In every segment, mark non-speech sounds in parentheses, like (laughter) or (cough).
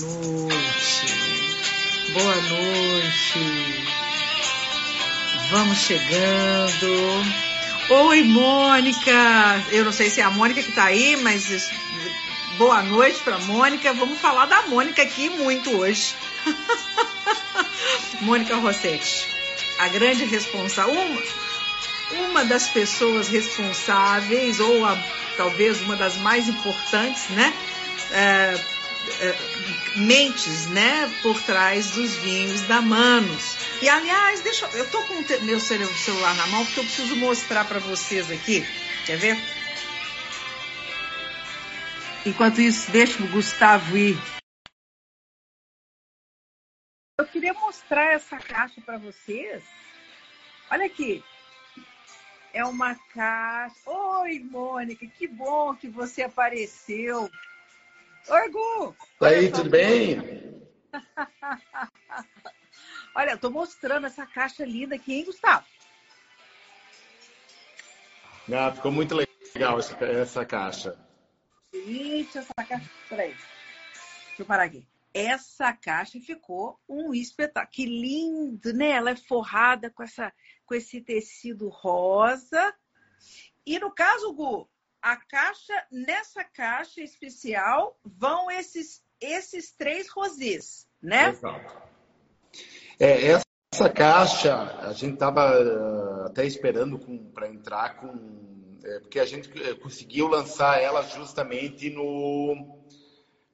noite. Boa noite. Vamos chegando. Oi, Mônica. Eu não sei se é a Mônica que está aí, mas boa noite para Mônica. Vamos falar da Mônica aqui muito hoje. (laughs) Mônica Rossetti, a grande responsável, uma, uma das pessoas responsáveis, ou a, talvez uma das mais importantes, né? É, mentes, né, por trás dos vinhos da Manos. E aliás, deixa eu tô com o meu celular na mão porque eu preciso mostrar para vocês aqui. Quer ver? Enquanto isso, deixa o Gustavo ir. Eu queria mostrar essa caixa para vocês. Olha aqui. É uma caixa. Oi, Mônica, que bom que você apareceu. Oi, Gu! E aí, tudo bem? (laughs) Olha, eu tô mostrando essa caixa linda aqui, hein, Gustavo? Ah, ficou muito legal essa, essa caixa. Gente, essa caixa. Peraí. Deixa eu parar aqui. Essa caixa ficou um espetáculo. Que lindo, né? Ela é forrada com, essa, com esse tecido rosa. E no caso, Gu, a caixa, nessa caixa especial, vão esses, esses três rosés, né? Exato. É, essa caixa, a gente estava uh, até esperando para entrar com. É, porque a gente eh, conseguiu lançar ela justamente no,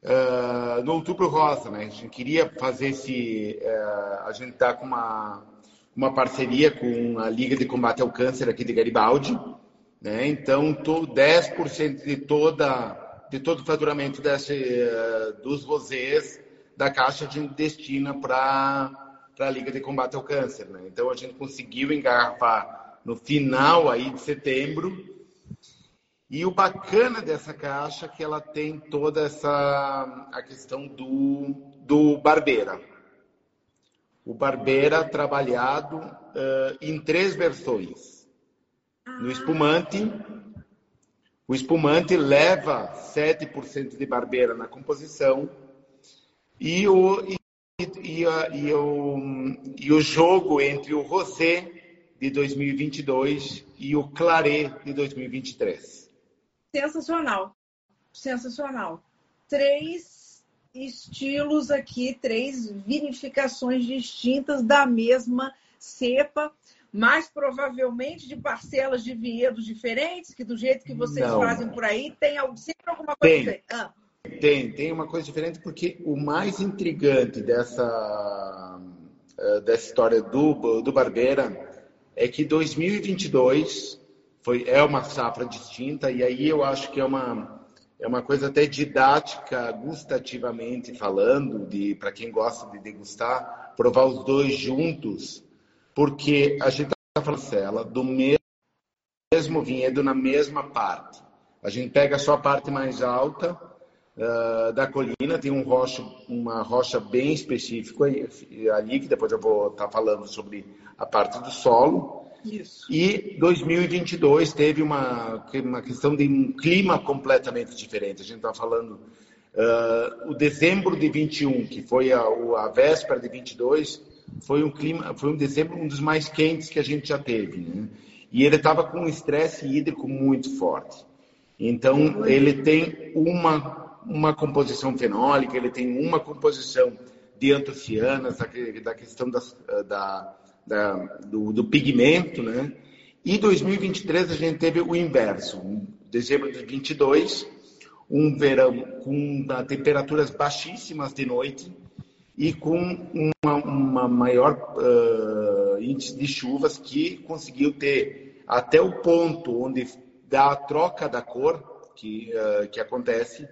uh, no Outubro Rosa, né? A gente queria fazer esse. Uh, a gente está com uma, uma parceria com a Liga de Combate ao Câncer aqui de Garibaldi né? Então, 10% de, toda, de todo o faturamento desse, uh, dos rosés da Caixa a gente destina para a Liga de Combate ao Câncer. Né? Então, a gente conseguiu engarrafar no final aí de setembro. E o bacana dessa caixa é que ela tem toda essa a questão do, do barbeira. O barbeira trabalhado uh, em três versões no espumante. O espumante leva 7% de barbeira na composição e o, e, e, e, o, e o jogo entre o rosé de 2022 e o claret de 2023. Sensacional, sensacional. Três estilos aqui, três vinificações distintas da mesma cepa mas provavelmente de parcelas de vinhedos diferentes, que do jeito que vocês Não. fazem por aí, tem sempre alguma coisa tem. diferente. Ah. Tem, tem uma coisa diferente, porque o mais intrigante dessa, eh, dessa história do, do Barbeira é que 2022 foi, é uma safra distinta, e aí eu acho que é uma, é uma coisa até didática, gustativamente falando, de para quem gosta de degustar, provar os dois juntos porque a gente está falando cela do mesmo vinhedo na mesma parte. A gente pega só a parte mais alta uh, da colina, tem um rocha, uma rocha bem específica ali, que depois eu vou estar tá falando sobre a parte do solo. Isso. E 2022 teve uma, uma questão de um clima completamente diferente. A gente está falando uh, o dezembro de 21, que foi a, a véspera de 22, foi um clima, foi um dezembro um dos mais quentes que a gente já teve, né? E ele estava com um estresse hídrico muito forte. Então ele tem uma uma composição fenólica, ele tem uma composição de antocianas, da questão das, da, da, do, do, pigmento, né? E 2023 a gente teve o inverso. Em dezembro de 22, um verão com temperaturas baixíssimas de noite, e com uma, uma maior uh, índice de chuvas que conseguiu ter até o ponto onde da troca da cor que, uh, que acontece,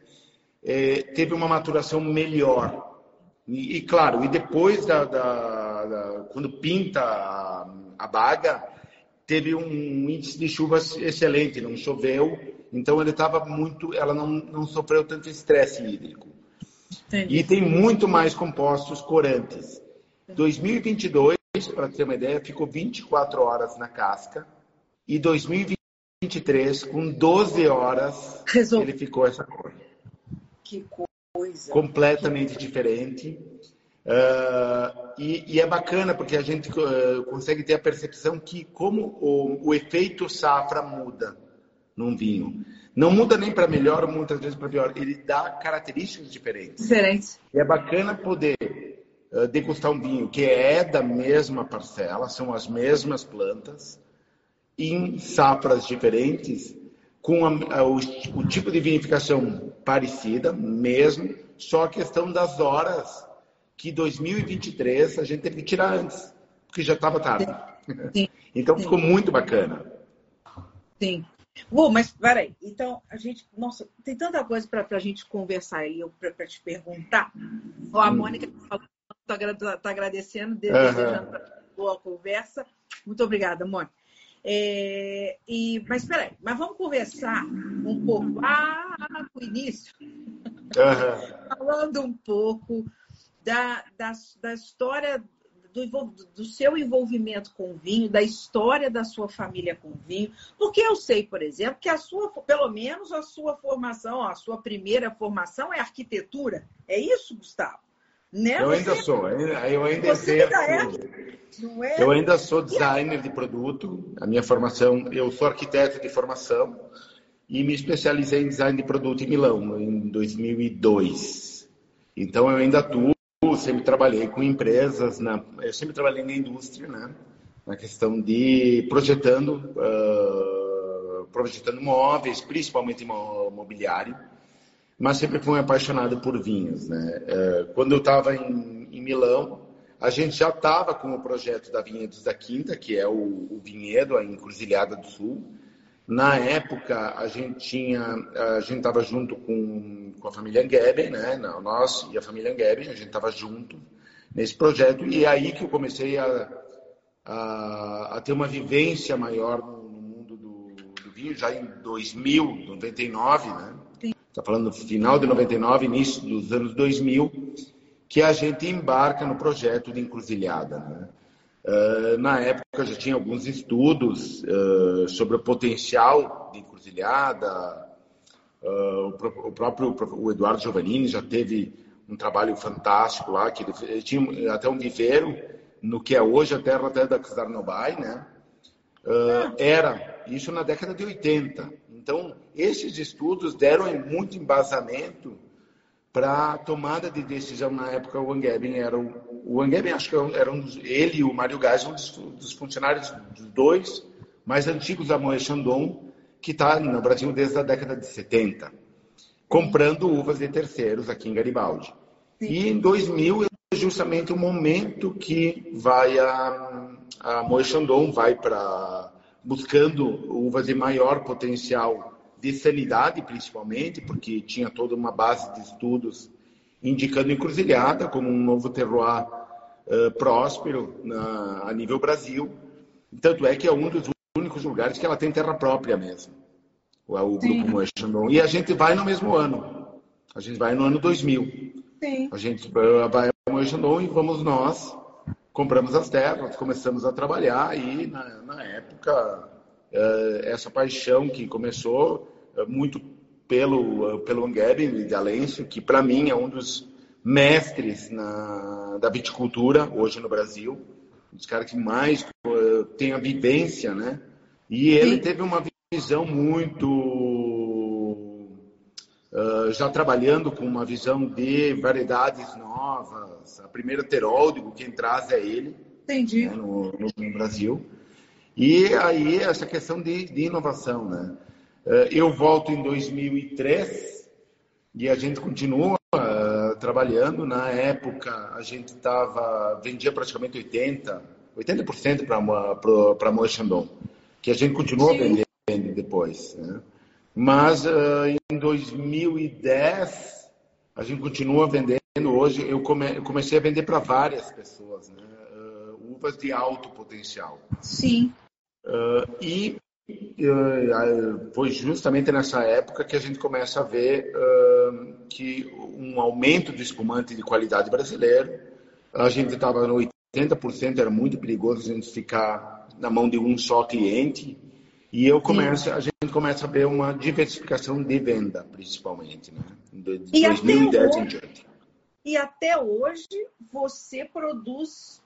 eh, teve uma maturação melhor. E, e claro, e depois da, da, da quando pinta a, a, baga, teve um índice de chuvas excelente, não choveu, então ele estava muito, ela não, não sofreu tanto estresse hídrico. Entendi. E tem muito mais compostos corantes. 2022, para ter uma ideia, ficou 24 horas na casca. E 2023, com 12 horas, Resolve. ele ficou essa cor. Que coisa. completamente diferente. Uh, e, e, é bacana porque a gente uh, consegue ter a percepção que como o, o efeito safra muda num vinho. Não muda nem para melhor, muitas vezes para pior. Ele dá características diferentes. Diferentes. E é bacana poder uh, degustar um vinho que é da mesma parcela, são as mesmas plantas, em safras diferentes, com a, a, o, o tipo de vinificação parecida, mesmo, só a questão das horas que 2023 a gente teve que tirar antes, porque já estava tarde. Sim. (laughs) então ficou muito bacana. Sim. Bom, mas peraí, então a gente, nossa, tem tanta coisa para a gente conversar aí, para te perguntar. Ó, a hum. Mônica está tá agradecendo, desejando uhum. boa conversa. Muito obrigada, Mônica. É, e, mas peraí, mas vamos conversar um pouco ah, no início, uhum. (laughs) falando um pouco da, da, da história do, do, seu envolvimento com vinho, da história da sua família com vinho, porque eu sei, por exemplo, que a sua, pelo menos a sua formação, a sua primeira formação é arquitetura. É isso, Gustavo? Né? Eu ainda sou, eu ainda exerço. É? Eu ainda sou designer de produto. A minha formação, eu sou arquiteto de formação e me especializei em design de produto em Milão em 2002. Então eu ainda atuo sempre trabalhei com empresas, na, eu sempre trabalhei na indústria, né? Na questão de projetando, uh, projetando móveis, principalmente mobiliário, mas sempre fui apaixonado por vinhos, né? Uh, quando eu estava em, em, Milão, a gente já estava com o projeto da Vinhedos da Quinta, que é o, o vinhedo, a Encruzilhada do Sul, na época, a gente tinha, a gente estava junto com, com a família Angeben, né? Nós e a família Angeben, a gente estava junto nesse projeto e é aí que eu comecei a, a, a ter uma vivência maior no, mundo do, do, vinho, já em 2000, 99, né? Está falando no final de 99, início dos anos 2000, que a gente embarca no projeto de encruzilhada, né? Uh, na época já tinha alguns estudos uh, sobre o potencial de encruzilhada. Uh, o, o, próprio o Eduardo Giovannini já teve um trabalho fantástico lá, que ele, ele tinha até um viveiro no que é hoje a terra até da Czarnobyl, né? era isso na década de 80. Então, esses estudos deram muito embasamento para tomada de decisão na época o Angeben era o, o Angeben acho que era um dos, ele e o Mário Gás um dos, dos funcionários dos dois mais antigos da Moët Chandon que está no Brasil desde a década de 70 comprando uvas de terceiros aqui em Garibaldi Sim. e em 2000 é justamente o momento que vai a, a Moët Chandon vai para buscando uvas de maior potencial de sanidade, principalmente, porque tinha toda uma base de estudos indicando encruzilhada como um novo terroir uh, próspero na, a nível Brasil. Tanto é que é um dos únicos lugares que ela tem terra própria mesmo, o, o Grupo Moët Chandon. E a gente vai no mesmo ano. A gente vai no ano 2000. Sim. A gente vai ao Moët Chandon e vamos nós, compramos as terras, começamos a trabalhar e na, na época uh, essa paixão que começou muito pelo, uh, pelo de Alêncio, que para mim é um dos mestres na, da viticultura hoje no Brasil, um dos caras que mais uh, tem a vivência, né? E ele Sim. teve uma visão muito uh, já trabalhando com uma visão de variedades novas. A primeira teródigo, quem traz é ele. Entendi. Né, no, no, Brasil. E aí essa questão de, de inovação, né? Eh, eu volto em 2003 e a gente continua uh, trabalhando. Na época a gente tava vendia praticamente 80, 80% para para Moët Chandon, que a gente continuou Sim. vendendo depois. Né? Mas uh, em 2010 a gente continua vendendo. Hoje eu, come, eu comecei a vender para várias pessoas, né? uvas de alto potencial. Sim. Uh, e foi justamente nessa época que a gente começa a ver uh, que um aumento do espumante de qualidade brasileiro. A gente estava no 80%, era muito perigoso a gente ficar na mão de um só cliente. E eu começo, a gente começa a ver uma diversificação de venda, principalmente, né? De, de e 2010 em diante. E até hoje você produz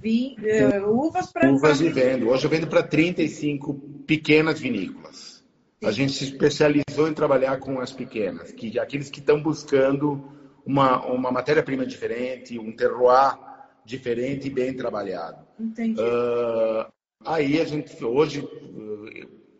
vi, uh, uvas para. Uvas e vendo. Hoje eu vendo para 35 pequenas vinícolas. A gente se especializou em trabalhar com as pequenas, que aqueles que estão buscando uma, uma matéria-prima diferente, um terroir diferente e bem trabalhado. Entendi. Uh, aí a gente, hoje,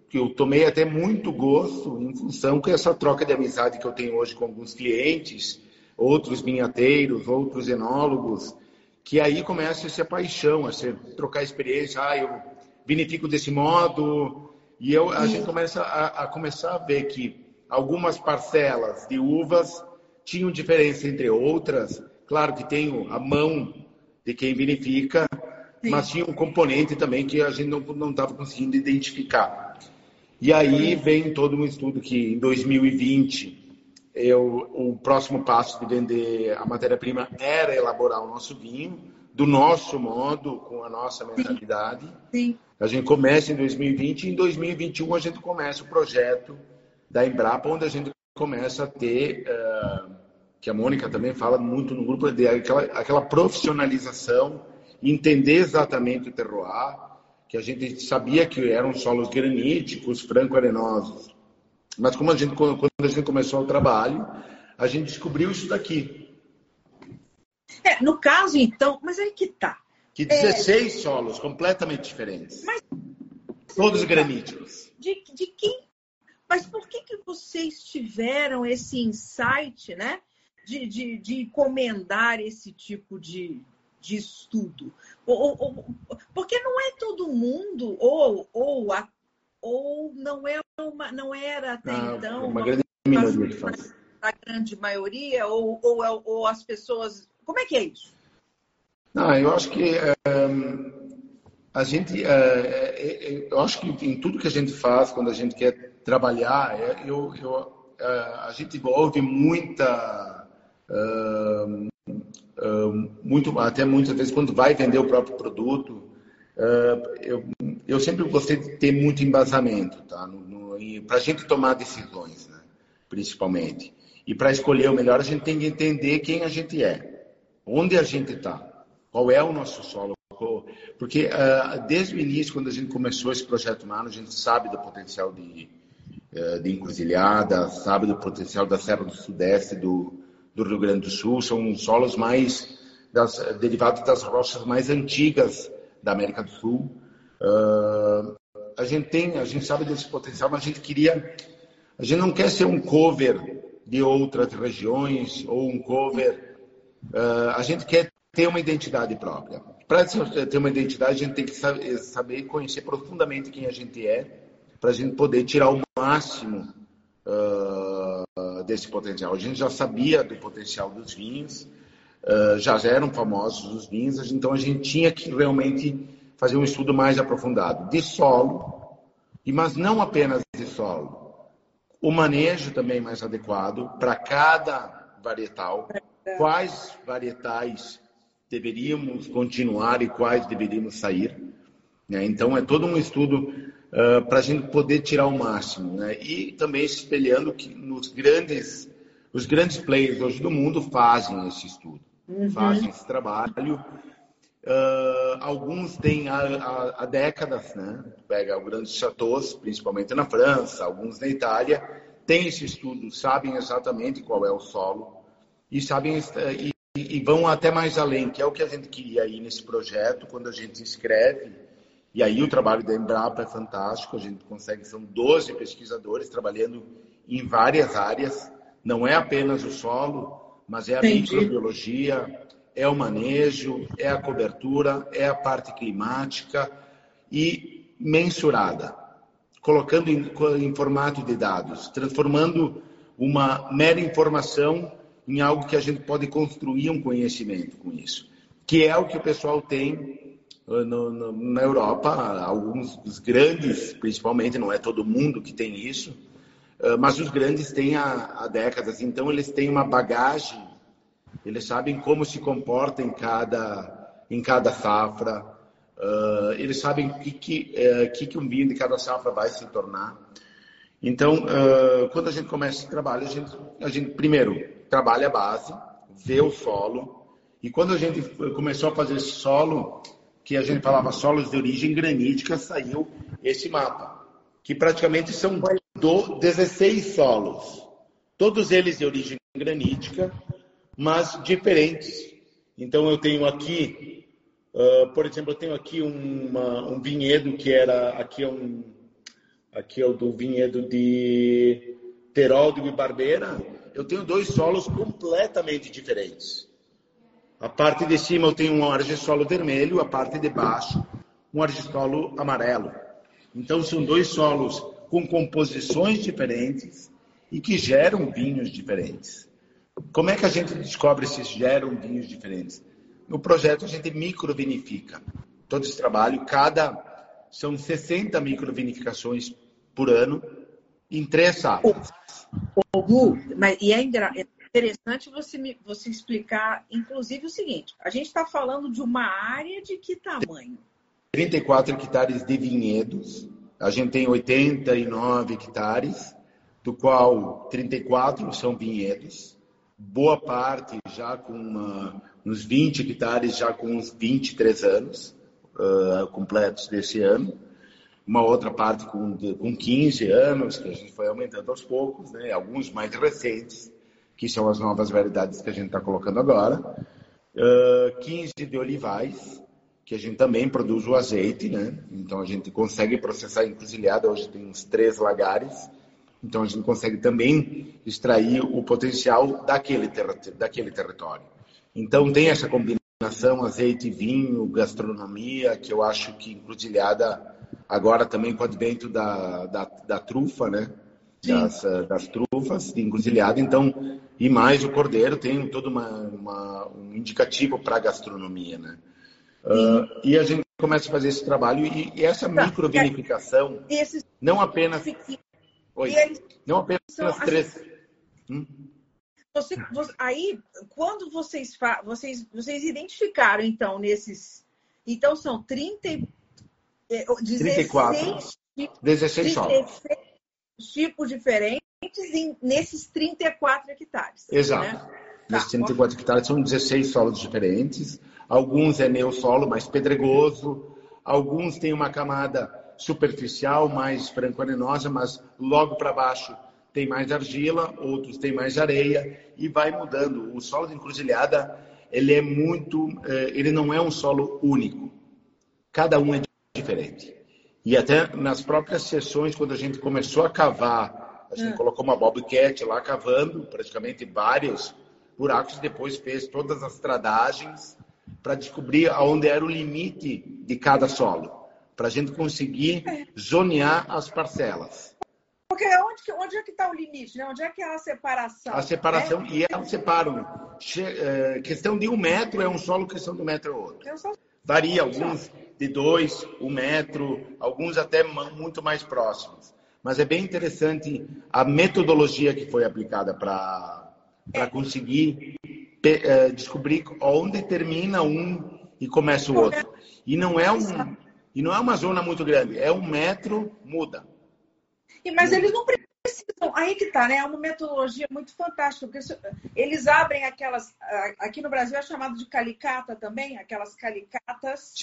que eu tomei até muito gosto em função com essa troca de amizade que eu tenho hoje com alguns clientes, outros vinhateiros, outros enólogos, que aí começa essa paixão, a trocar experiência, ah, eu vinifico desse modo, e eu, a gente começa a, a, começar a ver que algumas parcelas de uvas tinham diferença entre outras, claro que tem a mão de quem vinifica, Sim. mas tinha um componente também que a gente não estava conseguindo identificar. E aí vem todo um estudo que em 2020 eu, o próximo passo de vender a matéria-prima era elaborar o nosso vinho, do nosso modo, com a nossa mentalidade. Sim. Sim. A gente começa em 2020 e em 2021 a gente começa o projeto da Embrapa, onde a gente começa a ter, uh, que a Mônica também fala muito no grupo, de aquela, aquela profissionalização, entender exatamente o terroir, que a gente sabia que eram solos graníticos, franco-arenosos, mas como a gente, quando a gente começou o trabalho, a gente descobriu isso daqui. É, no caso, então, mas aí que tá. Que 16 é... solos completamente diferentes. Mas... Todos graníticos. De, de quem? Mas por que, que vocês tiveram esse insight, né? De, de, de encomendar esse tipo de, de estudo? Ou, ou, porque não é todo mundo, ou, ou a ou não, é uma, não era até ah, então uma, uma grande minoria que faz. A grande maioria, ou, ou, é, ou, as pessoas. Como é que é isso? Não, eu acho que um, a gente. Uh, eu acho que em tudo que a gente faz, quando a gente quer trabalhar, eu, eu, uh, a gente ouve muita. Uh, muito, até muitas vezes, quando vai vender o próprio produto, eu, eu sempre gostei de ter muito embasamento, tá? Para a gente tomar decisões, né? principalmente. E para escolher o melhor, a gente tem que entender quem a gente é, onde a gente está, qual é o nosso solo. Porque uh, desde o início, quando a gente começou esse projeto Mano, a gente sabe do potencial de, uh, de encruzilhada, sabe do potencial da Serra do Sudeste, do, do Rio Grande do Sul, são solos mais das, derivados das rochas mais antigas da América do Sul. Uh, a gente tem, a gente sabe desse potencial, mas a gente queria, a gente não quer ser um cover de outras regiões ou um cover. Uh, a gente quer ter uma identidade própria. Para ter uma identidade, a gente tem que saber conhecer profundamente quem a gente é, para a gente poder tirar o máximo uh, desse potencial. A gente já sabia do potencial dos vinhos, uh, já eram famosos os vinhos, então a gente tinha que realmente fazer um estudo mais aprofundado de solo, mas não apenas de solo. O manejo também mais adequado para cada varietal, quais varietais deveríamos continuar e quais deveríamos sair. Né? Então, é todo um estudo uh, para a gente poder tirar o máximo. Né? E também espelhando que nos grandes, os grandes players hoje do mundo fazem esse estudo uhum. fazem esse trabalho. Uh, alguns têm há, há, décadas, né? Pega grandes chateaus, principalmente na França, alguns na Itália, têm esse estudo, sabem exatamente qual é o solo e sabem e, e vão até mais além, que é o que a gente queria aí nesse projeto, quando a gente inscreve. E aí o trabalho da Embrapa é fantástico, a gente consegue, são 12 pesquisadores trabalhando em várias áreas, não é apenas o solo, mas é a Entendi. microbiologia, é o manejo, é a cobertura, é a parte climática e mensurada, colocando em, em formato de dados, transformando uma mera informação em algo que a gente pode construir um conhecimento com isso, que é o que o pessoal tem uh, no, no, na Europa, alguns dos grandes, principalmente, não é todo mundo que tem isso, ah, mas os grandes têm há, há, décadas, então eles têm uma bagagem, eles sabem como se comporta em cada, em cada safra, Uh, eles sabem o que, que, uh, que, que um vinho de cada safra vai se tornar. Então, uh, quando a gente começa esse trabalho, a gente, a gente primeiro trabalha a base, vê o solo, e quando a gente começou a fazer solo, que a gente falava solos de origem granítica, saiu esse mapa, que praticamente são do 16 solos, todos eles de origem granítica, mas diferentes. Então eu tenho aqui, uh, por exemplo, eu tenho aqui uma, um vinhedo que era aqui é um aqui é o do vinhedo de Terol e Barbeira. Eu tenho dois solos completamente diferentes. A parte de cima eu tenho um argissolo vermelho, a parte de baixo um argissolo amarelo. Então são dois solos com composições diferentes e que geram vinhos diferentes. Como é que a gente descobre se geram vinhos diferentes? No projeto a gente microvinifica. Todo esse trabalho, cada são 60 microvinificações por ano em três safras. Gu, mas e é interessante você, me, você explicar, inclusive, o seguinte: a gente está falando de uma área de que tamanho? 34 hectares de vinhedos. A gente tem 89 hectares, do qual 34 são vinhedos. Boa parte já com uma, uns 20 hectares, já com uns 23 anos uh, completos desse ano. Uma outra parte com, com 15 anos, que a gente foi aumentando aos poucos, né? alguns mais recentes que são as novas variedades que a gente está colocando agora. Uh, 15 de olivais, que a gente também produz o azeite, né? Então a gente consegue processar encruzilhada, hoje tem uns três lagares, então a gente consegue também extrair o potencial daquele, ter daquele território. Então tem essa combinação azeite, vinho, gastronomia, que eu acho que encruzilhada agora também com o advento da, da, da trufa, né? das, eh, das, trufas de encruzilhada, então, e mais o cordeiro tem todo uma, uma, um indicativo para a gastronomia, né? Uh, e a gente começa a fazer esse trabalho e, e essa tá. microvinificação, não apenas... Oi, não apenas três... Hum? Você, você, aí, quando vocês, vocês, vocês identificaram, então, nesses... Então, são 30... 16, 34. 16 solos tipos diferentes em, nesses 34 hectares. Exato. Né? Nesses 34 tá, hectares são 16 solos diferentes. Alguns é neossolo mais pedregoso, alguns têm uma camada superficial mais franco-arenosa, mas logo para baixo tem mais argila, outros têm mais areia e vai mudando. O solo de encruzilhada, ele é muito, eh, ele não é um solo único. Cada um é diferente. E até nas próprias sessões, quando a gente começou a cavar, a gente hum. colocou uma bobcat lá cavando praticamente vários buracos e depois fez todas as tradagens para descobrir aonde era o limite de cada solo, para a gente conseguir zonear as parcelas. Porque onde, onde é que está o limite? Né? Onde é que é a separação? A separação, né? e elas separam. É, questão de um metro é um solo, questão de um metro é outro. Varia, alguns de dois, um metro, alguns até muito mais próximos. Mas é bem interessante a metodologia que foi aplicada para conseguir é, descobrir onde termina um e começa o outro. E não é um e não é uma zona muito grande, é um metro muda. Mas eles não precisam. Aí que tá, né? É uma metodologia muito fantástica, porque eles abrem aquelas. Aqui no Brasil é chamado de calicata também, aquelas calicatas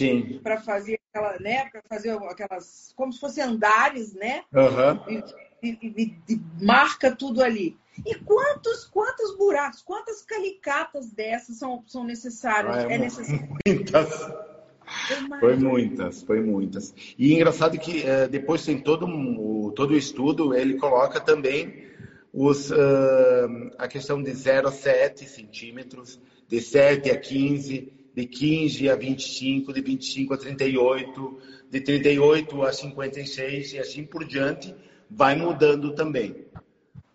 para fazer aquela, né? Para fazer aquelas. como se fossem andares, né? Uhum. E, e, e, marca tudo ali. E quantos, quantos buracos, quantas calicatas dessas são, são necessárias? Ah, é, é necessário. Muitas. Foi muitas, foi muitas. E engraçado que é, depois tem todo um, todo o estudo, ele coloca também os, uh, a questão de 0 a 7 centímetros, de 7 a 15, de 15 a 25, de 25 a 38, de 38 a 56 e assim por diante, vai mudando também.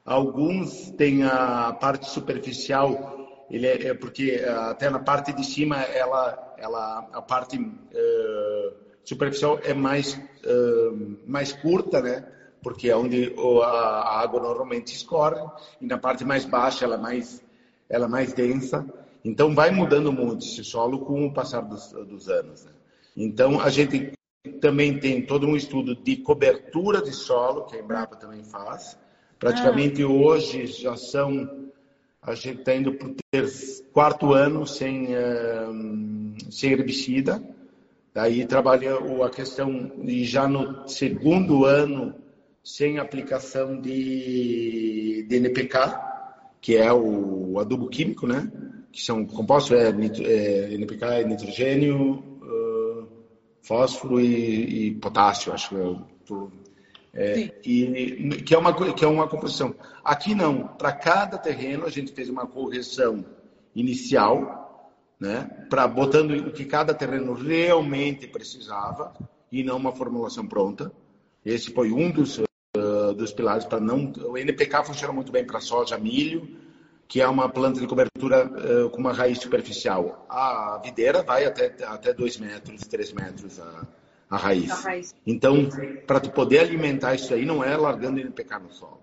Alguns têm a parte superficial, ele é, é porque até na parte de cima ela ela, a parte uh, superficial é mais, uh, mais curta, né? Porque é onde a, água normalmente escorre, e na parte mais baixa ela é mais, ela é mais densa. Então vai mudando muito esse solo com o passar dos, dos anos. Né? Então, a gente também tem todo um estudo de cobertura de solo, que a Embrapa também faz. Praticamente ah. hoje já são, a gente está indo para o quarto ano sem, uh, sem herbicida. Daí trabalha a questão de já no segundo ano sem aplicação de, de NPK, que é o adubo químico, né? Que são compostos, é, é NPK é nitrogênio, uh, fósforo e, e, potássio, acho que é, é e, que, é uma, que é uma composição. Aqui não, para cada terreno a gente fez uma correção inicial, né, para botando o que cada terreno realmente precisava e não uma formulação pronta. Esse foi um dos dos pilares para não. O NPK funciona muito bem para soja, milho, que é uma planta de cobertura uh, com uma raiz superficial. A videira vai até até 2 metros, 3 metros a, a raiz. a raiz. Então, para tu poder alimentar isso aí, não é largando NPK no solo.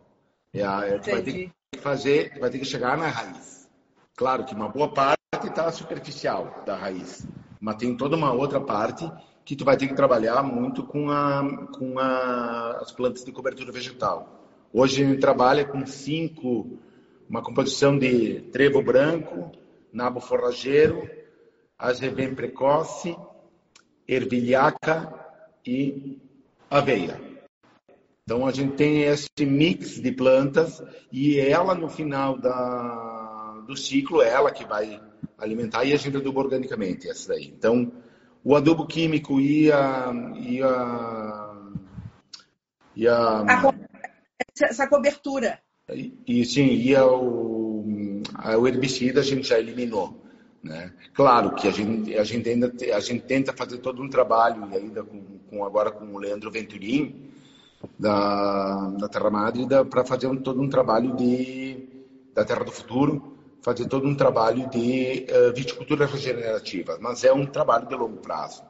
É, é, tu vai ter que fazer, vai ter que chegar na raiz. Claro que uma boa parte está superficial da raiz, mas tem toda uma outra parte que tu vai ter que trabalhar muito com, a, com a, as plantas de cobertura vegetal. Hoje a gente trabalha com cinco, uma composição de trevo branco, nabo forrageiro, azevém precoce, ervilhaca e aveia. Então a gente tem esse mix de plantas e ela no final da, do ciclo, ela que vai alimentar e a gente aduba organicamente essa daí. Então o adubo químico e a. E a, e a, essa cobertura. E, sim, e o, a, o herbicida a gente já eliminou. Né? Claro que a gente, a gente ainda a gente tenta fazer todo um trabalho, e ainda com, com agora com o Leandro Venturim, da, da Terra Madre, para fazer um, todo um trabalho de, da Terra do Futuro, fazer todo um trabalho de uh, viticultura regenerativa, mas é um trabalho de longo prazo.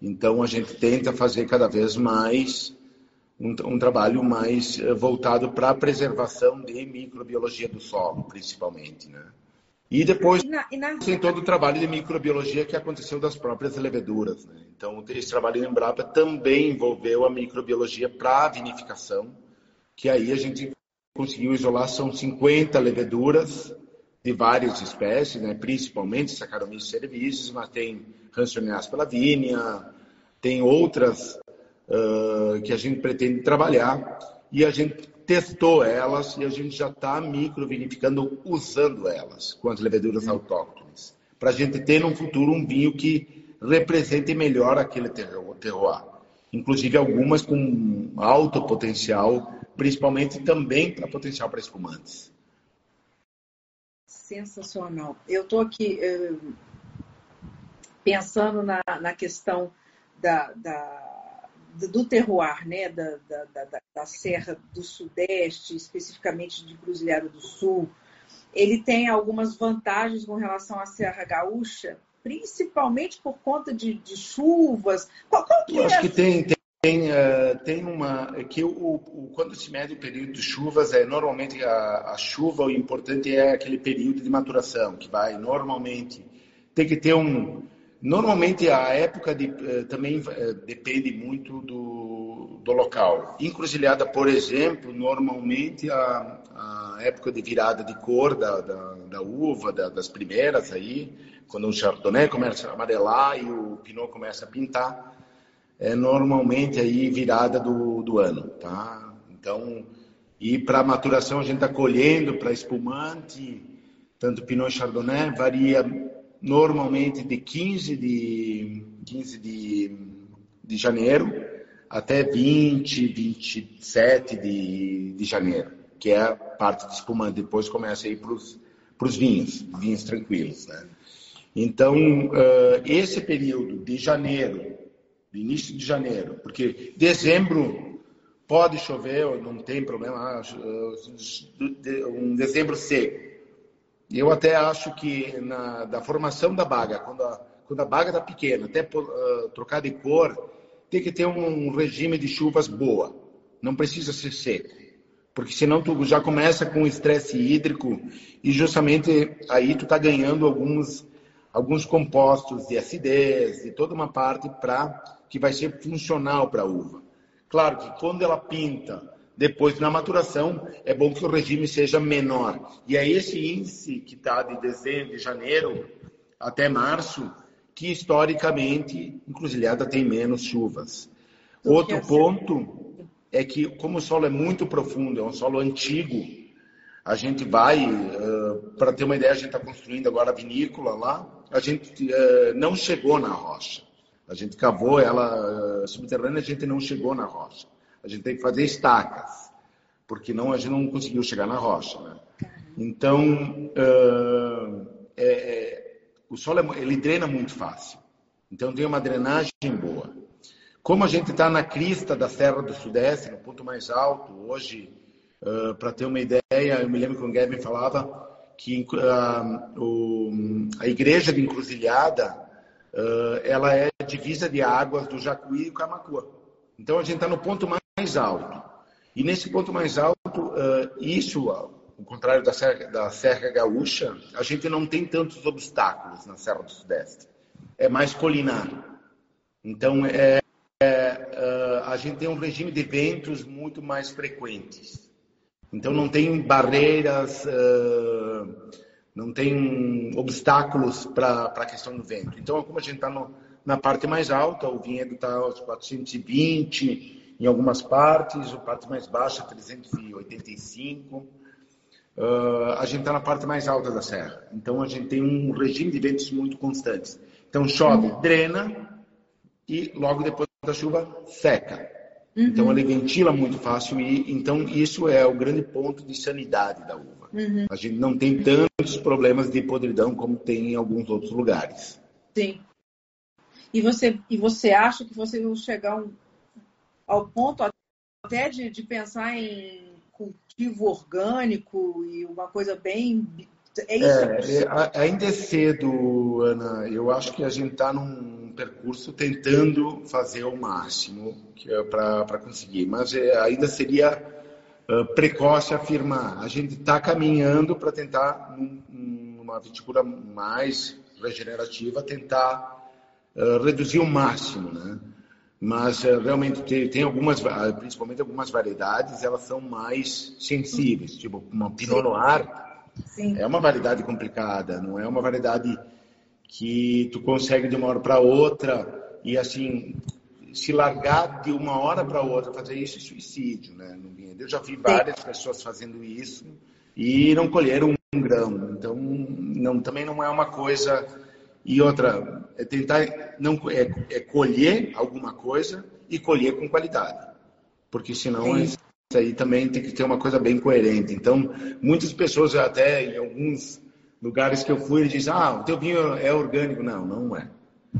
Então a gente tenta fazer cada vez mais um, um trabalho mais uh, voltado para a preservação de microbiologia do solo, principalmente, né? E depois e na, e na... tem todo o trabalho de microbiologia que aconteceu das próprias leveduras. Né? Então, esse trabalho em Embrapa também envolveu a microbiologia para a vinificação, que aí a gente conseguiu isolar, são 50 leveduras, de várias espécies, né? principalmente Saccharomyces cerevisiae, mas tem Ransoniaspis lavinia, tem outras uh, que a gente pretende trabalhar e a gente testou elas e a gente já está microvinificando usando elas com as leveduras autóctones, para a gente ter no futuro um vinho que represente melhor aquele terroir. Inclusive algumas com alto potencial, principalmente também para potencial para espumantes sensacional. Eu estou aqui uh, pensando na, na questão da, da, do terroir, né? Da, da, da, Serra do Sudeste, especificamente de Cruzilhada do Sul. Ele tem algumas vantagens com relação à Serra Gaúcha, principalmente por conta de, de chuvas. Qual, qual que Eu é? acho que tem, tem tem, uh, tem uma. É que o, o, quando se mede o período de chuvas, é normalmente a, a, chuva, o importante é aquele período de maturação, que vai normalmente. Tem que ter um. Normalmente a época de, uh, também uh, depende muito do, do local. Encruzilhada, por exemplo, normalmente a, a época de virada de cor da, da, da uva, da, das primeiras aí, quando o chardonnay começa a amarelar e o pinot começa a pintar é normalmente aí virada do, do ano, tá? Então, e para maturação a gente está colhendo para espumante, tanto Pinot Chardonnay, varia normalmente de 15 de, 15 de, de janeiro até 20, 27 de, de janeiro, que é a parte de espumante. Depois começa a ir para os vinhos, vinhos tranquilos, né? Então, uh, esse período de janeiro início de janeiro, porque dezembro pode chover, não tem problema, ah, um dezembro seco. Eu até acho que na da formação da baga, quando a, quando a baga está pequena, até uh, trocar de cor, tem que ter um regime de chuvas boa. Não precisa ser seco, porque senão tu já começa com estresse hídrico e justamente aí tu está ganhando alguns alguns compostos de acidez, e toda uma parte para que vai ser funcional para a uva. Claro que quando ela pinta, depois na maturação, é bom que o regime seja menor. E é esse índice que está de dezembro, de janeiro até março, que historicamente Encruzilhada tem menos chuvas. Outro ponto é que, como o solo é muito profundo, é um solo antigo, a gente vai, uh, para ter uma ideia, a gente está construindo agora a vinícola lá, a gente uh, não chegou na rocha. A gente cavou ela uh, subterrânea, a gente não chegou na rocha. A gente tem que fazer estacas, porque não a gente não conseguiu chegar na rocha. Né? Então, é, é o solo é, ele drena muito fácil. Então tem uma drenagem boa. Como a gente está na crista da Serra do Sudeste, no ponto mais alto, hoje, uh, para ter uma ideia, eu me lembro que o Gavin falava que uh, o, a igreja de Encruzilhada, uh, ela é divisa de águas do Jacuí e Camacuã. Então a gente está no ponto mais alto. E nesse ponto mais alto, isso ao contrário da Serra, da Serra Gaúcha, a gente não tem tantos obstáculos na Serra do Sudeste. É mais colinar. Então, é, é, é, a gente tem um regime de ventos muito mais frequentes. Então, não tem barreiras, uh, não tem obstáculos para a questão do vento. Então, como a gente está na parte mais alta, o vinhedo está aos 420 em algumas partes, a parte mais baixa 385 uh, a gente está na parte mais alta da serra. Então a gente tem um regime de ventos muito constantes. Então chove, uhum. drena e logo depois da chuva seca. Uhum. Então ele ventila muito fácil e então isso é o grande ponto de sanidade da uva. Uhum. A gente não tem tantos problemas de podridão como tem em alguns outros lugares. Sim. E você e você acha que você vai chegar ao ponto até de, de pensar em cultivo orgânico e uma coisa bem. É isso? É, é, ainda é cedo, Ana. Eu acho que a gente está num percurso tentando fazer o máximo é para conseguir, mas é, ainda seria uh, precoce afirmar. A gente está caminhando para tentar, num, numa viticultura mais regenerativa, tentar uh, reduzir o máximo, né? Mas uh, realmente tem, tem, algumas, principalmente algumas variedades, elas são mais sensíveis, tipo uma Pinot Noir Sim. é uma variedade complicada, não é uma variedade que tu consegue de uma hora para outra e assim se largar de uma hora para outra fazer isso é suicídio, né? Eu já vi várias Sim. pessoas fazendo isso e não colheram um grão, então não, também não é uma coisa e outra, é tentar não é, é colher alguma coisa e colher com qualidade. Porque senão isso aí também tem que ter uma coisa bem coerente. Então, muitas pessoas até em alguns lugares que eu fui dizem: "Ah, o teu vinho é orgânico". Não, não é.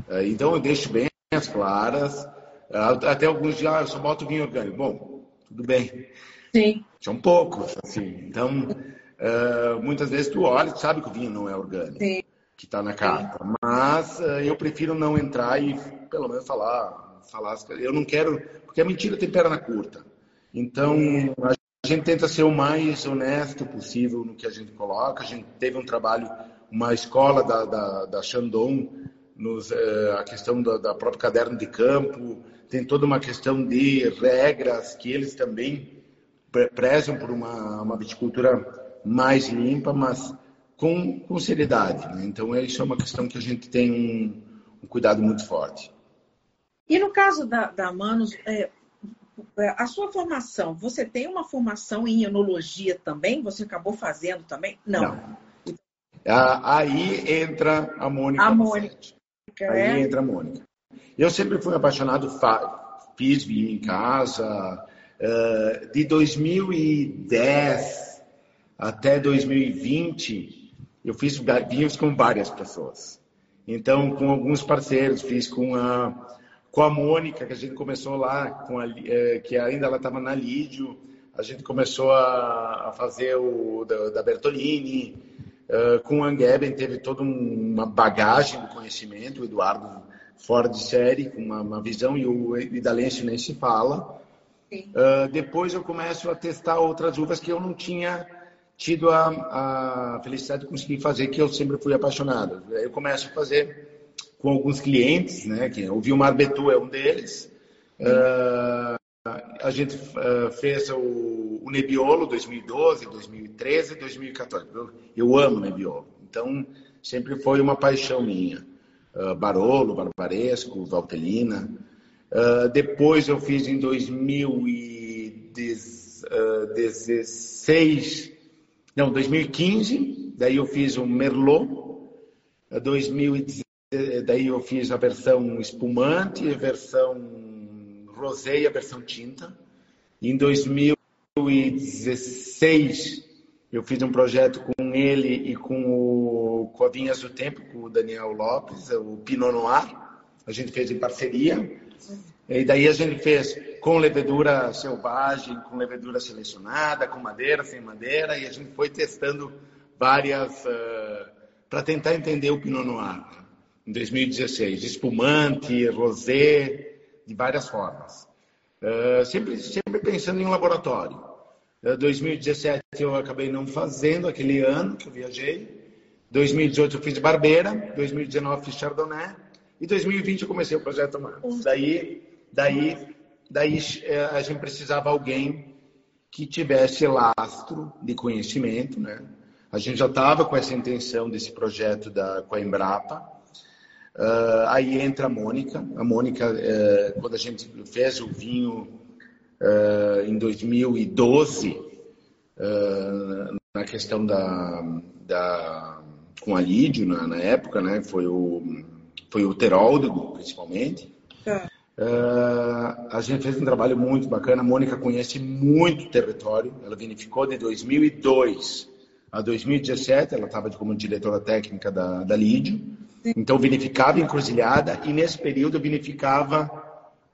é então eu deixo bem as claras. Até alguns dizem: "Ah, eu só boto vinho orgânico". Bom, tudo bem. Sim. São poucos, assim. Então, uh, muitas vezes tu olha e sabe que o vinho não é orgânico. Sim que está na carta. Mas uh, eu prefiro não entrar e pelo menos falar, falar. Eu não quero, porque a mentira tem perna curta. Então a gente tenta ser o mais honesto possível no que a gente coloca. A gente teve um trabalho, uma escola da, da, da nos, uh, a questão da, da própria caderno de campo, tem toda uma questão de regras que eles também prezam por uma, uma viticultura mais limpa, mas com, com seriedade. Né? Então, é, isso é uma questão que a gente tem um, um cuidado muito forte. E no caso da, da Manos, é, é, a sua formação, você tem uma formação em enologia também? Você acabou fazendo também? Não. Não. Aí entra a Mônica. A Mônica. Aí é? entra a Mônica. Eu sempre fui apaixonado, fiz vinho em casa. De 2010 até 2020, eu fiz vinhos com várias pessoas. Então, com alguns parceiros, fiz com a, com a Mônica, que a gente começou lá, com a, é, que ainda ela estava na Lídio, a gente começou a, a fazer o da, da Bertolini, uh, com o Angeben teve toda uma bagagem do conhecimento, o Eduardo fora de série, com uma, uma visão, e o Idalense nem se fala. Uh, depois eu começo a testar outras uvas que eu não tinha tido a, a felicidade de conseguir fazer que eu sempre fui apaixonado. Eu começo a fazer com alguns clientes, né? Que o Vilmar Betu é um deles. Uh, a gente uh, fez o, o, Nebbiolo 2012, 2013, 2014. Eu, eu amo Nebbiolo, então sempre foi uma paixão minha. Uh, Barolo, Barbaresco, Valtelina. Uh, depois eu fiz em 2016, não, 2015, daí eu fiz o Merlot. 2016, daí eu fiz a versão espumante, a versão rosé e a versão tinta. Em 2016, eu fiz um projeto com ele e com o Covinhas do Tempo, com o Daniel Lopes, o Pinot Noir. A gente fez em parceria. E daí a gente fez com levedura selvagem, com levedura selecionada, com madeira, sem madeira, e a gente foi testando várias uh, ah, para tentar entender o Pinot Noir. Em 2016, espumante, rosé, de várias formas. Uh, sempre, sempre pensando em laboratório. Uh, eh, 2017 eu acabei não fazendo, aquele ano que eu viajei. 2018 eu fiz Barbeira, 2019 fiz Chardonnay e 2020 eu comecei o projeto Marcos. Daí, daí, daí eh, a gente precisava alguém que tivesse lastro de conhecimento, né? A gente já estava com essa intenção desse projeto da, com a Embrapa, Uh, aí entra a Mônica. A Mônica, uh, quando a gente fez o vinho uh, em 2012, na questão da, da com a Lídio na, na, época, né? Foi o foi o Teroldo, principalmente. É. a gente fez um trabalho muito bacana. A Mônica conhece muito o território. Ela vinificou de 2002 a 2017. Ela estava como diretora técnica da, da Lídio. Então vinificava encruzilhada e nesse período vinificava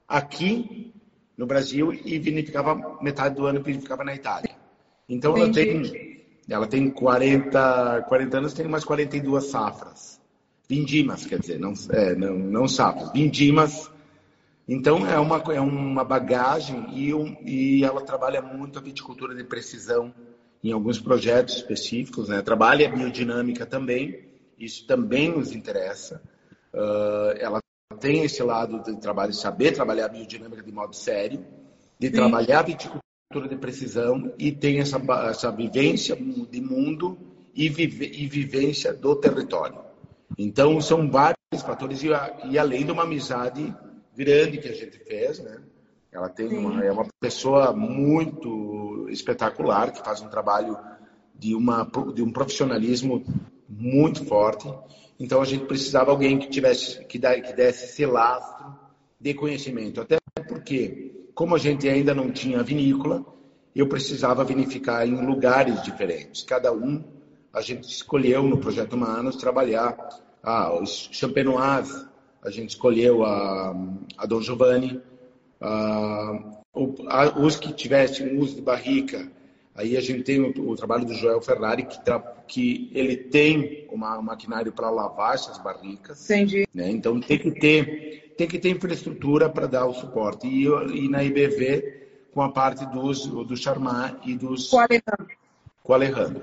aqui no Brasil e vinificava metade do ano vinificava na Itália. Então ela tem ela tem 40, 40 anos, tem umas 42 safras. Vindimas, quer dizer, não, é, não, não safras, vindimas. Então é uma, é uma bagagem e, um, e ela trabalha muito a viticultura de precisão em alguns projetos específicos, né? Trabalha a biodinâmica também isso também nos interessa. Uh, ela tem esse lado de trabalho, saber trabalhar a biodinâmica de modo sério, de Sim. trabalhar a viticultura de precisão e tem essa, essa vivência de mundo e, vive, e vivência do território. Então, são vários fatores e, e, além de uma amizade grande que a gente fez, né? Ela tem uma, é uma pessoa muito espetacular que faz um trabalho de, uma, de um profissionalismo muito forte. Então a gente precisava alguém que tivesse que, dar, que desse esse lastro de conhecimento. Até porque, como a gente ainda não tinha vinícola, eu precisava vinificar em lugares diferentes. Cada um a gente escolheu no projeto Manos trabalhar ah, os champenoise, a gente escolheu a, a Dom Giovanni, a, os que tivessem uso de barrica, Aí a gente tem o, o trabalho do Joel Ferrari, que, tra, que ele tem uma, um maquinário para lavar essas barricas. Entendi. Né? Então tem que ter, tem que ter infraestrutura para dar o suporte. E, e, na IBV, com a parte dos, do Charmat e dos. Com o Alejandro. Com o Alejandro.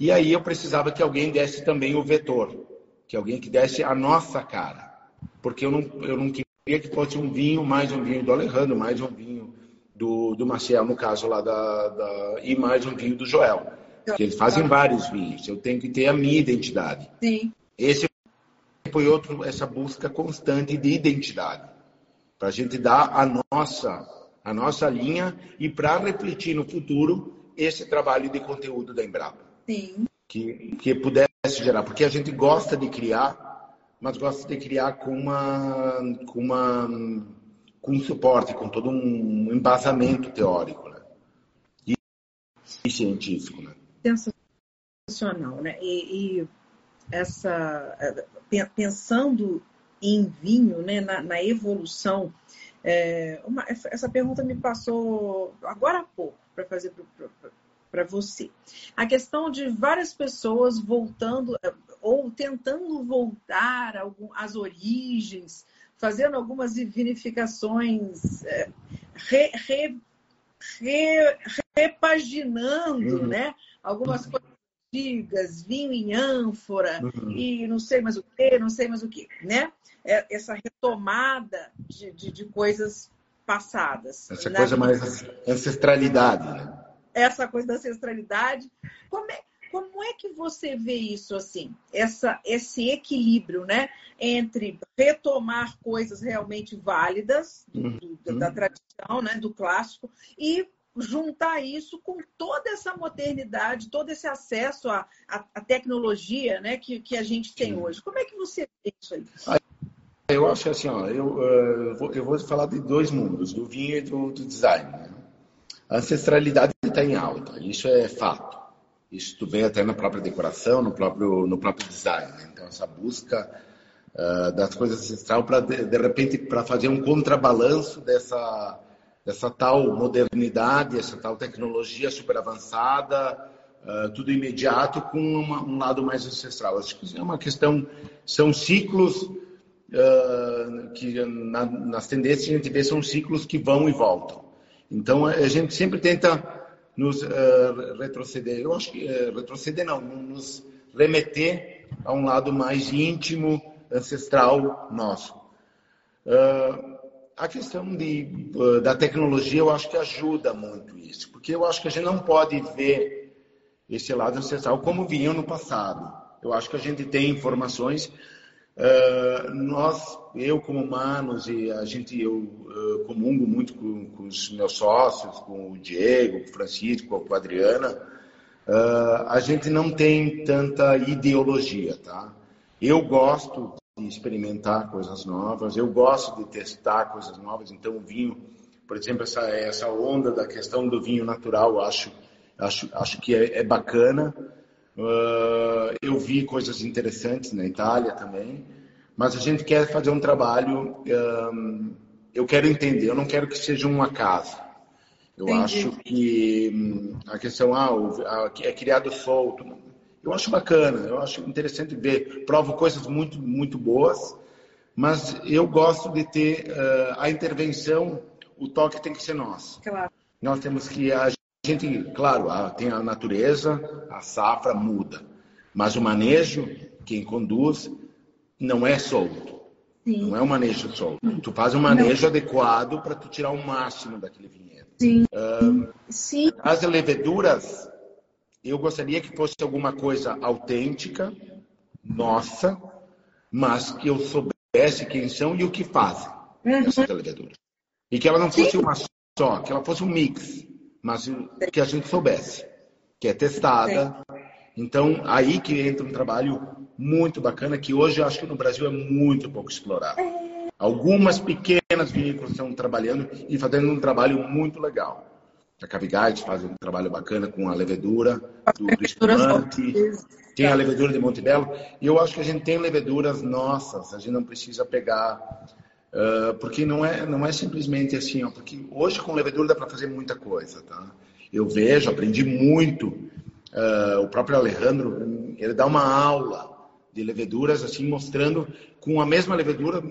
E aí eu precisava que alguém desse também o vetor, que alguém que desse a nossa cara. Porque eu não, eu não queria que fosse um vinho, mais um vinho do Alejandro, mais um vinho do, do Maciel, no caso lá da, da, e mais um vinho do Joel. Que eles fazem vários vinhos. Eu tenho que ter a minha identidade. Sim. Esse foi outro, essa busca constante de identidade. Para a gente dar a nossa, a nossa linha e para refletir no futuro esse trabalho de conteúdo da Embrapa. Sim. Que, que pudesse gerar. Porque a gente gosta de criar, mas gosta de criar com uma, com uma com suporte, com todo um embasamento teórico né? e, e científico. Né? Sensacional, né? E, e, essa pensando em vinho, né, na, na evolução, é, uma, essa pergunta me passou agora há pouco para fazer para você. A questão de várias pessoas voltando ou tentando voltar às origens fazendo algumas vinificações, é, re, re, re, repaginando uhum. né, algumas coisas antigas, vinho em ânfora uhum. e não sei mais o que, não sei mais o que, né? É, essa retomada de, de, de coisas passadas. Essa coisa mais ancestralidade, né? Essa coisa da ancestralidade. Como é, como é que você vê isso assim? Essa, esse equilíbrio, né? Entre retomar coisas realmente válidas do, uhum. da tradição, né? Do clássico e juntar isso com toda essa modernidade, todo esse acesso à, à, à tecnologia né, que, que a gente tem hoje. Como é que você vê isso aí? Eu acho assim, ó, eu, vou, eu vou falar de dois mundos, do vinho e do, do design. Né? A ancestralidade está em alta, isso é fato. Isso vem até na própria decoração, no próprio, no próprio design. Né? Então, essa busca uh, das coisas ancestrais para, de, de repente, para fazer um contrabalanço dessa essa tal modernidade, essa tal tecnologia super avançada, uh, tudo imediato com uma, um lado mais ancestral. Acho que é uma questão, são ciclos uh, que na, nas tendências a gente vê são ciclos que vão e voltam. Então a gente sempre tenta nos uh, retroceder. Eu acho que retroceder não, nos remeter a um lado mais íntimo, ancestral nosso. Uh, a questão de, uh, da tecnologia eu acho que ajuda muito isso, porque eu acho que a gente não pode ver esse lado ancestral como vinha no passado. Eu acho que a gente tem informações, uh, nós, eu como humanos e a gente, eu uh, comungo muito com, com, os meus sócios, com o Diego, com o Francisco, com a Adriana, uh, a gente não tem tanta ideologia, tá? Eu gosto de experimentar coisas novas, eu gosto de testar coisas novas, então o vinho, por exemplo, essa, essa onda da questão do vinho natural, acho, acho, acho que é, é bacana. Uh, eu vi coisas interessantes na Itália também, mas a gente quer fazer um trabalho, um, eu quero entender, eu não quero que seja um acaso. Eu Entendi. acho que hum, a questão ah, é criado solto. Eu acho bacana, eu acho interessante ver. Provo coisas muito, muito boas, mas eu gosto de ter uh, a intervenção, o toque tem que ser nosso. Claro. Nós temos que. Gente, claro, a, tem a natureza, a safra muda, mas o manejo, quem conduz, não é solto. Sim. Não é um manejo solto. Tu faz um manejo não. adequado para tu tirar o máximo daquele vinhedo. Sim. Uh, Sim. As leveduras, eu gostaria que fosse alguma coisa autêntica, nossa, mas que eu soubesse quem são e o que fazem uhum. essas leveduras. E que ela não fosse Sim. uma só, que ela fosse um mix, mas que a gente soubesse, que é testada. Então, aí que entra um trabalho muito bacana, que hoje eu acho que no Brasil é muito pouco explorado. Algumas pequenas vinícolas estão trabalhando e fazendo um trabalho muito legal. A Cavigate faz um trabalho bacana com a levedura do, do espumante. Tem a levedura de Montebello. E eu acho que a gente tem leveduras nossas. A gente não precisa pegar... Uh, porque não é, não é simplesmente assim, ó, porque hoje com levedura dá para fazer muita coisa, tá? Eu vejo, aprendi muito. Uh, o próprio Alejandro, ele dá uma aula de leveduras, assim, mostrando com a mesma levedura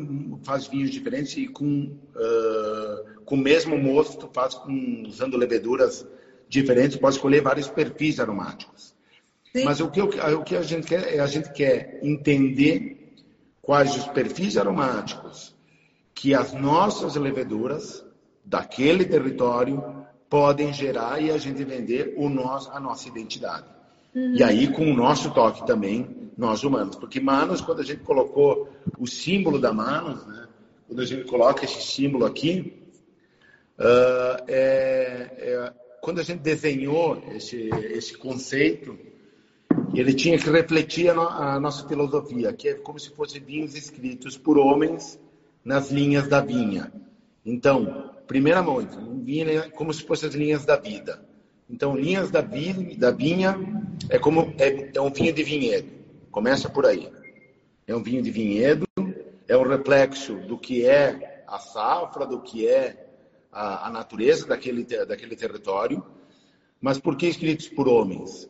faz vinhos diferentes e com uh, com o mesmo mosto, faz com, usando leveduras diferentes, pode escolher vários perfis aromáticos. Sim. Mas o que, o que a gente quer é a gente quer entender quais os perfis aromáticos que as nossas leveduras daquele território podem gerar e a gente vender o nosso, a nossa identidade. Uhum. E aí com o nosso toque também, nós humanos. Porque Manos, quando a gente colocou o símbolo da Manos, né, quando a gente coloca esse símbolo aqui, Uh, é, é, quando a gente desenhou esse, esse conceito, ele tinha que refletir a, no, a, nossa filosofia, que é como se fossem vinhos escritos por homens nas linhas da vinha. Então, primeira coisa, vinha como se fossem as linhas da vida. Então, linhas da, da vinha é como é, é um vinho de vinhedo. Começa por aí. É um vinho de vinhedo, é um reflexo do que é a safra, do que é a, a natureza daquele, daquele território, mas por que escritos por homens?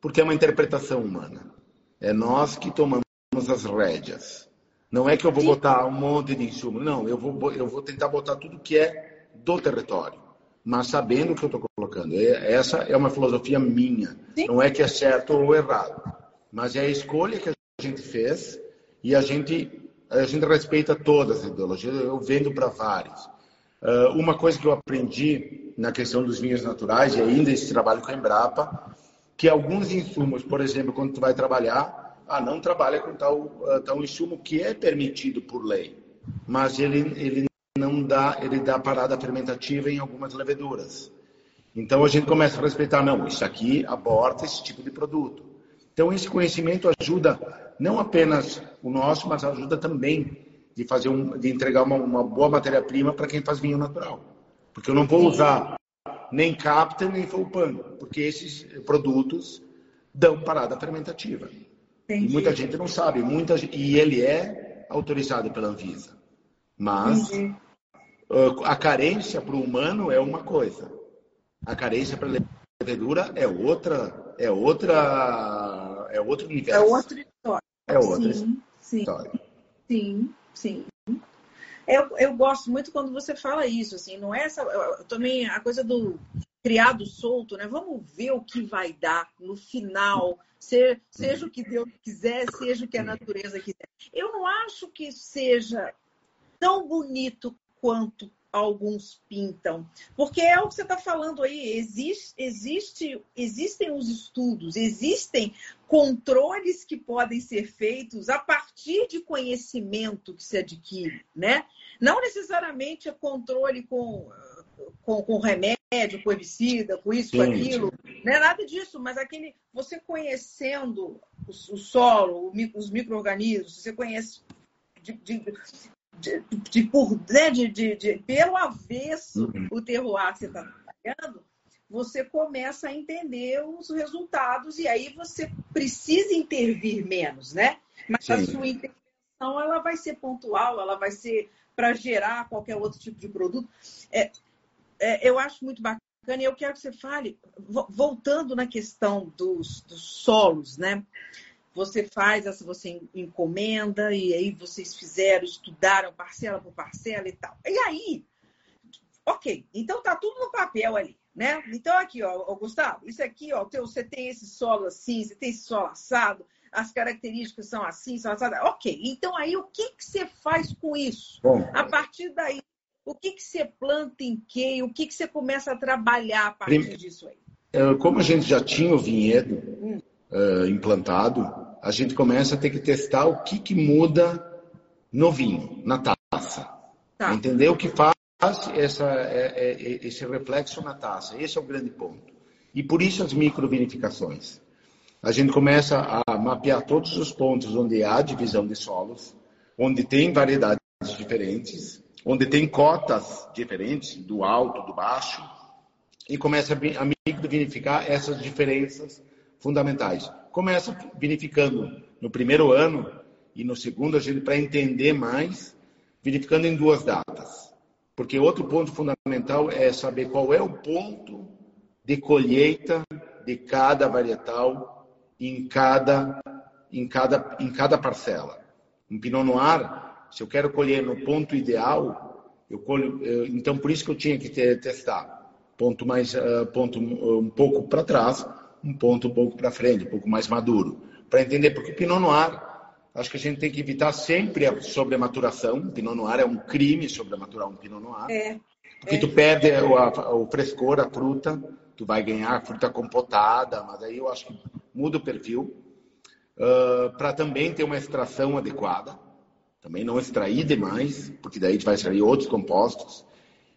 Porque é uma interpretação humana. É nós que tomamos as rédeas. Não é que eu vou botar um monte de insumo, não, eu vou, eu vou tentar botar tudo que é do território. mas sabendo o que eu estou colocando. Essa é uma filosofia minha. Sim. Não é que é certo ou errado, mas é a escolha que a gente fez e a gente a gente respeita todas as ideologias. Eu vendo para vários. Uh, uma coisa que eu aprendi na questão dos vinhos naturais e ainda esse trabalho com a Embrapa, que alguns insumos, por exemplo, quando tu vai trabalhar, ah, não trabalha com tal, uh, tal insumo que é permitido por lei, mas ele, ele não dá, ele dá parada fermentativa em algumas leveduras. Então a gente começa a respeitar, não, isso aqui aborta esse tipo de produto. Então esse conhecimento ajuda não apenas o nosso, mas ajuda também de fazer um, de entregar uma, uma boa matéria-prima para quem faz vinho natural. Porque eu não vou usar nem Captain nem Fulpan, porque esses produtos dão parada fermentativa. Entendi. E muita gente não sabe, muita e ele é autorizado pela Anvisa. Mas Entendi. a carência para o humano é uma coisa. A carência para a levedura é outra, é outra, é outro universo. É outra história. É outra sim, história. Sim, sim. Eu, eu gosto muito quando você fala isso, assim, não é essa. Também a coisa do criado solto, né? Vamos ver o que vai dar no final, seja, seja o que Deus quiser, seja o que a natureza quiser. Eu não acho que seja tão bonito quanto alguns pintam. Porque é o que você está falando aí, existe, existe, existem os estudos, existem controles que podem ser feitos a partir de conhecimento que se adquire, né? Não necessariamente é controle com, com, com remédio, com herbicida, com isso, com aquilo, não é nada disso, mas aquele, você conhecendo o, o solo, os micro-organismos, você conhece de, de, de, de, por, né, de, de, de, pelo avesso uhum. o terroir que você está trabalhando, você começa a entender os resultados e aí você precisa intervir menos, né? Mas Sim. a sua intervenção ela vai ser pontual, ela vai ser para gerar qualquer outro tipo de produto. É, é, eu acho muito bacana e eu quero que você fale, voltando na questão dos, dos solos, né? você faz, essa você encomenda, e aí vocês fizeram, estudaram parcela por parcela e tal. E aí, ok, então tá tudo no papel ali, né? Então aqui, ó, Gustavo, isso aqui, ó, você tem esse solo assim, você tem esse solo assado, as características são assim, são assadas. Ok, então aí o que, que você faz com isso? Bom, a partir daí, o que, que você planta em quem? O que, que você começa a trabalhar a partir Prime... disso aí? É, como a gente já tinha o vinhedo hum. uh, implantado, a gente começa a ter que testar o que, que muda no vinho, na taça. Tá. Entender o que faz essa, é, é, é, esse reflexo na taça. Esse é o grande ponto. E por isso as microvinificações. A gente começa a mapear todos os pontos onde há divisão de solos, onde tem variedades diferentes, onde tem cotas diferentes, do alto, do baixo, e começa a microvinificar essas diferenças fundamentais começa vinificando no primeiro ano e no segundo a gente para entender mais, vinificando em duas datas. Porque outro ponto fundamental é saber qual é o ponto de colheita de cada varietal em cada em cada em cada parcela. Um Pinot Noir, se eu quero colher no ponto ideal, eu colho, eu, então por isso que eu tinha que ter, testar ponto mais uh, ponto um pouco para trás um ponto um pouco para frente, um pouco mais maduro, para entender, porque o Pinot Noir, acho que a gente tem que evitar sempre a sobrematuração. O Pinot Noir é um crime sobrematurar um Pinot Noir. É. Porque é. tu perde o, a, o frescor, a fruta, tu vai ganhar a fruta compotada, mas aí eu acho que muda o perfil. Uh, para também ter uma extração adequada, também não extrair demais, porque daí a gente vai extrair outros compostos.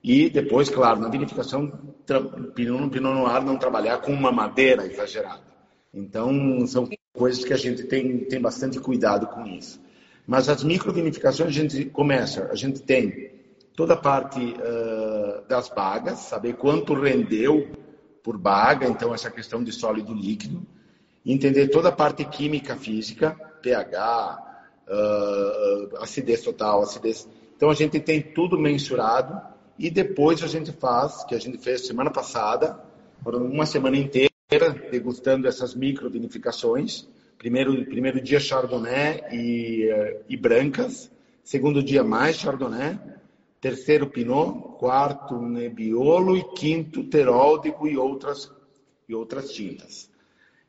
E depois, claro, na vinificação, Pinot, Pinot Noir não trabalhar com uma madeira exagerada. Então, são coisas que a gente tem, tem bastante cuidado com isso. Mas as microvinificações, a gente começa, a gente tem toda a parte uh, das bagas, saber quanto rendeu por baga, então essa questão de sólido líquido, entender toda a parte química física, pH, uh, acidez total, acidez. Então a gente tem tudo mensurado e depois a gente faz, que a gente fez semana passada, uma semana inteira degustando essas micro vinificações. Primeiro, primeiro dia Chardonnay e, uh, e brancas, segundo dia mais Chardonnay, terceiro Pinot, quarto Nebbiolo e quinto Teródico e outras, e outras tintas.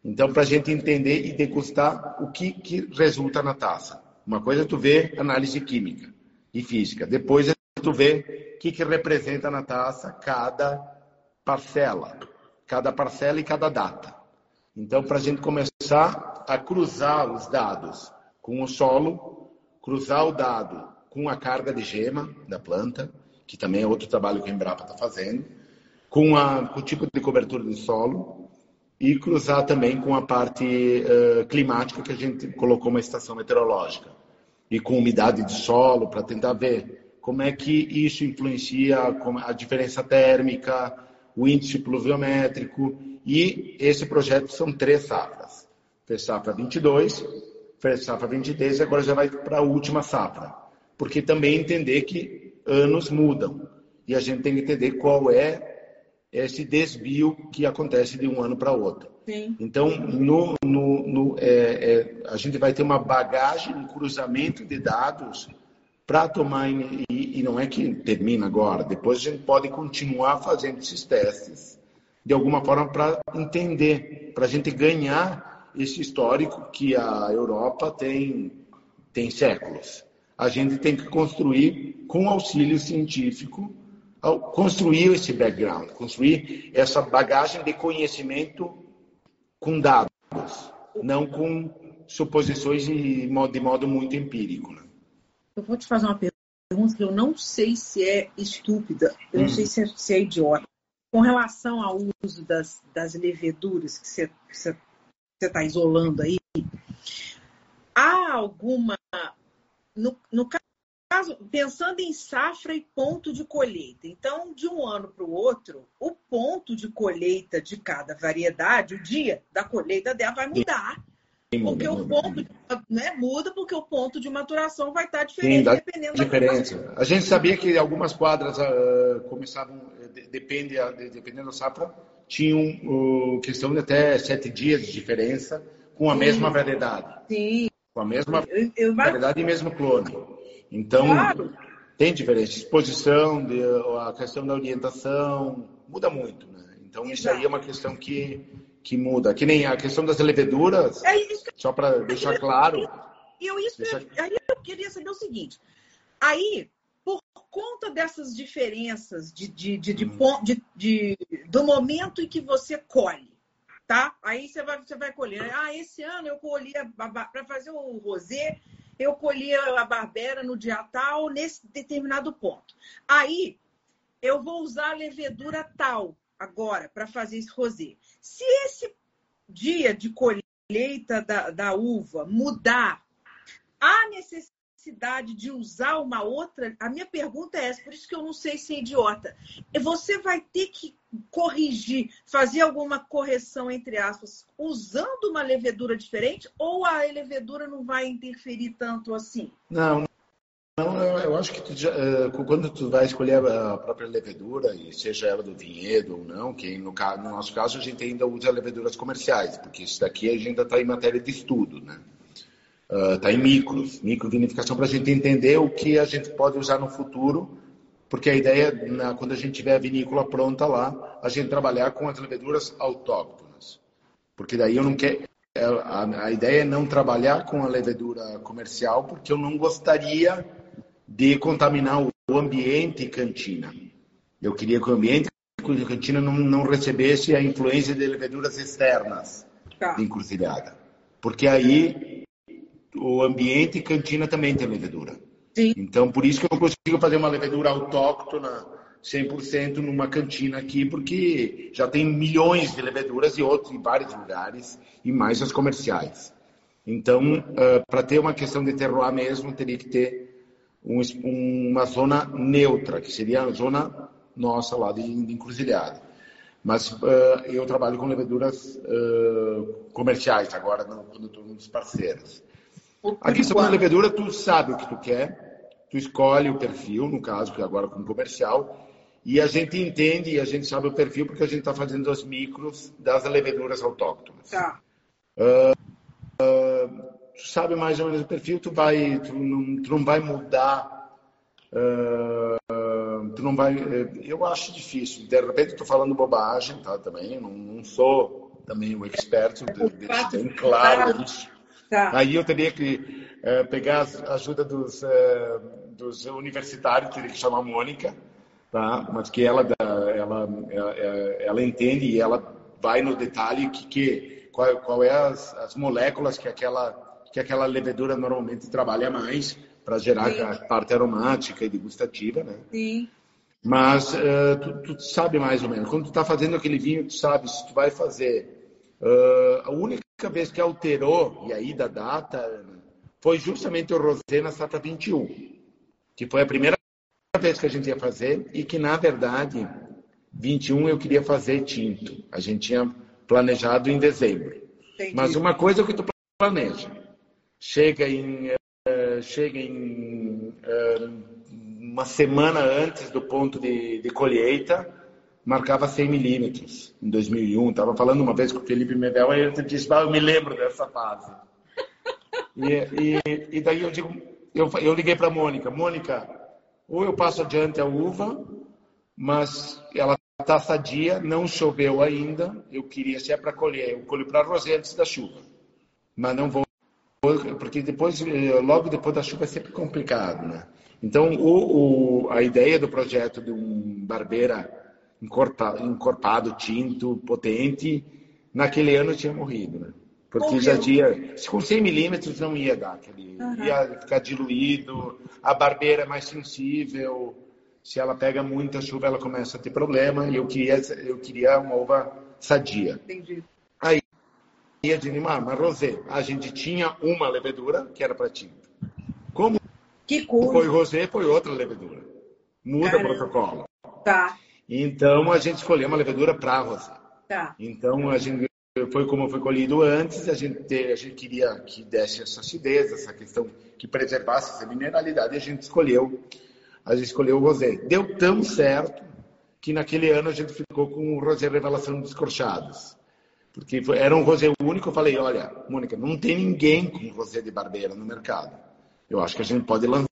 Então, para a gente entender e degustar o que, que resulta na taça. Uma coisa é tu ver análise química e física. Depois é tu ver o que, que representa na taça cada parcela. Cada parcela e cada data. Então, para a gente começar a cruzar os dados com o solo, cruzar o dado com a carga de gema da planta, que também é outro trabalho que a Embrapa está fazendo, com, a, com, o tipo de cobertura de solo e cruzar também com a parte uh, climática que a gente colocou uma estação meteorológica e com umidade de solo para tentar ver como é que isso influencia a diferença térmica, o índice pluviométrico. E esse projeto são três safras. Fez safra 22, fez safra 23 e agora já vai para a última safra. Porque também entender que anos mudam. E a gente tem que entender qual é esse desvio que acontece de um ano para outro. Sim. Então, no, no, no, é, é, a gente vai ter uma bagagem, um cruzamento de dados para tomar, e, e, não é que termina agora, depois a gente pode continuar fazendo esses testes de alguma forma para entender, para a gente ganhar esse histórico que a Europa tem, tem séculos a gente tem que construir com auxílio científico, construir esse background, construir essa bagagem de conhecimento com dados, não com suposições de modo, de modo muito empírico. Né? Eu vou te fazer uma pergunta que eu não sei se é estúpida, eu hum. não sei se é, se é, idiota. Com relação ao uso das, das leveduras que você está isolando aí, há alguma no, no caso, pensando em safra e ponto de colheita. Então, de um ano para o outro, o ponto de colheita de cada variedade, o dia da colheita dela vai mudar. Sim, porque muda, o ponto né, muda porque o ponto de maturação vai estar diferente Sim, dependendo diferença. da A gente sabia que algumas quadras uh, começavam, depende, dependendo da safra, tinham uh, questão de até sete dias de diferença com a Sim. mesma variedade. Sim com a mesma eu, eu, variedade e mesmo clone. Então, claro. tem diferença. Exposição, de, a questão da orientação, muda muito. Né? Então, Exato. isso aí é uma questão que, que muda. Que nem a questão das leveduras, é só para deixar claro. Eu, isso, deixar... Aí eu queria saber o seguinte. Aí, por conta dessas diferenças de, de, de, de, hum. de, de do momento em que você colhe, tá? Aí você vai, você vai colher. Ah, esse ano eu colhi para fazer o rosé, eu colhi a barbera no dia tal, nesse determinado ponto. Aí eu vou usar a levedura tal agora para fazer esse rosé. Se esse dia de colheita da, da uva mudar, há necessidade de usar uma outra? A minha pergunta é essa, por isso que eu não sei se é idiota. Você vai ter que corrigir, fazer alguma correção, entre aspas, usando uma levedura diferente ou a levedura não vai interferir tanto assim? Não, não, eu acho que tu já, eh, quando tu vai escolher a própria levedura, e seja ela do vinhedo ou não, que no, no nosso caso a gente ainda usa leveduras comerciais, porque isso daqui a gente ainda está em matéria de estudo, né? Está ah, uh, em micros, microvinificação, para a gente entender o que a gente pode usar no futuro, porque a ideia, na, quando a gente tiver a vinícola pronta lá, a gente trabalhar com as leveduras autóctonas. Porque daí eu não quero. É, a, a ideia é não trabalhar com a levedura comercial, porque eu não gostaria de contaminar o ambiente cantina. Eu queria que o ambiente cantina não, não recebesse a influência de leveduras externas tá. de encruzilhada. Porque aí o ambiente cantina também tem levedura. Sim. Então, por isso que eu não consigo fazer uma levedura autóctona 100% numa cantina aqui, porque já tem milhões de leveduras e outros em vários lugares, e mais as comerciais. Então, uh, para ter uma questão de terroir mesmo, teria que ter um, uma zona neutra, que seria a zona nossa lá de, de encruzilhada. Mas uh, eu trabalho com leveduras uh, comerciais agora, quando estou nos parceiros. A questão da levedura, tu sabe o que tu quer, tu escolhe o perfil, no caso, que agora com comercial, e a gente entende e a gente sabe o perfil porque a gente está fazendo os micros das leveduras autóctones. Tá. Uh, uh, tu sabe mais ou menos o perfil, tu, vai, tu, não, tu não vai mudar uh, tu não vai. Eh, eu acho difícil. De repente, estou falando bobagem, tá? Também não, não sou também um expert, deixa bem claro isso. Tá. Aí eu teria que uh, pegar a ajuda dos, uh, dos universitários, teria que chamar a Mônica, tá? Mas que ela, ela, ela, ela entende e ela vai no detalhe que, que qual, qual é as, as moléculas que aquela que aquela levedura normalmente trabalha mais para gerar Sim. a parte aromática e degustativa, né? Sim. Mas uh, tu, tu, sabe mais ou menos. Quando tu está fazendo aquele vinho, tu sabe se tu vai fazer. Uh, a única vez que alterou, e aí da data, foi justamente o Rosé na safra 21, que foi a primeira vez que a gente ia fazer e que, na verdade, 21 eu queria fazer tinto. A gente tinha planejado em dezembro. Entendi. Mas uma coisa que tu planeja, chega em, uh, chega em uh, uma semana antes do ponto de, de colheita, marcava 100 milímetros em 2001. Estava falando uma vez com o Felipe Medel, e ele disse, ah, eu me lembro dessa fase. E, e, e daí eu digo, eu, eu liguei para a Mônica, Mônica, ou eu passo adiante a uva, mas ela está sadia, não choveu ainda, eu queria, se é para colher, eu colho para rosé antes da chuva. Mas não vou porque depois, logo depois da chuva é sempre complicado, né? Então, o, o, a ideia do projeto de um barbeira encorpa, encorpado, tinto, potente, naquele ano tinha morrido, né? Porque Morreu. já tinha, com 100 milímetros não ia dar, aquele, uhum. ia ficar diluído, a barbeira é mais sensível, se ela pega muita chuva ela começa a ter problema, e eu queria, eu queria uma uva sadia. Entendi ia de animar, mas rosé, a gente tinha uma levedura que era para tinta. Como que coisa. foi rosé, foi outra levedura. Muda Caramba. o protocolo. Tá. Então a gente escolheu uma levedura para rosé. Tá. Então a gente foi como foi colhido antes, a gente, a gente queria que desse essa acidez, essa questão que preservasse essa mineralidade, e a gente escolheu, a gente escolheu o rosé. Deu tão certo que naquele ano a gente ficou com o rosé revelação dos corchados. Porque foi, era um rosé único. Eu falei, olha, Mônica, não tem ninguém com rosé de barbeira no mercado. Eu acho que a gente pode, lançar,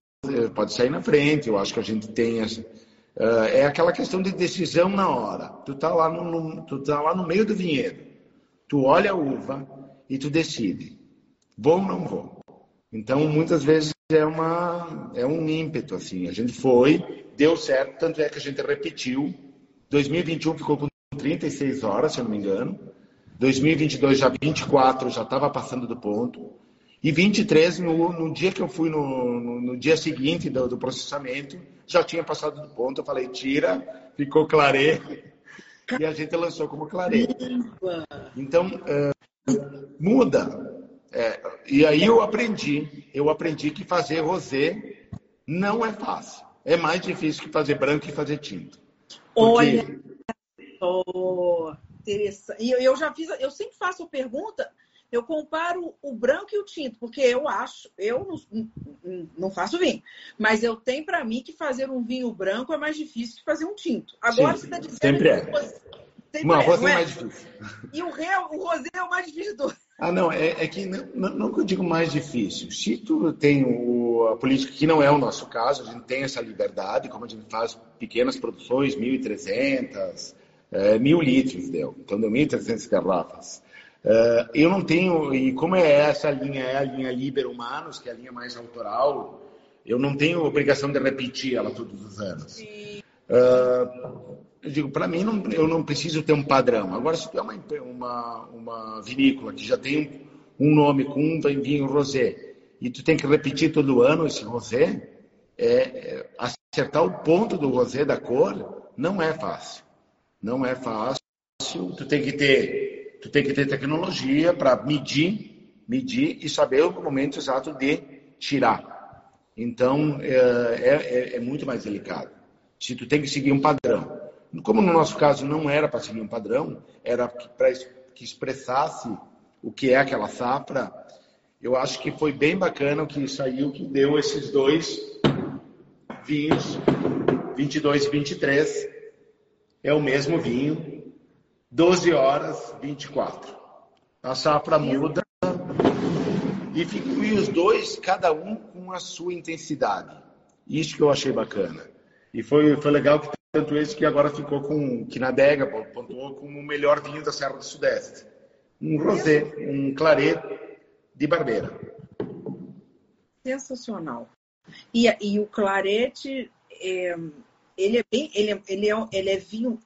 pode sair na frente. Eu acho que a gente tem... Essa, uh, é aquela questão de decisão na hora. Tu tá, lá no, no, tu tá lá no meio do vinhedo. Tu olha a uva e tu decide. Vou ou não vou? Então, muitas vezes é, uma, é um ímpeto, assim. A gente foi, deu certo, tanto é que a gente repetiu. 2021 ficou com 36 horas, se eu não me engano. 2022 já 24, já estava passando do ponto. E 23, no, no dia que eu fui, no, no, no dia seguinte do, do, processamento, já tinha passado do ponto. Eu falei, tira, ficou clarê. E a gente lançou como clarê. Então, uh, muda. É, e aí eu aprendi, eu aprendi que fazer rosé não é fácil. É mais difícil que fazer branco e fazer tinto. Porque... Olha, oh, interessante. E eu já fiz, eu sempre faço a pergunta, eu comparo o branco e o tinto, porque eu acho, eu não, não faço vinho, mas eu tenho para mim que fazer um vinho branco é mais difícil que fazer um tinto. Agora Sim, você está dizendo sempre é. Sempre não, é, rosé é, mais difícil. E o, ré, o rosé é o mais difícil. Ah, não, é, é que não, não, não, que eu digo mais difícil. Se tu tem o, a política, que não é o nosso caso, a gente tem essa liberdade, como a gente faz pequenas produções, 1.300, é, mil litros deu, então deu 1.300 garrafas. Uh, eu não tenho, e como é essa linha, é a linha Liber Humanos, que é a linha mais autoral, eu não tenho obrigação de repetir ela todos os anos. Uh, eu digo, para mim, não, eu não preciso ter um padrão. Agora, se tu é uma, uma, uma vinícola que já tem um nome com um vinho rosé, e tu tem que repetir todo ano esse rosé, é, é, acertar o ponto do rosé da cor não é fácil. Não é fácil. Tu tem que ter, tu tem que ter tecnologia para medir, medir e saber o momento exato de tirar. Então é, é, é muito mais delicado. Se tu tem que seguir um padrão, como no nosso caso não era para seguir um padrão, era para que expressasse o que é aquela safra. Eu acho que foi bem bacana o que saiu, que deu esses dois vinhos, 22 e 23, é o mesmo vinho, 12 horas 24. A safra muda e, e os dois, cada um com a sua intensidade. Isso que eu achei bacana. E foi, foi legal que tanto esse que agora ficou com, que na adega pontuou como o melhor vinho da Serra do Sudeste. Um rosé, um claret de barbeira. Sensacional. E, e o clarete, é, ele é bem, ele é, ele é, ele é vinho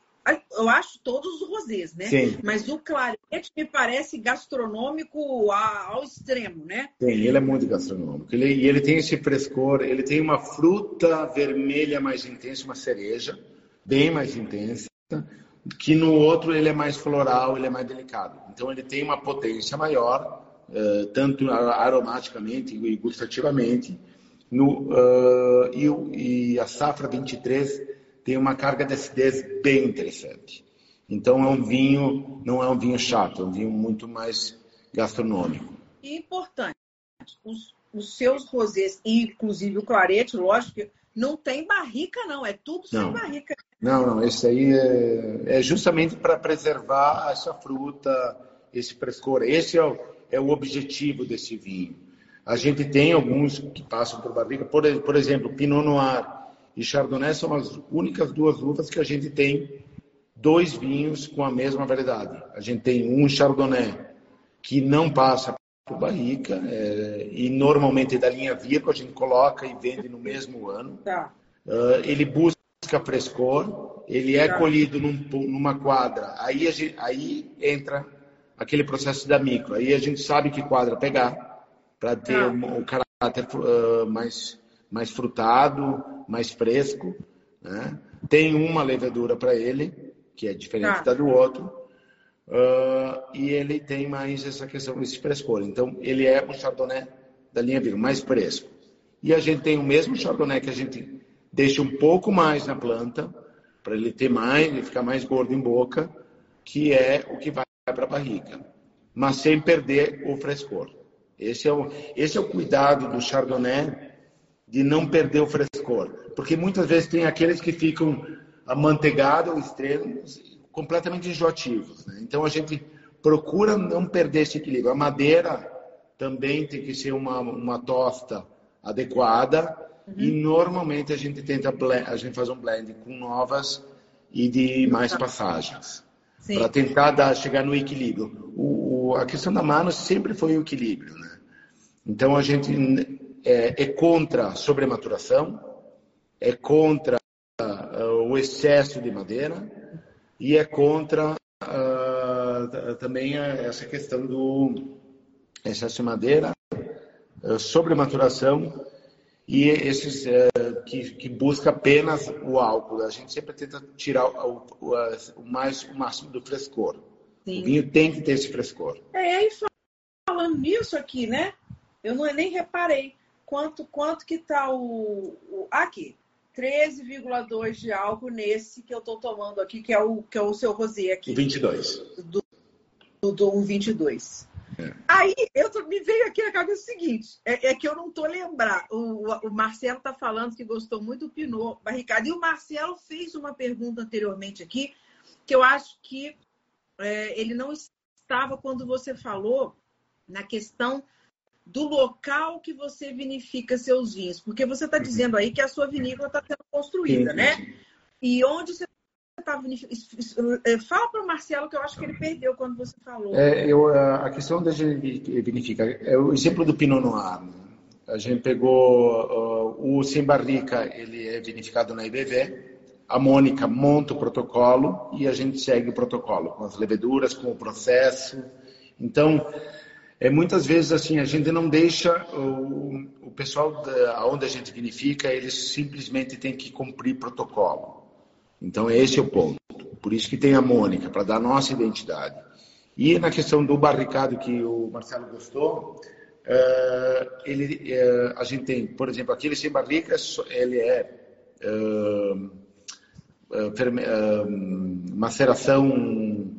eu acho todos os rosés, né? Sim. Mas o clarete me parece gastronômico ao extremo, né? Sim, ele é muito gastronômico. Ele, e ele tem esse frescor, ele tem uma fruta vermelha mais intensa, uma cereja, bem mais intensa, que no outro ele é mais floral, ele é mais delicado. Então ele tem uma potência maior, uh, tanto aromaticamente e gustativamente. No, uh, e, e a safra 23 tem uma carga de acidez bem interessante. Então é um vinho, não é um vinho chato, é um vinho muito mais gastronômico. E importante, os, os seus rosés, inclusive o clarete, lógico, não tem barrica não, é tudo não. sem barrica. Não, não, esse aí é, é justamente para preservar essa fruta, esse frescor. Esse é o, é o objetivo desse vinho. A gente tem alguns que passam por barrica, por, por exemplo, Pinot Noir e Chardonnay são as únicas duas uvas que a gente tem dois vinhos com a mesma variedade. A gente tem um Chardonnay que não passa por barrica é, e normalmente é da linha Virgo a gente coloca e vende no mesmo ano. Tá. Uh, ele busca frescor, ele é tá. colhido num, numa quadra, aí, gente, aí entra aquele processo da micro. Aí a gente sabe que quadra pegar para ter tá. o, o caráter uh, mais mais frutado, mais fresco. Né? Tem uma levedura para ele, que é diferente ah. da do outro. Uh, e ele tem mais essa questão, esse frescor. Então, ele é o Chardonnay da linha Virgo, mais fresco. E a gente tem o mesmo Chardonnay que a gente deixa um pouco mais na planta, para ele ter mais, ele ficar mais gordo em boca, que é o que vai para a barriga, mas sem perder o frescor. Esse é o, esse é o cuidado do Chardonnay de não perder o frescor. Porque muitas vezes tem aqueles que ficam amanteigados, extremos, completamente enjoativos. Né? Então a gente procura não perder esse equilíbrio. A madeira também tem que ser uma, uma tosta adequada uhum. e normalmente a gente tenta a gente faz um blend com novas e de mais passagens para tentar dar, chegar no equilíbrio. O, o, a questão da mano sempre foi o equilíbrio, né? Então a gente é, é contra a sobrematuração, é contra uh, o excesso de madeira e é contra uh, também essa questão do excesso de madeira, uh, sobrematuração e esses uh, que, que busca apenas o álcool. A gente sempre tenta tirar o, o, o mais, o máximo do frescor. Sim. O vinho tem que ter esse frescor. É, aí falando nisso aqui, né? Eu não nem reparei quanto, quanto que tá o, o aqui. 13,2 de álcool nesse que eu estou tomando aqui, que é o, que é o seu rosé aqui. O 22. Do, do, do 22. É. Aí eu tô, me veio aqui na cabeça o seguinte: é, é que eu não estou lembrando. O, o Marcelo está falando que gostou muito do Pinot barricado. E o Marcelo fez uma pergunta anteriormente aqui, que eu acho que é, ele não estava quando você falou na questão do local que você vinifica seus vinhos, porque você está dizendo aí que a sua vinícola está sendo construída, né? E onde você está vinificando? É, fala para o Marcelo que eu acho que ele perdeu quando você falou. É, eu, a questão da gente vinificar é o exemplo do Pinot Noir. Né? A gente pegou uh, o Sem Barrica, ele é vinificado na IBV. A Mônica monta o protocolo e a gente segue o protocolo com as leveduras, com o processo. Então, é, muitas vezes assim a gente não deixa o, o pessoal da, onde a gente vinifica, eles simplesmente têm que cumprir protocolo. Então esse é o ponto. Por isso que tem a Mônica para dar nossa identidade. E na questão do barricado que o Marcelo gostou, uh, ele, uh, a gente tem, por exemplo, aquele sem barrica, ele é uh, maceração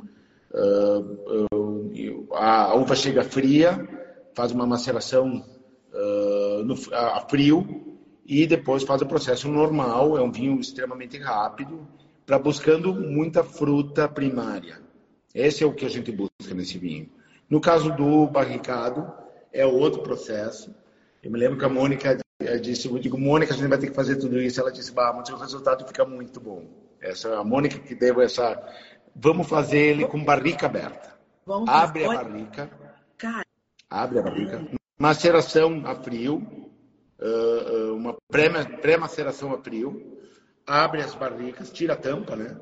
a uva chega fria, faz uma maceração no, a, frio e depois faz o processo normal. É um vinho extremamente rápido, para buscando muita fruta primária. Esse é o que a gente busca nesse vinho. No caso do barricado, é outro processo. Eu me lembro que a Mônica, eu disse, eu digo, Mônica, a gente vai ter que fazer tudo isso. Ela disse, bah, mas o resultado fica muito bom. Essa a Mônica que deu essa. Vamos fazer ele com barrica aberta. Vamos Abre a barrica. Cara. Abre a barrica. Maceração a frio. Uh, uma pré-maceração a frio. Abre as barricas, tira a tampa, né?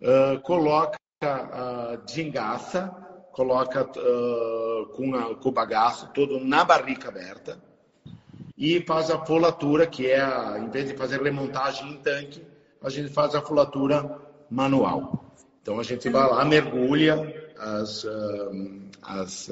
Uh, coloca, uh, desengaça, coloca com, a, com o bagaço todo na barrica aberta e faz a folatura, que é, a, em vez de fazer remontagem em tanque, a gente faz a folatura manual. Então a gente vai lá, mergulha, as, as,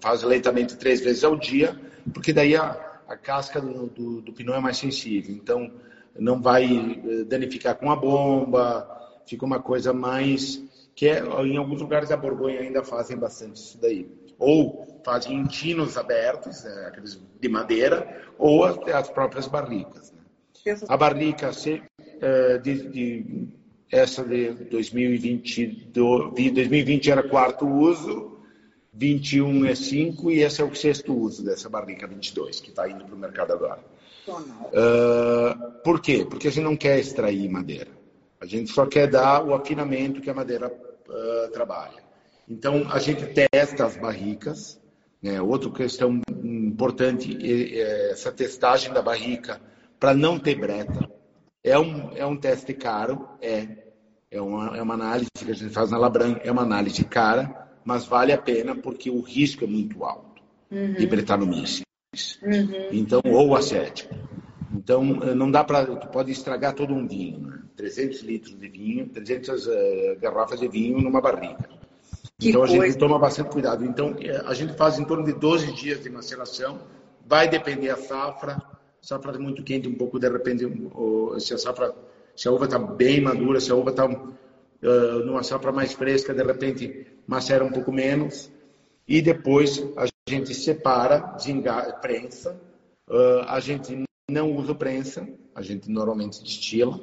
faz leitamento três vezes ao dia, porque daí a, a casca do, do, do pinot é mais sensível. Então não vai eh, danificar com a bomba, fica uma coisa mais que é, em alguns lugares da Borgonha ainda fazem bastante isso daí. Ou fazem em tinos abertos, é, aqueles de madeira, ou as, as próprias barricas. Né? A barrica se, é, de, de, essa de 2020, do, 2020 era quarto uso, 21 é 5 e esse é o sexto uso dessa barrica 22, que está indo para o mercado agora. Uh, por quê? Porque a gente não quer extrair madeira. A gente só quer dar o afinamento que a madeira uh, trabalha. Então, a gente testa as barricas. Né? Outra questão importante é essa testagem da barrica para não ter breta. É um, é um teste caro, é. É uma, é uma análise que a gente faz na Labran, é uma análise cara, mas vale a pena porque o risco é muito alto uhum. de bretanomices. Uhum. Então, ou acético. Então, eh, não dá para. Tu pode estragar todo um vinho, né? 300 litros de vinho, 300 uh, eh, garrafas de vinho numa barrica. Que então, coisa. a gente toma bastante cuidado. Então, eh, a gente faz em torno de 12 dias de maceração. Vai depender a safra. Safra muito quente, um pouco de repente, se a safra, se a uva está bem madura, se a uva está uh, numa safra mais fresca, de repente macera um pouco menos. E depois a gente separa, prensa. Uh, a gente não usa prensa, a gente normalmente destila.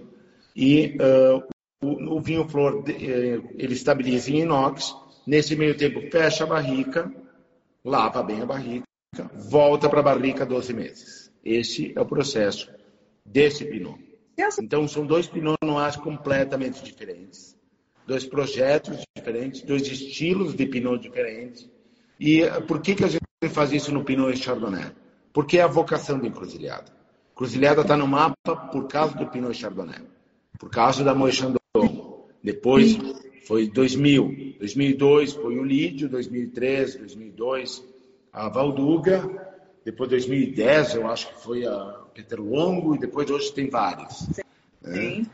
E uh, o, o, vinho flor, eh, ele estabiliza em inox. Nesse meio tempo, fecha a barrica, lava bem a barrica, volta para a barrica 12 meses. Esse é o processo desse pinot. Então, são dois pinot noirs completamente diferentes. Dois projetos diferentes, dois estilos de pinot diferentes. E eh, por que, que a gente faz isso no pinot e chardonnay? Porque é a vocação da encruzilhada. Cruzilhada está no mapa por causa do Pinot Chardonnay, por causa da Moët Chandon. Depois foi 2000, 2002 foi o Lídio, 2003, 2002 a Valduga, depois 2010 eu acho que foi a Peter Longo e depois hoje tem vários. Né?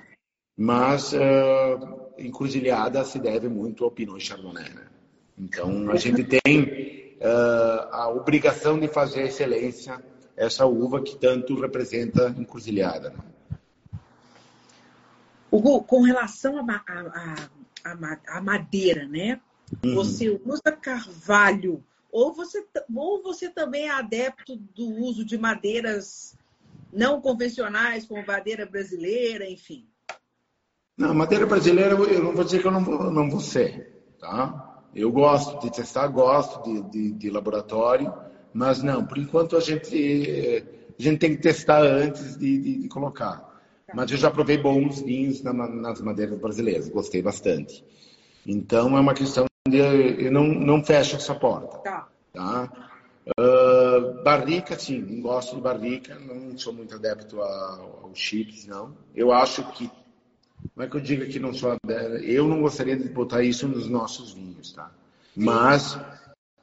Mas uh, encruzilhada se deve muito ao Pinot Chardonnay. Né? Então a (laughs) gente tem uh, a obrigação de fazer a excelência essa uva que tanto representa encruzilhada. Né? Hugo, com relação à madeira, né? Uhum. Você usa carvalho ou você, ou você também é adepto do uso de madeiras não convencionais, como madeira brasileira, enfim? Não, madeira brasileira, eu não vou dizer que eu não vou, não vou ser, tá? Eu gosto de testar, gosto de, de, de laboratório, mas não, por enquanto a gente, a gente tem que testar antes de, de, de colocar. Mas eu já provei bons vinhos na, nas madeiras brasileiras, gostei bastante. Então é uma questão eu não, não fecho essa porta. Tá. tá? Uh, barrica, sim, gosto de barrica, não sou muito adepto aos chips, não. Eu acho que, não é que eu diga que não sou adepto, eu não gostaria de botar isso nos nossos vinhos, tá? Mas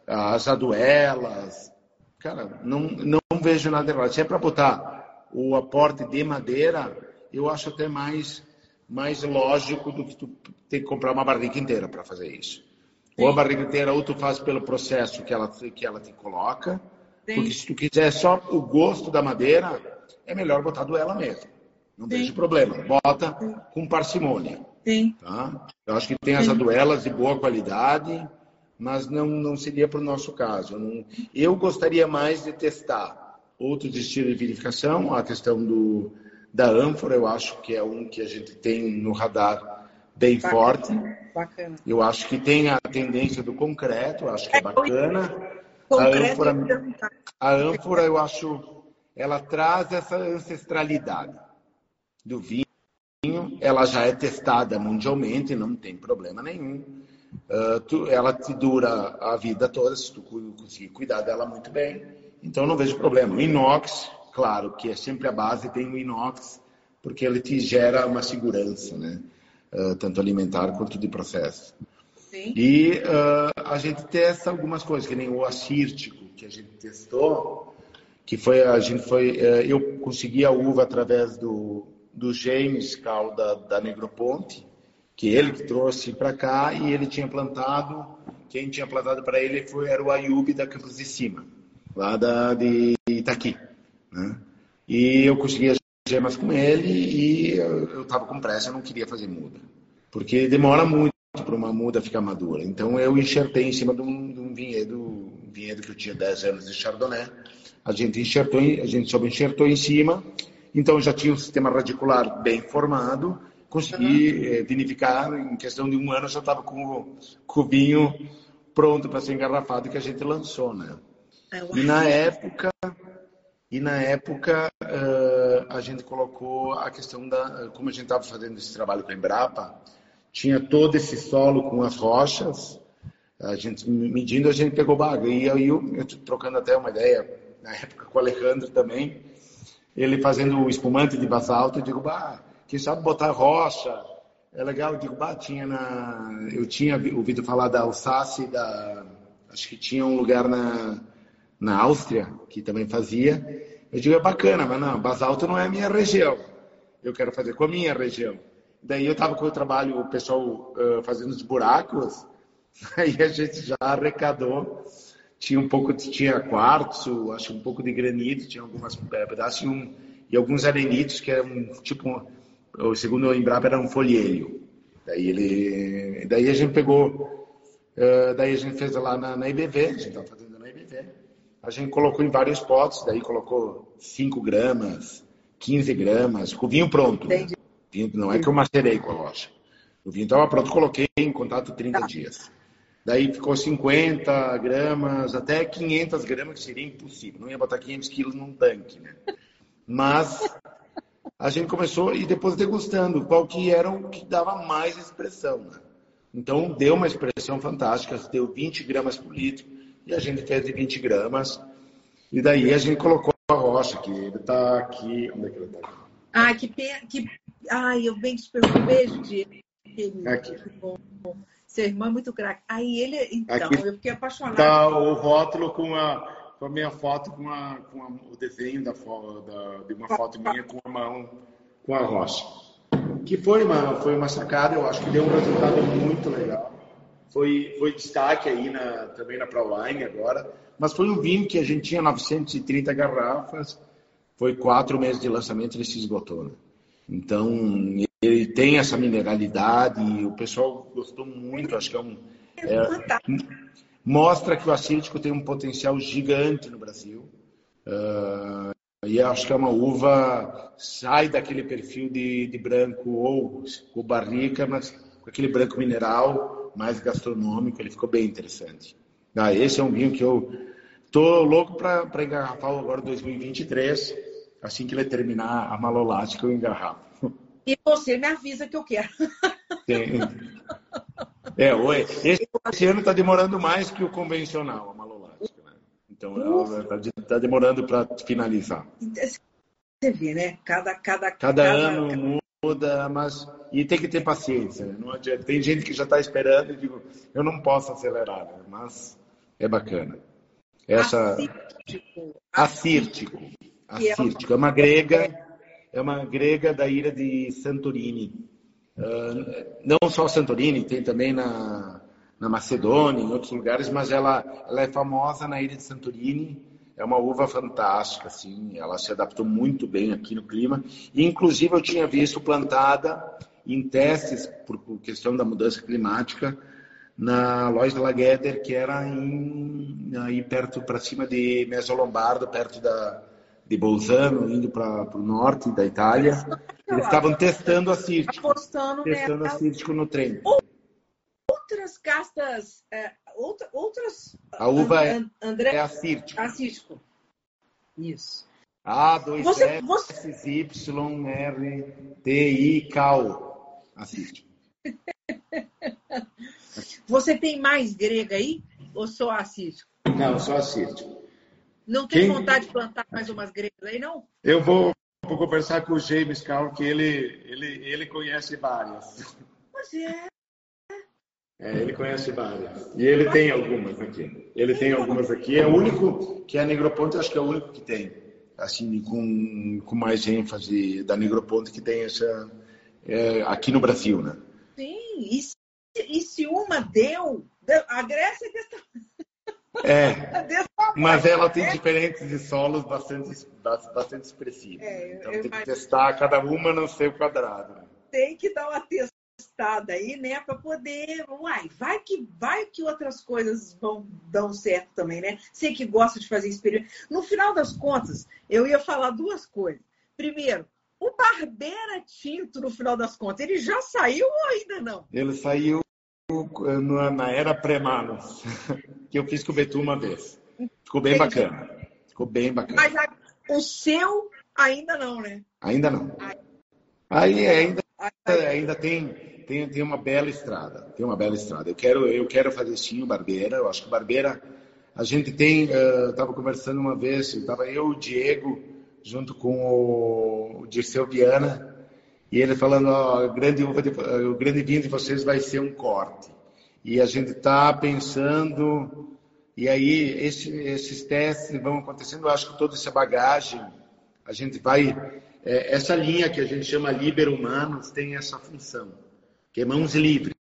as aduelas, cara, não, não vejo nada errado. Se é para botar o aporte de madeira, eu acho até mais, mais lógico do que tu ter que comprar uma barrica inteira para fazer isso. Sim. Ou a barrica inteira, ou tu faz pelo processo que ela, que ela te coloca, Sim. porque se tu quiser só o gosto da madeira, é melhor botar duela mesmo. Não Sim. vejo problema. Bota com parcimônia. Sim. Tá? Eu acho que tem as duelas de boa qualidade mas não, não seria para o nosso caso. Não, eu gostaria mais de testar outros estilos de vinificação, a questão do, da ânfora, eu acho que é um que a gente tem no radar bem bacana, forte. Bacana. Eu acho que tem a tendência do concreto, acho que é bacana. A ânfora, a ânfora eu acho ela traz essa ancestralidade do vinho. Ela já é testada mundialmente, não tem problema nenhum. Uh, tu, ela te dura a vida toda se tu conseguir cuidar dela muito bem. Então não vejo problema. O inox, claro, que é sempre a base, tem o inox, porque ele te gera uma segurança, né? Uh, tanto alimentar quanto de processo. Sim. E uh, a gente testa algumas coisas, que nem o acírtico que a gente testou, que foi a gente foi, uh, eu consegui a uva através do, do James Cal da, da Negroponte, que ele que trouxe para cá e ele tinha plantado, quem tinha plantado para ele foi era o Ayub da Campos de Cima, lá da, de Itaqui, né? E eu consegui gemas com ele e eu estava com pressa, eu não queria fazer muda, porque demora muito para uma muda ficar madura. Então eu enxertei em cima de um, de um vinhedo, um vinhedo que eu tinha 10 anos de Chardonnay. A gente enxertou, a gente só enxertou em cima. Então já tinha um sistema radicular bem formado. Consegui uhum. vinificar em questão de um ano já estava com, o, com o vinho pronto para ser engarrafado que a gente lançou, né? E na época e na época uh, a gente colocou a questão da como a gente estava fazendo esse trabalho com a Embrapa tinha todo esse solo com as rochas, a gente medindo, a gente pegou baga. E aí eu, eu trocando até uma ideia, na época com o Alejandro também, ele fazendo o espumante de basalto, eu digo, bah, quem sabe botar rocha, é legal, eu digo, bah, tinha na... Eu tinha ouvido falar da Alsácia, da... acho que tinha um lugar na, na Áustria, que também fazia. Eu digo, é bacana, mas não, basalto não é a minha região. Eu quero fazer com a minha região. Daí eu estava com o trabalho, o pessoal uh, fazendo os buracos, (laughs) aí a gente já arrecadou. Tinha um pouco, tinha quartzo, acho um pouco de granito, tinha algumas é, pedaços e, um, e alguns arenitos que eram um, tipo, o segundo o Embrapa era um folheiro. Daí ele, daí a gente pegou, uh, daí a gente fez lá na, na IBV, a gente estava fazendo na IBV. A gente colocou em vários potes, daí colocou 5 gramas, 15 gramas, com o vinho pronto. Entendi vinho, não é que eu macerei com a rocha. O vinho estava pronto, coloquei em contato 30 tá. dias. Daí ficou 50 gramas, até 500 gramas, que seria impossível. Não ia botar 500 quilos num tanque, né? Mas a gente começou e depois degustando qual que era o que dava mais expressão, né? Então deu uma expressão fantástica, deu 20 gramas por litro e a gente fez de 20 gramas. E daí a gente colocou a rocha, que ele está aqui. Onde é que ele está? Ah, que, que Ai, eu te perguntar. Um beijo, Diego. Aqui. Seu irmão é muito craque. Aí ele, então, Aqui eu fiquei apaixonada. Tá o rótulo com a, com a minha foto, com, a, com a, o desenho da, da, de uma foto minha com a mão, com a rocha. Que foi uma, foi uma sacada, eu acho que deu um resultado muito legal. Foi, foi destaque aí na, também na ProWine agora. Mas foi um vinho que a gente tinha 930 garrafas. Foi quatro meses de lançamento e ele se esgotou. Né? Então, ele tem essa mineralidade e o pessoal gostou muito. Acho que é um. É, mostra que o acítico tem um potencial gigante no Brasil. Uh, e acho que é uma uva sai daquele perfil de, de branco ou com barrica, mas com aquele branco mineral mais gastronômico, ele ficou bem interessante. Ah, esse é um vinho que eu tô louco para engarrafar agora 2023 Assim que ele terminar a malolática, eu engarrafo. E você me avisa que eu quero. (laughs) Sim. É, oi. Esse, esse ano está demorando mais que o convencional, a malolática. Né? Então, está tá demorando para finalizar. Você vê, né? Cada, cada, cada, cada ano muda, mas. E tem que ter paciência. Né? Não adianta. Tem gente que já está esperando e digo, eu não posso acelerar, né? mas é bacana. Essa. Acírtico. Acírtico. Assírtico. É uma grega, é uma grega da ilha de Santorini. Uh, não só Santorini, tem também na, na Macedônia, em outros lugares, mas ela, ela é famosa na ilha de Santorini. É uma uva fantástica, assim, ela se adaptou muito bem aqui no clima. E, inclusive, eu tinha visto plantada em testes, por, questão da mudança climática, na loja Lagueder, que era em, aí perto, para cima de Mesolombardo, perto da, de Bolzano, indo para o norte da Itália. Eles estavam testando a Círtico. Apostando testando a Círtico no trem. Outras castas, é, outra, outras... A uva é, André, é a Círtico. A Círtico. Isso. A, 2 você, S, você... Y, R, T, I, Cal. Assiste. (laughs) Você tem mais grega aí? Ou só assiste? Não, só assiste. Não tem Quem... vontade de plantar mais umas gregas aí, não? Eu vou, vou conversar com o James Carl, que ele, ele, ele conhece várias. Pois é. É, ele conhece várias. E ele tem algumas aqui. Ele tem algumas aqui. É o único que a Negroponte, acho que é o único que tem. Assim, com, com mais ênfase da Negroponte que tem essa é, aqui no Brasil, né? Sim, e se, e se uma deu, a Grécia é, (laughs) mas ela tem diferentes de solos bastante, bastante expressivos. É, então tem que testar cada uma no seu quadrado. Tem que dar uma testada aí, né, para poder, uai, vai que vai que outras coisas vão dão certo também, né? Sei que gosta de fazer experimento. No final das contas, eu ia falar duas coisas. Primeiro, o Barbeira Tinto, no final das contas, ele já saiu ou ainda não? Ele saiu na era pré-manos, (laughs) que eu fiz com o Betu uma vez. Ficou bem Entendi. bacana. Ficou bem bacana. Mas a, o seu ainda não, né? Ainda não. Aí ainda, ainda tem, tem, tem uma bela estrada. Tem uma bela estrada. Eu quero, eu quero fazer sim o Barbeira. Eu acho que Barbeira, a gente tem. Estava uh, conversando uma vez, estava eu, o Diego, junto com o Dirceu Viana e ele falando, ó, grande uva de, o grande vinho de vocês vai ser um corte. E a gente está pensando, e aí esse, esses testes vão acontecendo, eu acho que toda essa bagagem, a gente vai, é, essa linha que a gente chama Liber Humanos tem essa função, que é mãos livres,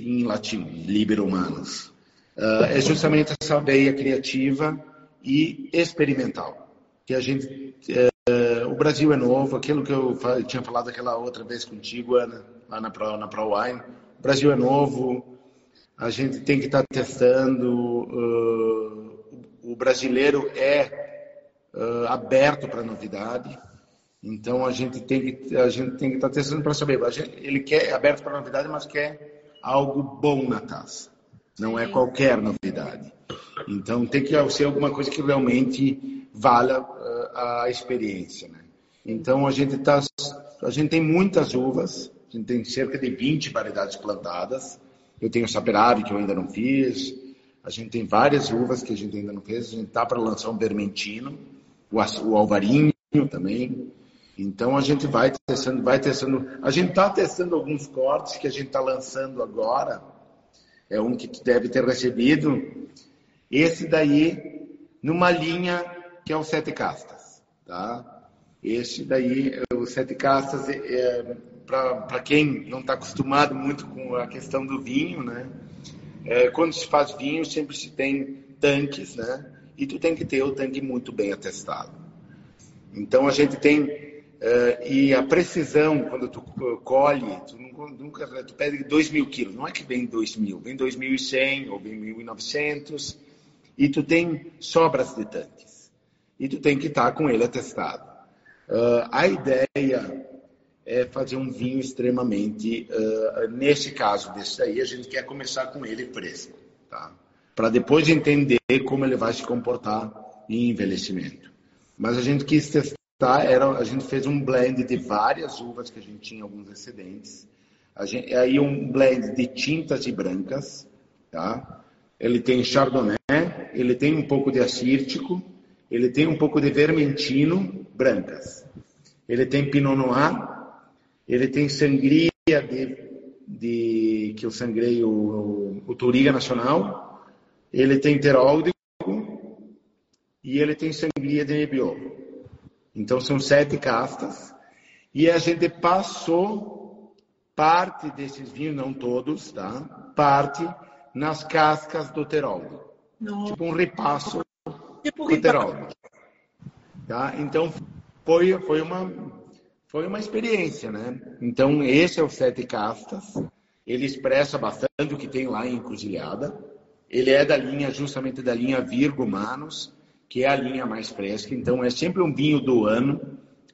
em latim, Liber Humanos. Uh, é justamente essa veia criativa e experimental, que a gente é, o Brasil é novo, aquilo que eu tinha falado aquela outra vez contigo, Ana, lá na Pro, na ProWine. O Brasil é novo, a gente tem que estar tá testando. Uh, o brasileiro é uh, aberto para novidade, então a gente tem que a gente tem que estar tá testando para saber. Gente, ele quer é aberto para novidade, mas quer algo bom na taça. Não é qualquer novidade. Então tem que ser alguma coisa que realmente valha uh, a experiência. Né? Então a gente tá, a gente tem muitas uvas, a gente tem cerca de 20 variedades plantadas. Eu tenho Saperavi que eu ainda não fiz. A gente tem várias uvas que a gente ainda não fez. A gente tá para lançar um vermentino, o, o alvarinho também. Então a gente vai testando, vai testando. A gente está testando alguns cortes que a gente está lançando agora. É um que tu deve ter recebido. Esse daí, numa linha que é o Sete Castas, tá? Esse daí, o Sete Castas, é, é para quem não está acostumado muito com a questão do vinho, né? É, quando se faz vinho, sempre se tem tanques, né? E tu tem que ter o tanque muito bem atestado. Então a gente tem Uh, e a precisão, quando tu colhe, tu nunca, tu pede 2 mil quilos, não é que vem 2 mil, vem 2.100 ou vem 1.900, e tu tem sobras de tanques. E tu tem que estar com ele atestado. Uh, a ideia é fazer um vinho extremamente, uh, nesse caso desse aí, a gente quer começar com ele fresco, tá? Para depois entender como ele vai se comportar em envelhecimento. Mas a gente quis testar, era, a gente fez um blend de várias uvas que a gente tinha alguns excedentes. A gente, aí um blend de tintas e brancas, tá? Ele tem chardonnay, ele tem um pouco de acírtico, ele tem um pouco de vermentino, brancas. Ele tem pinot noir, ele tem sangria de, de que eu sangrei o, o Turiga Nacional, ele tem teródico e ele tem sangria de Nebbiolo. Então são sete castas e a gente passou parte desses vinhos, não todos, tá? Parte nas cascas do Terol. Tipo um repasso tipo do Terol. Tá? Então, foi, foi, uma, foi uma experiência, né? Então, esse é o Sete Castas. Ele expressa bastante o que tem lá em Encruzilhada. Ele é da linha, justamente da linha Virgo Manos, que é a linha mais fresca. Então, é sempre um vinho do ano.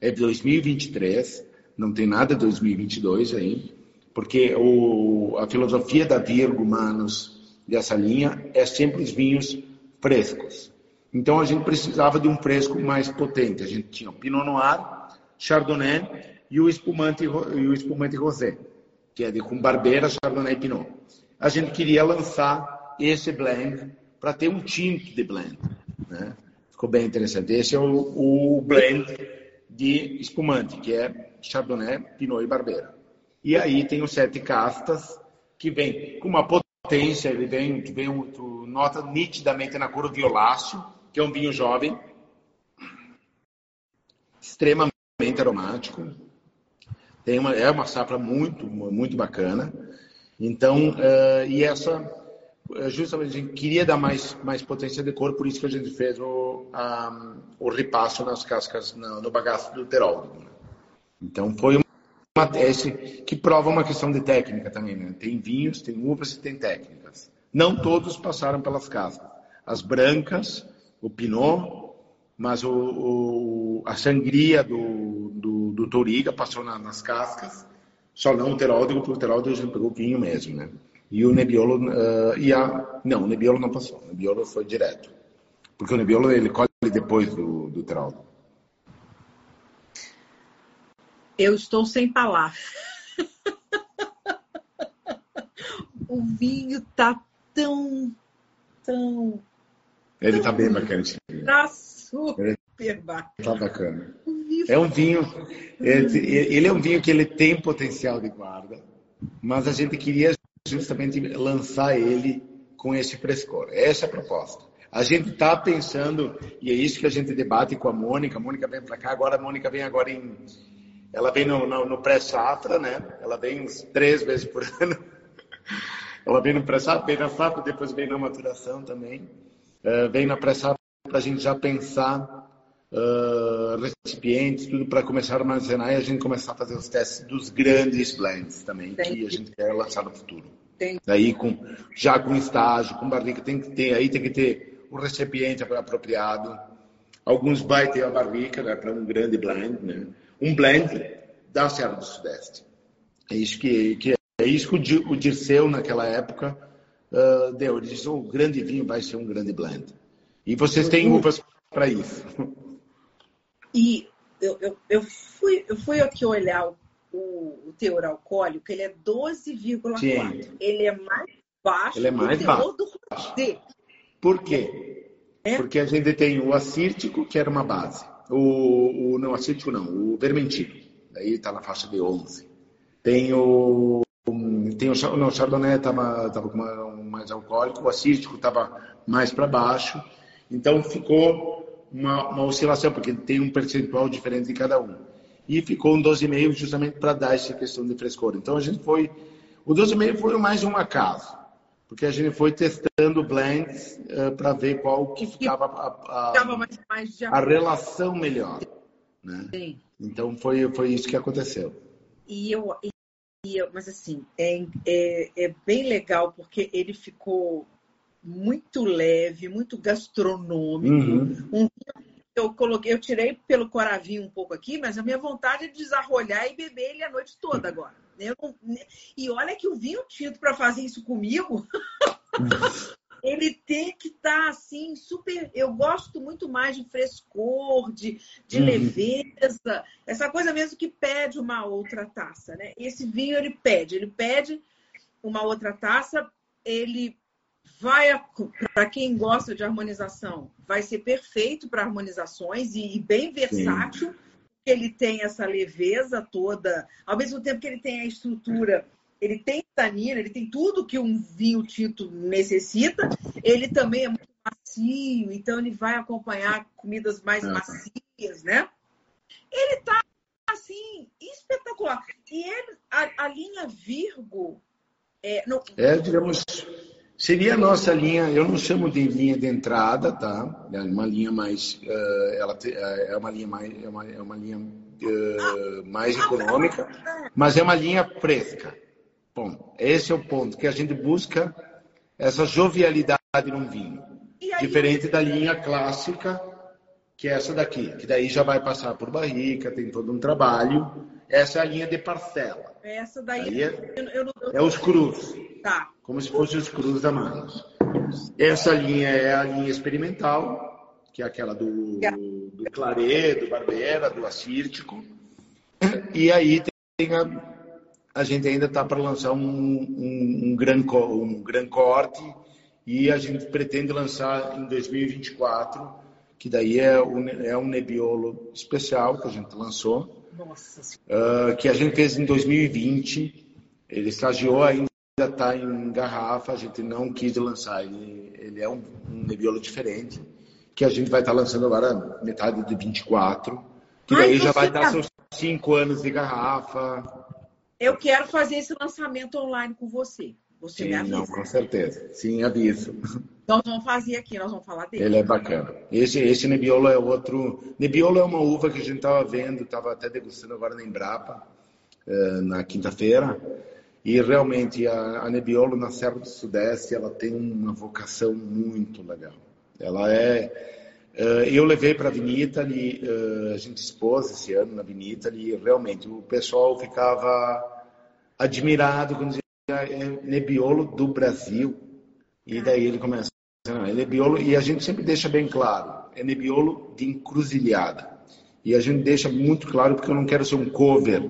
É de 2023. Não tem nada de 2022 aí. Porque o, a filosofia da Virgo Manos dessa linha é sempre os vinhos frescos. Então a gente precisava de um fresco mais potente. A gente tinha o Pinot Noir, Chardonnay e o espumante, e o espumante rosé, que é de com barbeira, Chardonnay e Pinot. A gente queria lançar esse blend para ter um tinto de blend. Né? Ficou bem interessante. Esse é o, o blend de espumante, que é Chardonnay, Pinot e Barbeira. E aí tem os sete castas, que vem com uma potência, ele vem, vem tu nota nitidamente na cor violáceo, que é um vinho jovem, extremamente aromático, tem uma, é uma safra muito, muito bacana. Então, uh, e essa, justamente, a gente queria dar mais, mais potência de cor, por isso que a gente fez o, um, o repasso nas cascas, no, no bagaço do terólogo. Então, foi uma tese que prova uma questão de técnica também. Né? Tem vinhos, tem uvas e tem técnicas. Não todos passaram pelas cascas. As brancas, o pinot, mas o, o, a sangria do, do, do Toriga passou na, nas cascas, só não o Teródigo, porque o Teródigo a gente pegou vinho mesmo, né? E o Nebbiolo, uh, e a... não, o Nebbiolo não passou, o Nebbiolo foi direto, porque o Nebbiolo ele colhe depois do, do Teródigo. Eu estou sem palavras. (laughs) o vinho tá tão, tão ele tá bem bacana. Tá super bacana. Tá bacana. É um vinho, ele, ele é um vinho que ele tem potencial de guarda, mas a gente queria justamente lançar ele com esse frescor. Essa é a proposta. A gente está pensando, e é isso que a gente debate com a Mônica. A Mônica vem para cá, agora a Mônica vem agora em. Ela vem no, no, no pré-safra, né? Ela vem uns três vezes por (laughs) ano. Ela vem no pré-safra, vem na safra, depois vem na maturação também. Uh, vem na pré-safra para a gente já pensar uh, recipientes, tudo para começar a armazenar e a gente começar a fazer os testes dos grandes blends também, que a gente quer lançar no futuro. Daí com, já com estágio, com barrica, tem que ter, aí tem que ter o recipiente apropriado. Alguns vai ter a barrica né, para um grande blend, né? Um blend da Serra do Sudeste. É isso que, que é isso que o Dirceu naquela época uh, deu. Ele disse: o grande vinho vai ser um grande blend. E vocês têm uvas para isso. E eu, eu, eu, fui, eu fui aqui olhar o, o, teor alcoólico, ele é 12,4. Ele é mais baixo ele é mais do baixo. do rosé. Por quê? É? Porque a gente tem o acítico, que era uma base. O, o não acítico não, o vermentino. Daí está na faixa de 11. Tem o tem o, não, o Chardonnay estava tava mais alcoólico, o acístico estava mais para baixo. Então ficou uma, uma, oscilação, porque tem um percentual diferente de cada um. E ficou um 12,5 justamente para dar essa questão de frescor. Então a gente foi. O 12,5 foi mais um acaso, porque a gente foi testando blends uh, para ver qual que ficava a, a, mais, mais a relação melhor. Né? Então foi, foi isso que aconteceu. E eu, mas assim, é, é, é bem legal porque ele ficou muito leve, muito gastronômico. Uhum. Um, eu coloquei, eu tirei pelo coravinho um pouco aqui, mas a minha vontade é desarrolhar e beber ele a noite toda agora. Não, e olha que o vinho tinto para fazer isso comigo. (laughs) ele tem que estar tá, assim, super. Eu gosto muito mais de frescor, de, de uhum. leveza, essa coisa mesmo que pede uma outra taça, né? Esse vinho ele pede, ele pede uma outra taça, ele vai para quem gosta de harmonização, vai ser perfeito para harmonizações e, e, bem versátil. Sim. Ele tem essa leveza toda, ao mesmo tempo que ele tem a estrutura ele tem tanina, ele tem tudo que um vinho tinto necessita. Ele também é muito macio, então ele vai acompanhar comidas mais é. macias, né? Ele tá assim espetacular. E ele, a, a linha Virgo é, no... é, digamos, seria a nossa linha. Eu não chamo de linha de entrada, tá? É uma linha mais, uh, ela te, uh, é uma linha mais, é uma, é uma linha uh, mais econômica, mas é uma linha fresca. Bom, esse é o ponto, que a gente busca essa jovialidade num vinho. Diferente da linha clássica, que é essa daqui, que daí já vai passar por barrica, tem todo um trabalho. Essa é a linha de parcela. Essa daí é, eu, eu, eu, é os cruz. Tá. Como se fossem os cruz da Manos. Essa linha é a linha experimental, que é aquela do, do Claret, do Barbera, do Assírtico. E aí tem a, a gente ainda está para lançar um, um, um, gran, um gran corte e a gente pretende lançar em 2024, que daí é um, é um Nebbiolo especial que a gente lançou, uh, que a gente fez em 2020. Ele estagiou ainda está em garrafa, a gente não quis lançar. Ele, ele é um, um Nebbiolo diferente, que a gente vai estar tá lançando agora metade de 24, que daí Ai, já vai estar tá seus cinco anos de garrafa. Eu quero fazer esse lançamento online com você. Você Sim, me avisa. Não, com certeza. Sim, aviso. Nós vamos fazer aqui, nós vamos falar dele. Ele é bacana. Esse, esse Nebbiolo é outro. Nebbiolo é uma uva que a gente estava vendo, estava até degustando agora na Embrapa, eh, na quinta-feira. E realmente a, a Nebbiolo na Serra do Sudeste, ela tem uma vocação muito legal. Ela é. Uh, eu levei para a Vinita, ali, uh, a gente expôs esse ano na Vinita, e realmente o pessoal ficava admirado quando é Nebbiolo do Brasil. E daí ele começa, não, é Nebbiolo, e a gente sempre deixa bem claro, é Nebbiolo de encruzilhada. E a gente deixa muito claro porque eu não quero ser um cover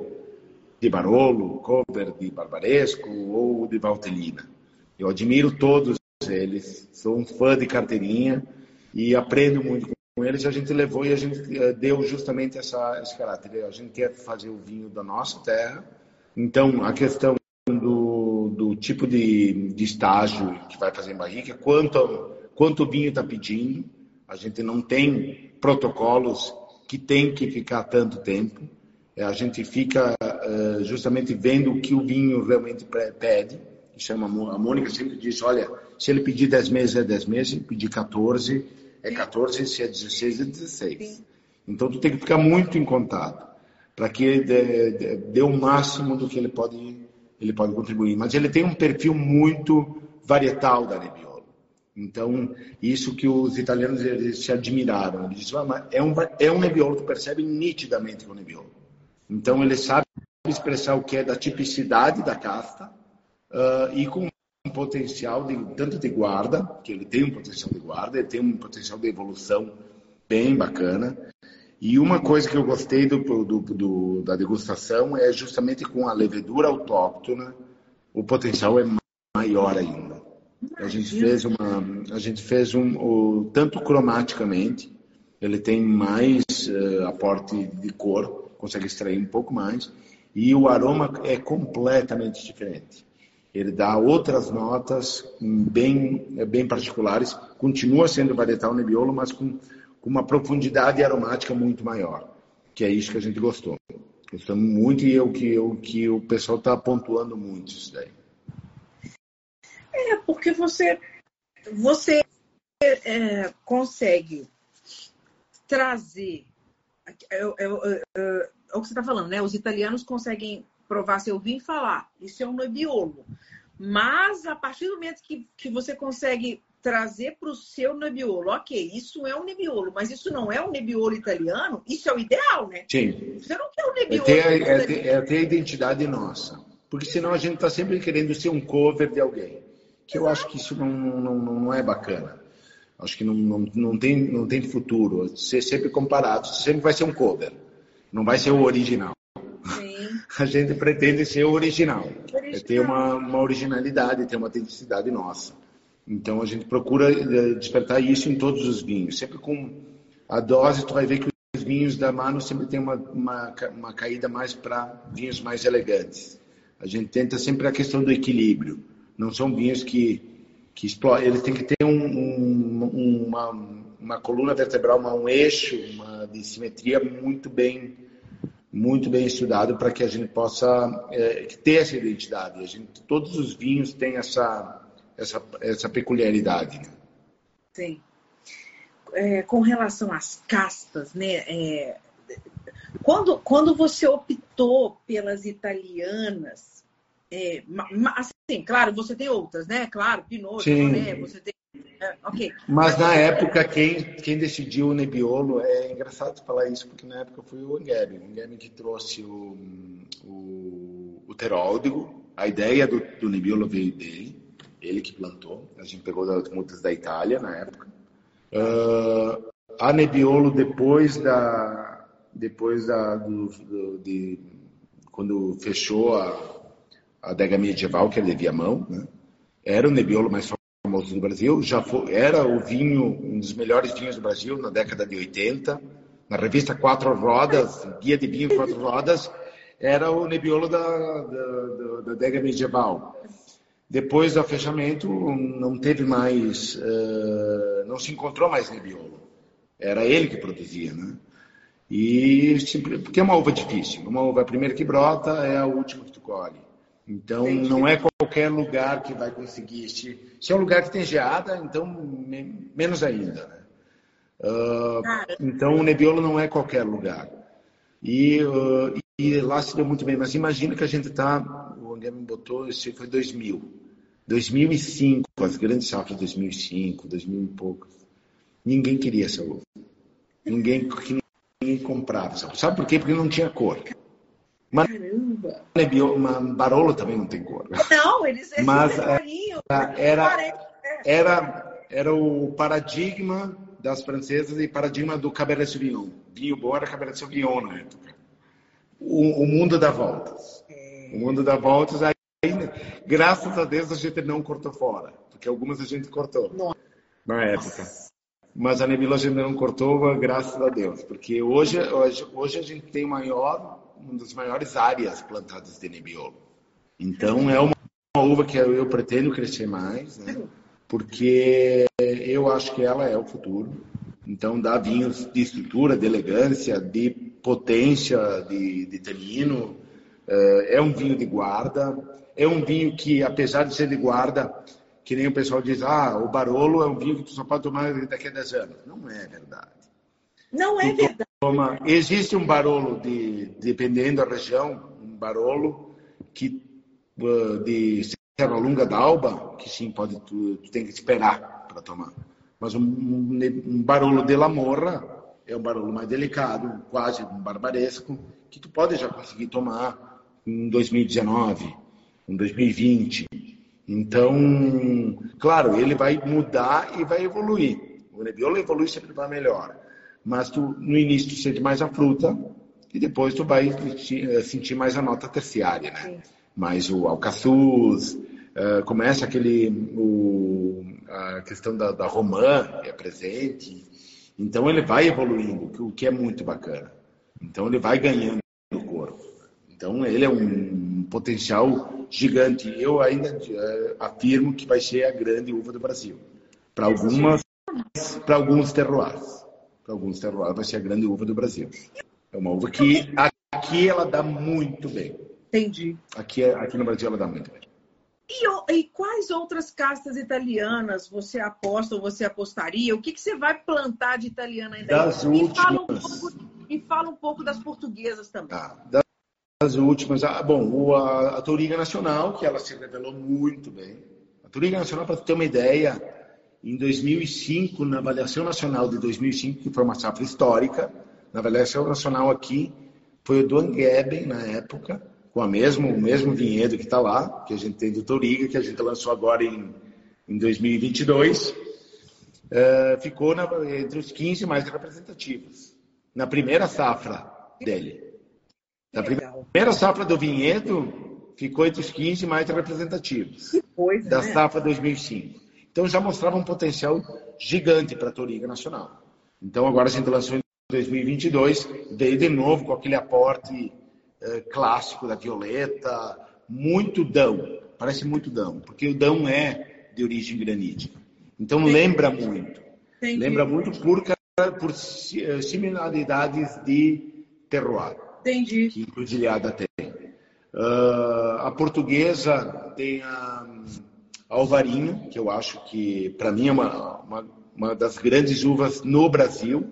de Barolo, cover de Barbaresco ou de Valtelina. Eu admiro todos eles, sou um fã de carteirinha e aprendo muito com eles. A gente levou e a gente eh, deu justamente essa, esse caráter. A gente quer fazer o vinho da nossa terra, então a questão do, do tipo de, de estágio que vai fazer em barrica, quanto, quanto o vinho está pedindo. A gente não tem protocolos que tem que ficar tanto tempo. É, a gente fica uh, justamente vendo o que o vinho realmente pede. Chama, a Mônica sempre diz, olha, se ele pedir 10 meses é 10 meses, se pedir 14 é 14, se é 16 é 16. Então tu tem que ficar muito em contato para que ele dê, dê, dê o máximo do que ele pode ele pode contribuir. Mas ele tem um perfil muito varietal da Nebbiolo. Então, isso que os italianos eles se admiraram. Eles disseram, ah, é um, é um Nebbiolo, tu percebe nitidamente que é Nebbiolo. Então, ele sabe expressar o que é da tipicidade da casta uh, e com um potencial de, tanto de guarda, que ele tem um potencial de guarda, ele tem um potencial de evolução bem bacana, e uma coisa que eu gostei do, do, do, da degustação é justamente com a levedura autóctona, o potencial é maior ainda. A gente fez uma, a gente fez um, o, tanto cromaticamente, ele tem mais uh, aporte de cor, consegue extrair um pouco mais, e o aroma é completamente diferente. Ele dá outras notas bem, bem particulares, continua sendo varietal Nebbiolo, mas com com uma profundidade aromática muito maior, que é isso que a gente gostou. Gostamos muito e é o que, o, que o pessoal está pontuando muito isso daí. É, porque você, você é, consegue trazer. É, é, é, é o que você está falando, né? Os italianos conseguem provar seu vinho e falar, isso é um nebbiolo. Mas a partir do momento que, que você consegue trazer para o seu Nebbiolo. Ok, isso é um Nebbiolo, mas isso não é um Nebbiolo italiano? Isso é o ideal, né? Sim. Você não quer um Nebbiolo. É ter, é, ter, é ter a identidade nossa. Porque senão a gente está sempre querendo ser um cover de alguém. Que eu acho que isso não, não, não é bacana. Acho que não, não, não, tem, não tem futuro. Ser sempre comparado, sempre vai ser um cover. Não vai ser o original. Sim. (laughs) A gente pretende ser o original. original. É ter uma, uma originalidade, ter uma autenticidade nossa. Então a gente procura eh, despertar isso em todos os vinhos. Sempre com a dose, tu vai ver que os vinhos da Mano sempre tem uma, uma, uma caída mais para vinhos mais elegantes. A gente tenta sempre a questão do equilíbrio. Não são vinhos que, que exploram. Eles têm que ter um, um, uma, uma coluna vertebral, uma, um eixo uma, de simetria muito bem muito bem estudado para que a gente possa é, ter essa identidade. A gente, todos os vinhos têm essa essa, essa peculiaridade. Né? Sim. É, com relação às castas, né? É, quando, quando você optou pelas italianas, é, assim, claro, você tem outras, né? Claro, Pinot, você tem é, okay. Mas na época, quem, quem decidiu o Nebbiolo, é engraçado falar isso, porque na época foi o Engeben. O que trouxe o, o, o Teródigo, a ideia do, do Nebbiolo veio dele ele que plantou. A gente pegou das mudas da Itália na época. Uh, a Nebbiolo depois da depois da do, do, de, quando fechou a, a adega medieval que ele Viamão, né? era o Nebbiolo mais famoso do Brasil, já foi, era o vinho um dos melhores vinhos do Brasil na década de 80, na revista Quatro Rodas, guia de vinho Quatro Rodas, era o Nebbiolo da, da, da adega medieval. Depois do fechamento, não teve mais, uh, não se encontrou mais Nebbiolo. Era ele que produzia, né? E porque é uma uva difícil. Uma uva a primeira que brota é a última que tu colhe. Então Entendi. não é qualquer lugar que vai conseguir. Se, se é um lugar que tem geada, então me, menos ainda. Né? Uh, então o Nebbiolo não é qualquer lugar. E, uh, e lá se deu muito bem. Mas imagina que a gente está, o André me botou, esse foi 2000. 2005, as grandes safras 2005, 2000 e poucos. Ninguém queria essa uva. Ninguém, ninguém comprava. Sabe por quê? Porque não tinha cor. Mas, Caramba! Uma Barolo também não tem cor. Não, eles, eles Mas é, era, era, era o paradigma das francesas e paradigma do Cabernet Sauvignon. Vinho bom era Cabernet Sauvignon na época. O, o mundo dá voltas. É. O mundo dá voltas. Aí, graças a Deus, a gente não cortou fora. Porque algumas a gente cortou. Nossa. Na época mas a Nebula a gente não cortou, graças a Deus, porque hoje, hoje, hoje a gente tem maior, uma das maiores áreas plantadas de Nebbiolo. Então é uma, uva que eu, eu, pretendo crescer mais, né? porque eu acho que ela é o futuro. Então dá vinhos de estrutura, de elegância, de potência, de, de tanino. É, é um vinho de guarda, é um vinho que, apesar de ser de guarda, que nem o pessoal diz, ah, o Barolo é um vinho que tu só pode tomar daqui a 10 anos. Não é verdade. Não é verdade. Toma, existe um Barolo, de, dependendo da região, um Barolo que, uh, de Serra Lunga d'Alba, que sim, pode, tu, tu tem que esperar para tomar. Mas um, um, um Barolo de La Morra é um Barolo mais delicado, quase um barbaresco, que tu pode já conseguir tomar em 2019, em 2020. Então, claro, ele vai mudar e vai evoluir. O Nebbiolo evolui sempre para melhor. Mas tu, no início tu sente mais a fruta e depois tu vai eh, sentir mais a nota terciária, né? Sim. Mais o alcaçuz, uh, começa aquele, o, a questão da, da romã é presente. Então ele vai evoluindo, o que é muito bacana. Então ele vai ganhando o corpo. Então ele é um potencial gigante. Eu ainda uh, afirmo que vai ser a grande uva do Brasil. Para algumas, para alguns terroirs. Para alguns terroirs vai ser a grande uva do Brasil. É uma uva que aqui ela dá muito bem. Entendi. Aqui, aqui no Brasil ela dá muito bem. E, e, quais outras castas italianas você aposta ou você apostaria? O que, que você vai plantar de italiana ainda? Das me últimas. Fala um pouco, me fala um pouco das portuguesas também. Tá. Das as últimas, ah, bom, a, a Nacional, que ela se revelou muito bem. A Toriga Nacional, para ter uma ideia, em 2005, na avaliação nacional de 2005, que foi uma safra histórica, na avaliação nacional aqui, foi o do Angeben, na época, com a mesmo, o mesmo vinhedo que está lá, que a gente tem do Toriga, que a gente lançou agora em, em 2022, uh, eh, ficou na, entre os 15 mais representativos, na primeira safra dele. Na primeira safra do vinhedo, ficou entre os 15 mais representativos. Que coisa, da né? safra 2005. Então já mostrava um potencial gigante para a Toriga Nacional. Então agora a gente lançou em 2022, veio de novo com aquele aporte eh, clássico da Violeta, muito dão, parece muito dão, porque o dão é de origem granítica. Então Entendi. lembra muito. Entendi. Lembra muito por, por eh, similaridades de terroir. Entendi. Que Encruzilhada tem. Uh, a portuguesa tem a, Alvarinho, que eu acho que, para mim, é uma, uma, uma, das grandes uvas no Brasil,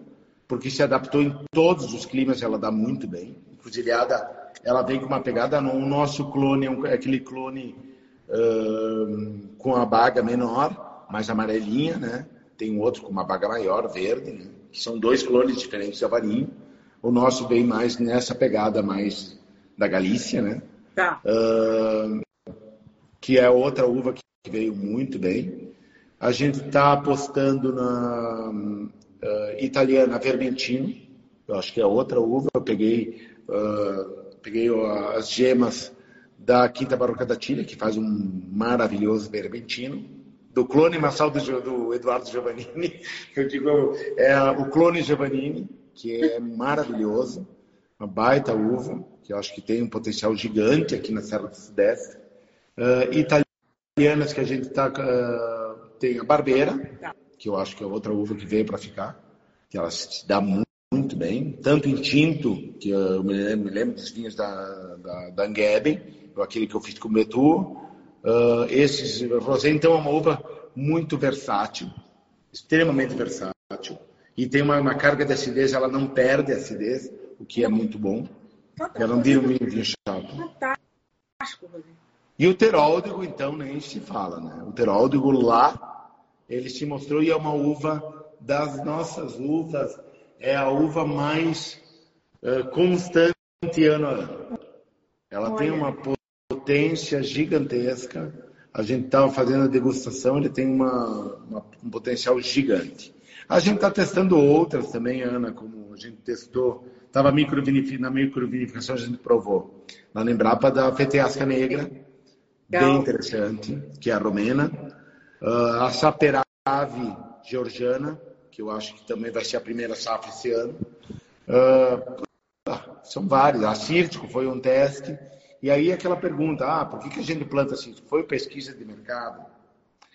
porque se adaptou em todos os climas, ela dá muito bem. Encruzilhada, ela vem com uma pegada, o nosso clone é, é aquele clone uh, com a baga menor, mais amarelinha, né? Tem um outro com uma baga maior, verde, né? que são dois clones diferentes de Alvarinho. O nosso vem mais nessa pegada mais da Galícia, né? Tá. Uh, que é outra uva que veio muito bem. A gente está apostando na, uh, italiana Vermentino, eu acho que é outra uva. Eu peguei, uh, peguei as gemas da Quinta Barroca da Tilha, que faz um maravilhoso Vermentino, do clone Massal do, do Eduardo Giovannini, (laughs) eu digo, é o clone Giovannini, que é maravilhoso, uma baita uva, que eu acho que tem um potencial gigante aqui na Serra do Sudeste. Uh, italianas que a gente tá, uh, tem a Barbeira, que eu acho que é outra uva que veio para ficar, que ela se dá muito, muito, bem, tanto em tinto, que eu me lembro, me lembro dos vinhos da, da, da Angeben, aquele que eu fiz com o Metu, uh, esses rosé, então é uma uva muito versátil, extremamente versátil, e tem uma, uma carga de acidez, ela não perde acidez, o que é muito bom. Ela não vira um vinho chato. Fantástico, Rodrigo. E o teródigo, então, nem se fala, né? O teródigo lá, ele se mostrou e é uma uva das nossas uvas, é a uva mais uh, constante ano a ano. Ela Olha. tem uma potência gigantesca. A gente estava fazendo a degustação, ele tem uma, uma, um potencial gigante. A gente está testando outras também, Ana, como a gente testou, estava na microvinificação, a gente provou. Na Embrapa da Feteasca Negra, bem interessante, que é a romena. Uh, a Saperave georgiana, que eu acho que também vai ser a primeira safra esse ano. Uh, são vários. A Círtico foi um teste. E aí aquela pergunta, ah, por que, que a gente planta Círtico? Foi pesquisa de mercado?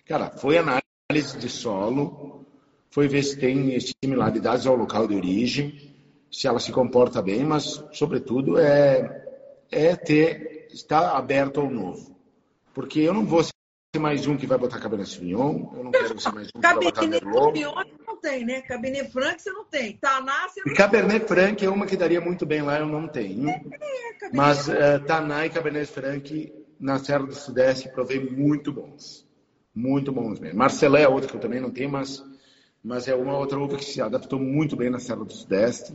Cara, foi análise de solo, foi ver se tem similaridades ao local de origem, se ela se comporta bem, mas, sobretudo, é, é ter, estar aberto ao novo. Porque eu não vou ser mais um que vai botar Cabernet Sauvignon, eu não quero ser mais um que vai botar Merlot. não tem, né? Cabernet Franc você não tem. Taná você não e Cabernet Franc é uma que daria muito bem lá, eu não tenho. É, é, mas uh, Taná e Cabernet Franc na Serra do Sudeste provei muito bons. Muito bons mesmo. Marcelé é outra que eu também não tenho, mas, mas é uma outra uva que se adaptou muito bem na Serra do Sudeste,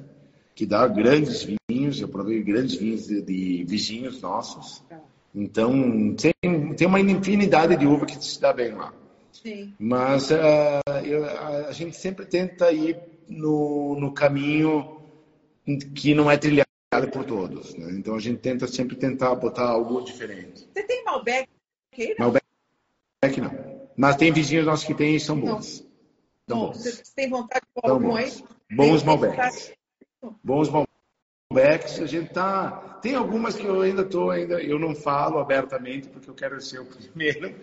que dá grandes vinhos. Eu provei grandes vinhos de, de vizinhos nossos. Tá. Então, tem, tem uma infinidade de uva que se dá bem lá. Sim. Mas uh, eu, a, a, gente sempre tenta ir no, no caminho que não é trilhado por todos. Né? Então, a gente tenta sempre tentar botar algo diferente. Você tem Malbec? Não? Malbec não. Mas tem vizinhos nossos que têm e são bons. São bons. Você tem vontade de pôr algum aí? Bons Malbecs. Bons Malbecs a gente tá. Tem algumas que eu ainda tô, ainda eu não falo abertamente porque eu quero ser o primeiro,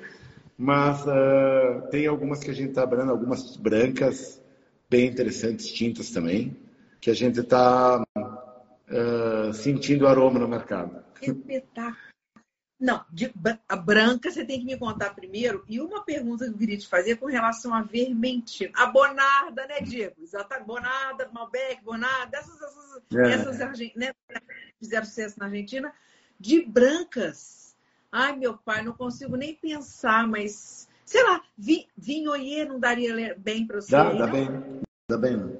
mas uh, tem algumas que a gente está abrindo, algumas brancas bem interessantes, tintas também, que a gente está uh, sentindo o aroma no mercado. Espetáculo. Não, de, a branca você tem que me contar primeiro. E uma pergunta que eu queria te fazer com relação a vermentino. A Bonarda, né, Diego? Exata, Bonarda, Malbec, Bonarda, essas, essas, é. essas né, fizeram sucesso na Argentina. De brancas. Ai, meu pai, não consigo nem pensar, mas sei lá, vi, vinhoiê não daria bem para você? Dá, dá bem, dá bem.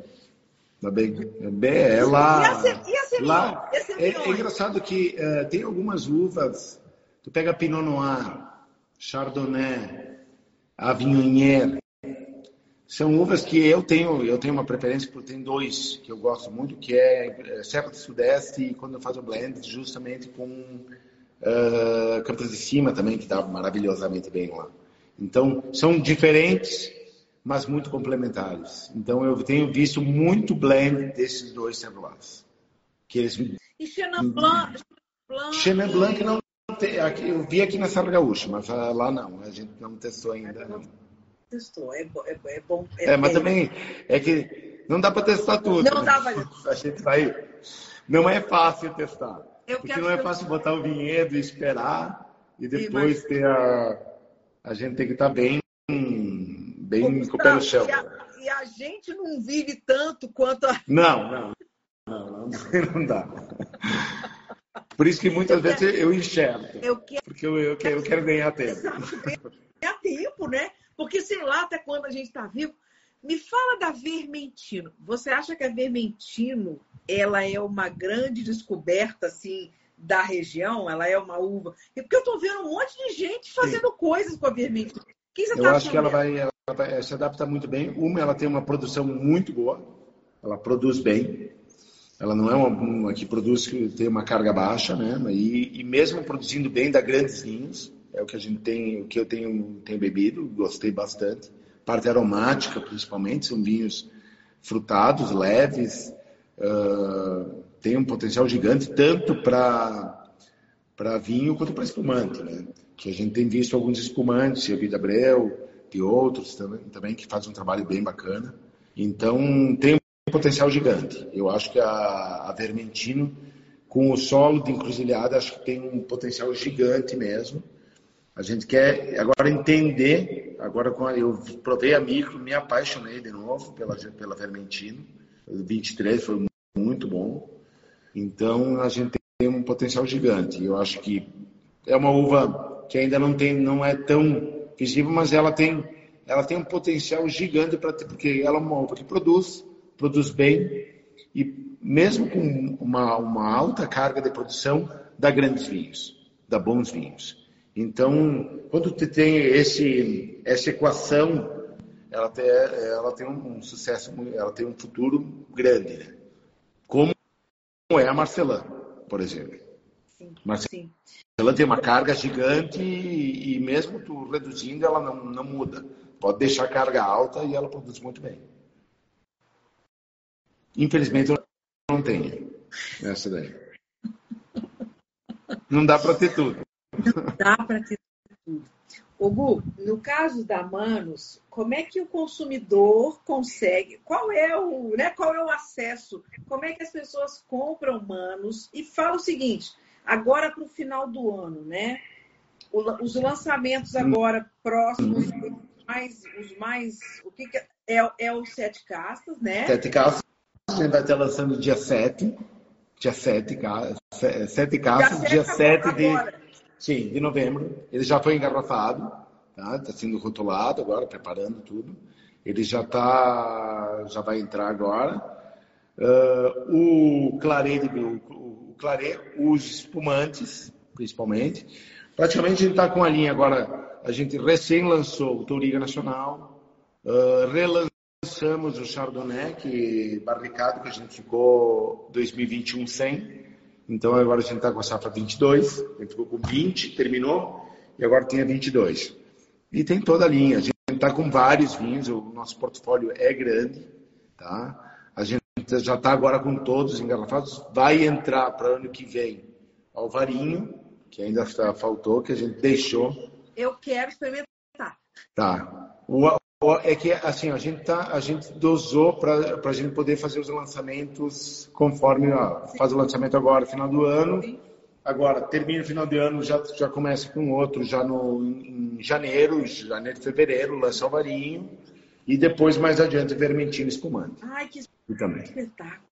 Dá bem. É, é lá, e a, e a lá é, é, engraçado que uh, tem algumas uvas Tu pega Pinot Noir, Chardonnay, Avignonier. São uvas que eu tenho, eu tenho uma preferência por tem dois que eu gosto muito, que é, é Serra do Sudeste e quando eu faço blend justamente com uh, Campos de Cima também, que dá maravilhosamente bem lá. Então, são diferentes, mas muito complementares. Então, eu tenho visto muito blend desses dois terroirs. Que eles... E Chenin Blanc? Chenin Blanc não eu vi aqui na Serra Gaúcha, mas ah, lá não, a gente não testou ainda. Não. Testou, é, é, é bom. É, é mas também é que não dá para testar tudo. Não dá para. (laughs) A gente vai. Não é fácil testar. Eu porque não é fácil botar o vinhedo e esperar e depois ter a. A gente tem que estar tá bem, bem com o pé no chão. E a, e a gente não vive tanto quanto a. Não, não. Não, não, (laughs) não dá. Por isso que muitas eu vezes quero, eu enxergo. Eu quero, porque eu, eu, quero, eu quero ganhar tempo. Ganhar tempo, né? Porque sei lá até quando a gente está vivo. Me fala da Vermentino. Você acha que a Vermentino ela é uma grande descoberta assim da região? Ela é uma uva? Porque eu estou vendo um monte de gente fazendo Sim. coisas com a Vermentino. Eu tá acho que ela vai, ela vai, se adaptar muito bem. Uma, ela tem uma produção muito boa, ela produz bem. Ela não é uma, uma que produz que tem uma carga baixa, né? E, e, mesmo produzindo bem, dá grandes vinhos. É o que a gente tem, o que eu tenho, tenho bebido, gostei bastante. Parte aromática, principalmente, são vinhos frutados, leves, uh, tem um potencial gigante tanto para para vinho quanto para espumante, né? Que a gente tem visto alguns espumantes, a Vida Abreu, e outros também, também que fazem um trabalho bem bacana. Então tem potencial gigante. Eu acho que a, a Vermentino, com o solo de encruzilhada, acho que tem um potencial gigante mesmo. A gente quer agora entender, agora eu provei a micro, me apaixonei de novo pela, pela Vermentino. 23 foi muito bom. Então a gente tem um potencial gigante. Eu acho que é uma uva que ainda não tem, não é tão visível, mas ela tem, ela tem um potencial gigante para porque ela é uma uva que produz, produz bem e mesmo com uma, uma alta carga de produção dá grandes vinhos, dá bons vinhos. Então, quando tu tem esse essa equação, ela tem, ela tem um sucesso, ela tem um futuro grande, né? Como é a Marcelã, por exemplo. Sim, Marcelã sim. tem uma carga gigante e, e, mesmo tu reduzindo, ela não, não muda. Pode deixar a carga alta e ela produz muito bem. Infelizmente, eu não tenho essa daí. Não dá para ter tudo. Não dá para ter tudo. O Gu, no caso da Manos, como é que o consumidor consegue? Qual é o, né, qual é o acesso? Como é que as pessoas compram Manos? E fala o seguinte: agora para o final do ano, né? os lançamentos agora próximos, mais, os mais, o que, que é, é, é o Sete Castas, né? Sete Castas, a gente vai estar lançando dia 7, dia 7, sete castas, dia 7 de, Sim, de novembro. Ele já foi engarrafado, tá? Está sendo rotulado agora, preparando tudo. Ele já tá, já vai entrar agora. Uh, o clarê, o, o os espumantes, principalmente. Praticamente a gente está com a linha agora. A gente recém lançou o Touriga Nacional, uh, relançamos o Chardonnay, que barricado que a gente ficou 2021 sem. Então agora a gente está com a safra 22, a gente ficou com 20, terminou, e agora tem a 22. E tem toda a linha, a gente está com vários vinhos, o nosso portfólio é grande, tá? A gente já está agora com todos engarrafados, vai entrar para ano que vem Alvarinho, que ainda faltou, que a gente deixou. Eu quero experimentar. Tá. O, é que assim a gente tá, a gente dosou para a gente poder fazer os lançamentos conforme ó, faz o lançamento agora final do ano. Agora termina o final de ano já já começa com outro já no em janeiro janeiro fevereiro lança o varinho. E depois mais adiante vermentino espumante. Ai que e também. espetáculo.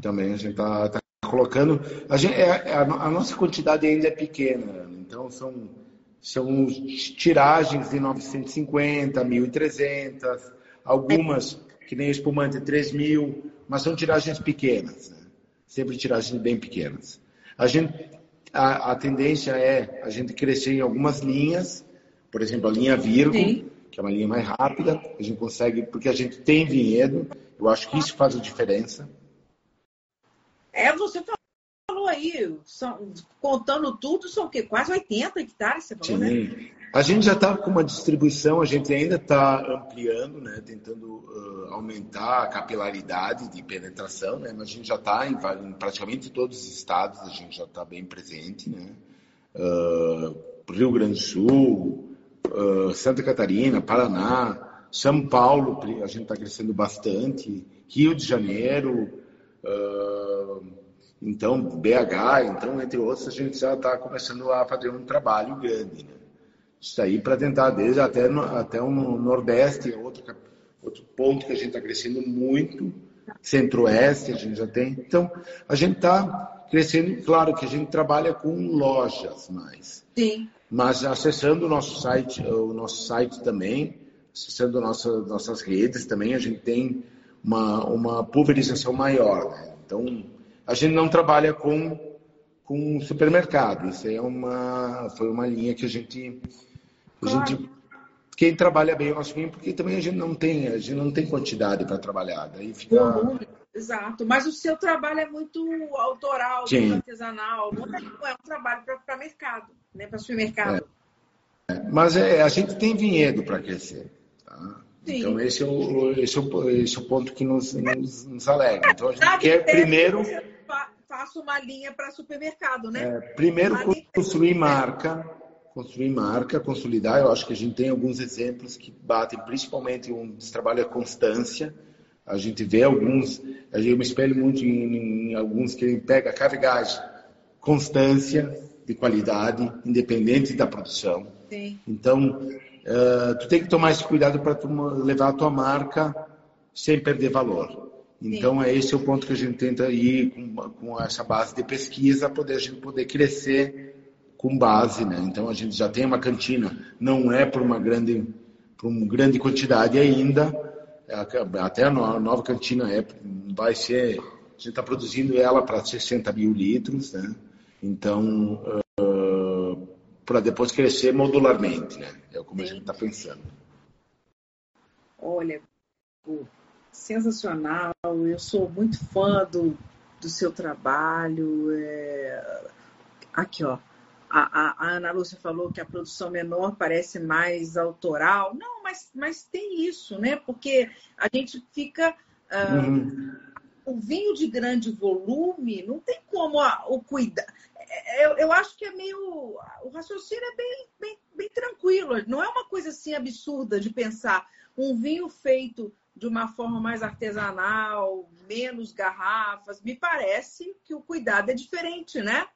Também a gente tá, tá colocando. A gente é, a, a nossa quantidade ainda é pequena então são são tiragens de 950, 1.300, algumas, que nem o espumante, 3.000, mas são tiragens pequenas, né? sempre tiragens bem pequenas. A, gente, a, a, tendência é a gente crescer em algumas linhas, por exemplo, a linha Virgo, Sim. que é uma linha mais rápida, a gente consegue, porque a gente tem vinhedo, eu acho que isso faz a diferença. É, você falou aí, são, contando tudo, são o quê? Quase 80 hectares, você falou, Sim. né? A gente já está com uma distribuição, a gente ainda está ampliando, né, tentando uh, aumentar a capilaridade de penetração, né, mas a gente já está em, em, praticamente todos os estados, a gente já está bem presente, né, uh, Rio Grande do Sul, uh, Santa Catarina, Paraná, São Paulo, a gente está crescendo bastante, Rio de Janeiro, então, BH, então, entre outros, a gente já está começando a fazer um trabalho grande. Né? Isso aí para tentar, desde até, no, até o Nordeste, outro, outro ponto que a gente está crescendo muito, Centro-Oeste, a gente já tem. Então, a gente está crescendo, claro que a gente trabalha com lojas mais. Sim. Mas acessando o nosso site, o nosso site também, acessando nossa, nossas redes também, a gente tem uma, uma pulverização maior. Né? Então, a gente não trabalha com, com supermercado. Isso é uma, foi uma linha que a gente, a gente quem trabalha bem o nosso vinho, porque também a gente não tem, a gente não tem quantidade para trabalhar. Daí fica... Exato, mas o seu trabalho é muito autoral, muito artesanal, não é, não é um trabalho para mercado, né? para supermercado. É. Mas é, a gente tem vinhedo para crescer. Tá? Então esse é, o, esse, é o, esse é o ponto que nos, nos, nos alegra. Então a gente quer primeiro. Faça uma linha para supermercado, né? É, primeiro construir marca construir marca, consolidar. Eu acho que a gente tem alguns exemplos que batem, principalmente um trabalho a constância. A gente vê alguns, eu me espelho muito em, em alguns que pega carregagem, constância de qualidade, independente da produção. Sim. Então, uh, tu tem que tomar esse cuidado para levar a tua marca sem perder valor. Então, Sim. é esse o ponto que a gente tenta ir com, com essa base de pesquisa, poder a gente poder crescer com base, né? Então a gente já tem uma cantina, não é por uma grande, por uma grande quantidade ainda, é, até a nova cantina é, vai ser, a gente está produzindo ela para 60 mil litros, né? Então, uh, para depois crescer modularmente, né? É como a gente está pensando. Olha, sensacional, eu sou muito fã do, do seu trabalho. É... Aqui, ó, a, a, Ana Lúcia falou que a produção menor parece mais autoral. Não, mas, mas tem isso, né? Porque a gente fica. Uh, uhum. O vinho de grande volume não tem como a, o cuidar. É, eu, eu acho que é meio. O raciocínio é bem, bem, bem tranquilo. Não é uma coisa assim absurda de pensar um vinho feito de uma forma mais artesanal, menos garrafas. Me parece que o cuidado é diferente, né?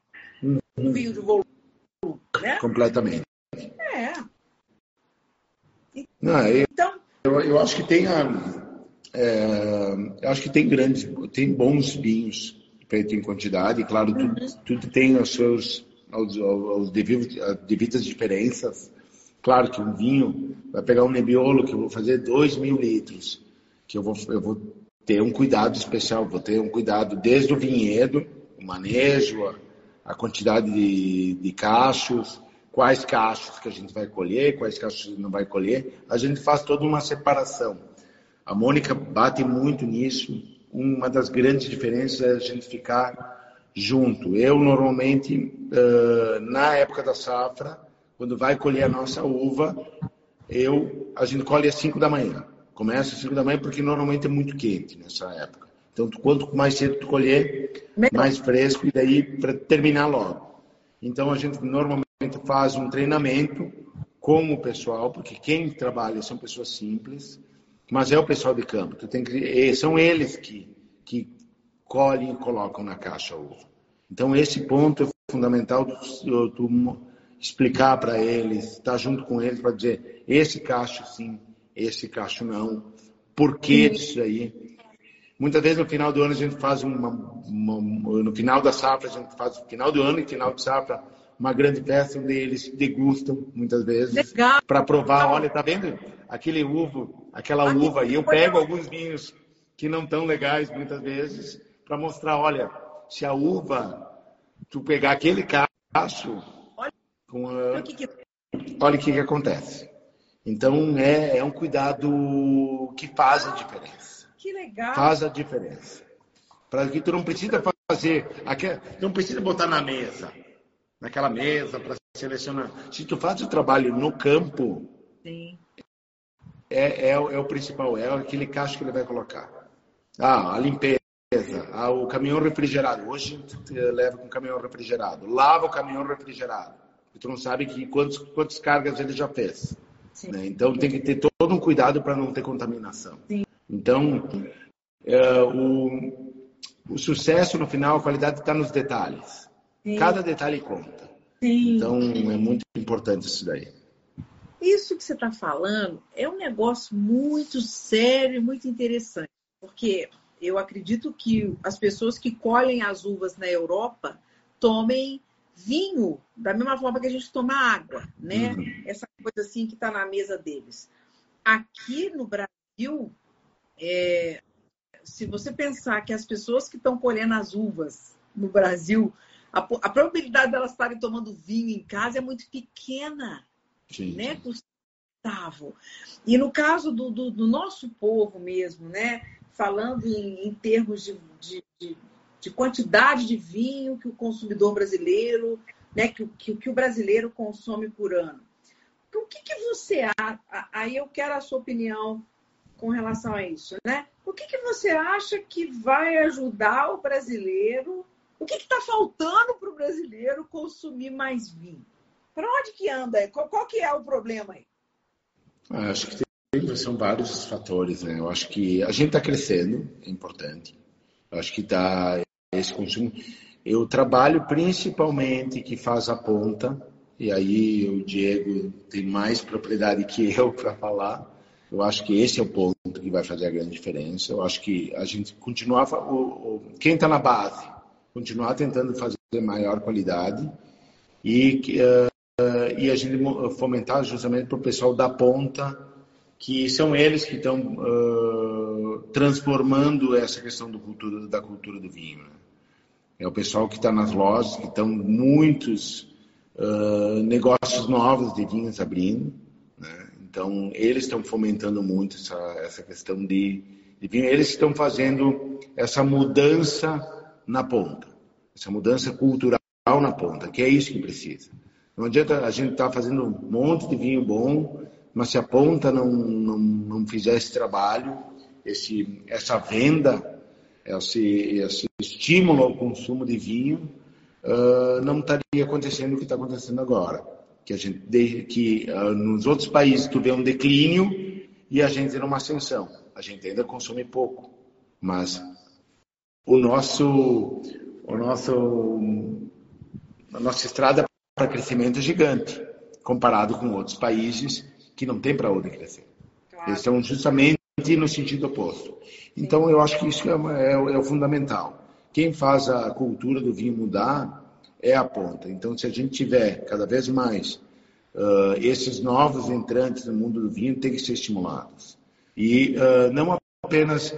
Uhum. Um vinho de volume né? Completamente. É. Não, eu, então, eu, eu acho que tem a, é, eu acho que tem grandes, tem bons vinhos feito em quantidade, claro, uhum. tudo, tudo tem os seus os, os devidos, devidas diferenças. Claro que um vinho vai pegar um Nebbiolo que eu vou fazer 2 mil litros, que eu vou, eu vou ter um cuidado especial, vou ter um cuidado desde o vinhedo, o manejo, a quantidade de, de cachos, quais cachos que a gente vai colher, quais cachos não vai colher. A gente faz toda uma separação. A Mônica bate muito nisso. Uma das grandes diferenças é a gente ficar junto. Eu, normalmente, na época da safra, quando vai colher a nossa uva, eu, a gente colhe às 5 da manhã. Começa às 5 da manhã porque normalmente é muito quente nessa época. Então, quanto mais cedo tu colher, mais fresco e daí para terminar logo. Então, a gente normalmente faz um treinamento com o pessoal, porque quem trabalha são pessoas simples, mas é o pessoal de campo. Tu tem que, são eles que, que colhem e colocam na caixa a uva. Então, esse ponto é fundamental tu, tu explicar para eles, estar tá junto com eles para dizer esse cacho sim, esse cacho não, por que disso aí. Muitas vezes no final do ano a gente faz uma, uma, no final da safra a gente faz final do ano e final de safra uma grande festa onde eles degustam muitas vezes para provar, olha, tá vendo aquele uvo, aquela uva e eu pego alguns vinhos que não tão legais muitas vezes para mostrar, olha, se a uva tu pegar aquele cacho com a, olha o que, que acontece. Então é, é um cuidado que faz a diferença. Que legal. Faz a diferença. Para que tu não precisa fazer, não precisa botar na mesa, naquela mesa para selecionar. Se tu faz o trabalho no campo, Sim. É, é, é, o principal, é aquele cacho que ele vai colocar. Ah, a limpeza, ah, o caminhão refrigerado. Hoje tu leva com o caminhão refrigerado. Lava o caminhão refrigerado. E tu não sabe que quantos, quantas cargas ele já fez. Né? Então tem que ter todo um cuidado para não ter contaminação. Sim. Então, é, o, o, sucesso no final, a qualidade está nos detalhes. Sim. Cada detalhe conta. Sim. Então, é muito importante isso daí. Isso que você está falando é um negócio muito sério, muito interessante, porque eu acredito que as pessoas que colhem as uvas na Europa tomem vinho da mesma forma que a gente toma água, né? Uhum. Essa coisa assim que está na mesa deles. Aqui no Brasil, é, se você pensar que as pessoas que estão colhendo as uvas no Brasil, a, a probabilidade delas estarem tomando vinho em casa é muito pequena. Sim. Né? sustentável. E no caso do, do, do nosso povo mesmo, né? falando em, em termos de, de, de, de, quantidade de vinho que o consumidor brasileiro, né, que, que, que o brasileiro consome por ano. O que, que você acha? Aí eu quero a sua opinião com relação a isso, né? O que, que você acha que vai ajudar o brasileiro? O que está faltando para o brasileiro consumir mais vinho? Para onde que anda? Qual, qual, que é o problema aí? Ah, acho que tem, são vários fatores, né? Eu acho que a gente está crescendo, é importante. Eu acho que está esse consumo. Eu trabalho principalmente que faz a ponta, e aí o Diego tem mais propriedade que eu (laughs) para falar. Eu acho que esse é o ponto que vai fazer a grande diferença. Eu acho que a gente continuar, o, quem está na base, continuar tentando fazer maior qualidade e, uh, e a gente fomentar justamente para o pessoal da ponta, que são eles que estão uh, transformando essa questão cultura, da cultura do vinho. Né? É o pessoal que está nas lojas, que estão muitos uh, negócios novos de vinhos abrindo. Né? Então, eles estão fomentando muito essa, essa questão de, de vinho. Eles estão fazendo essa mudança na ponta, essa mudança cultural na ponta, que é isso que precisa. Não adianta a gente estar tá fazendo um monte de vinho bom, mas se a ponta não, não, não fizer esse trabalho, esse, essa venda, esse, esse estímulo ao consumo de vinho, uh, não estaria acontecendo o que está acontecendo agora que a gente que uh, nos outros países tu vê um declínio e a gente numa ascensão. A gente ainda consome pouco, mas o nosso o nosso a nossa estrada para crescimento é gigante comparado com outros países que não tem para onde crescer. Claro. Eles estão justamente no sentido oposto. Então eu acho que isso é, é, é o fundamental. Quem faz a cultura do vinho mudar é a ponta. Então, se a gente tiver cada vez mais uh, esses novos entrantes no mundo do vinho, tem que ser estimulados. E uh, não apenas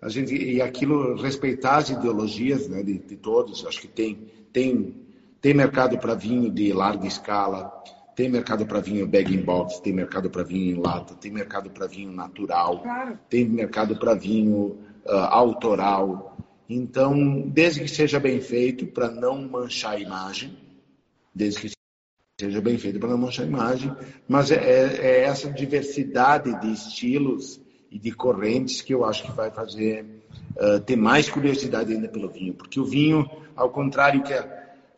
a gente e aquilo respeitar as ideologias né, de, de todos. Acho que tem tem tem mercado para vinho de larga escala, tem mercado para vinho bag in box, tem mercado para vinho em lata, tem mercado para vinho natural, claro. tem mercado para vinho uh, autoral. Então, desde que seja bem feito, para não manchar a imagem, desde que seja bem feito para não manchar a imagem, mas é, é, é, essa diversidade de estilos e de correntes que eu acho que vai fazer uh, ter mais curiosidade ainda pelo vinho, porque o vinho, ao contrário que a,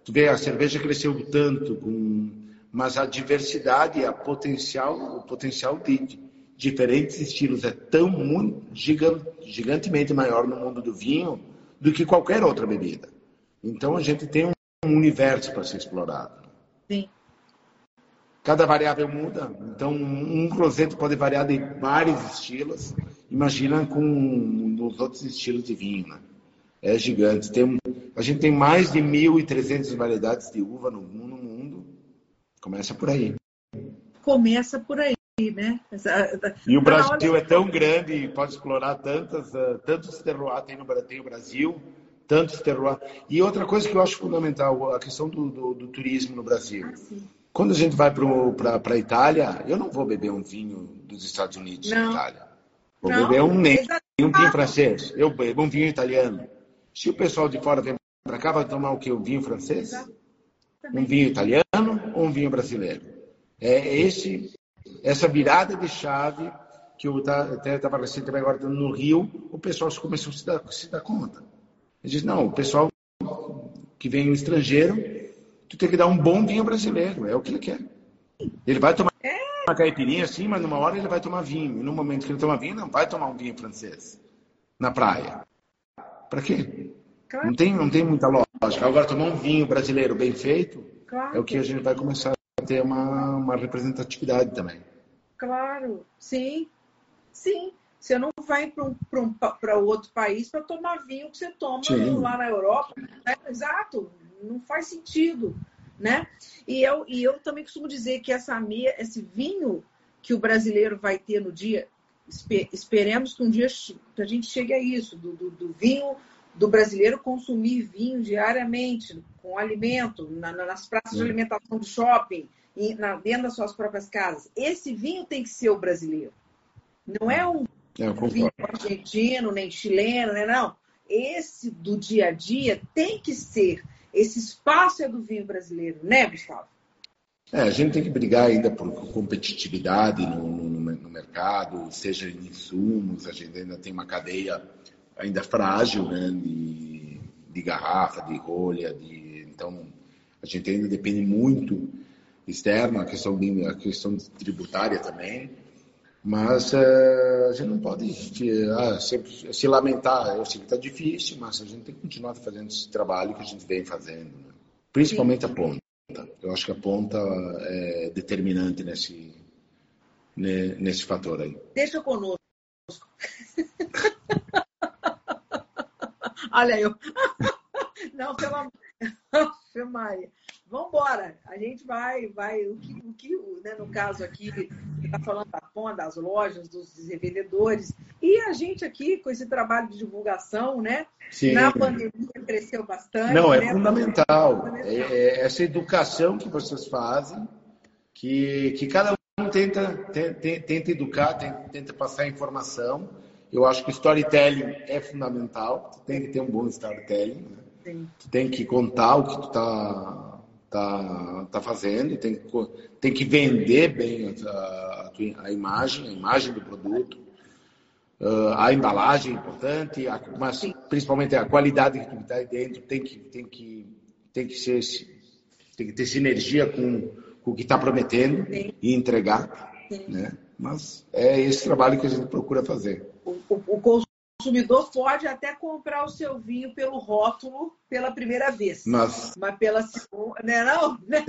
tu vê, a cerveja cresceu tanto, com, mas a diversidade, a potencial, o potencial de diferentes estilos é tão muito, gigante, gigantemente maior no mundo do vinho do que qualquer outra bebida. Então a gente tem um universo para ser explorado. Sim. Cada variável muda, então um roseto pode variar de vários estilos. Imagina com os outros estilos de vinho, né? É gigante. Tem, a gente tem mais de 1.300 variedades de uva no mundo. Começa por aí. Começa por aí né? E o Brasil é tão grande pode explorar tantas, uh, tantos terroirs tem no tem o Brasil, tantos terroirs. E outra coisa que eu acho fundamental, a questão do, do, do turismo no Brasil. Ah, Quando a gente vai para a Itália, eu não vou beber um vinho dos Estados Unidos na Itália. Vou não, beber um, nem, um vinho francês. Eu bebo um vinho italiano. Se o pessoal de fora vem para cá, vai tomar o quê? Um vinho francês? Exatamente. Um vinho italiano ou um vinho brasileiro? É esse essa virada de chave que eu até estava recentemente agora no Rio, o pessoal começou a se dar, se dar conta. Ele diz, não, o pessoal que vem estrangeiro, tu tem que dar um bom vinho brasileiro, é o que ele quer. Ele vai tomar é. uma caipirinha assim, mas numa hora ele vai tomar vinho. E no momento que ele toma vinho, não vai tomar um vinho francês na praia. Para quê? Não, tem, não tem muita lógica. Agora, tomar um vinho brasileiro bem feito claro. é o que a gente vai começar ter uma, uma representatividade também. Claro, sim, sim. Você não vai para um, um, outro país para tomar vinho que você toma sim. lá na Europa. Né? Exato, não faz sentido. Né? E, eu, e eu também costumo dizer que essa esse vinho que o brasileiro vai ter no dia, esperemos que um dia a gente chegue a isso, do, do, do vinho do brasileiro consumir vinho diariamente, com alimento, na, nas praças de alimentação do shopping, dentro das suas próprias casas, esse vinho tem que ser o brasileiro. Não é um vinho argentino, nem chileno, né? Não. Esse do dia a dia tem que ser. Esse espaço é do vinho brasileiro, né, Gustavo? É, a gente tem que brigar ainda por competitividade no, no, no, mercado, seja em insumos, a gente ainda tem uma cadeia ainda frágil, né, de, de garrafa, de rolha, de, então a gente ainda depende muito externo, a questão, de, a questão tributária também, mas uh, a gente não pode uh, sempre se lamentar, eu sei que está difícil, mas a gente tem que continuar fazendo esse trabalho que a gente vem fazendo, né? principalmente Sim. a ponta. Eu acho que a ponta é determinante nesse, nesse fator aí. Deixa conosco. (laughs) Olha eu. (laughs) Não, pelo amor (laughs) Maria. Vamos embora. A gente vai, vai. O que, o que né, no caso aqui, está falando da ponta, das lojas, dos revendedores. E a gente aqui, com esse trabalho de divulgação, né? Sim. Na pandemia cresceu bastante. Não, é né? fundamental. É, é, essa educação que vocês fazem, que, que cada um tenta, tenta, tenta educar, tenta, tenta passar informação. Eu acho que o storytelling é fundamental. tem que ter um bom storytelling. Né? Sim. Tu tem que contar o que tu tá, tá, tá fazendo, tem que, tem que vender bem a, a, a imagem, a imagem do produto. Uh, a embalagem é importante, a, mas Sim. principalmente a qualidade que tu está aí dentro tem que, tem que, tem que ser, tem que ter sinergia com, com o que está prometendo Sim. e entregar, né? Mas é esse trabalho que a gente procura fazer. O, o, consumidor pode até comprar o seu vinho pelo rótulo pela primeira vez. Mas, mas pela segunda, né? Não, né?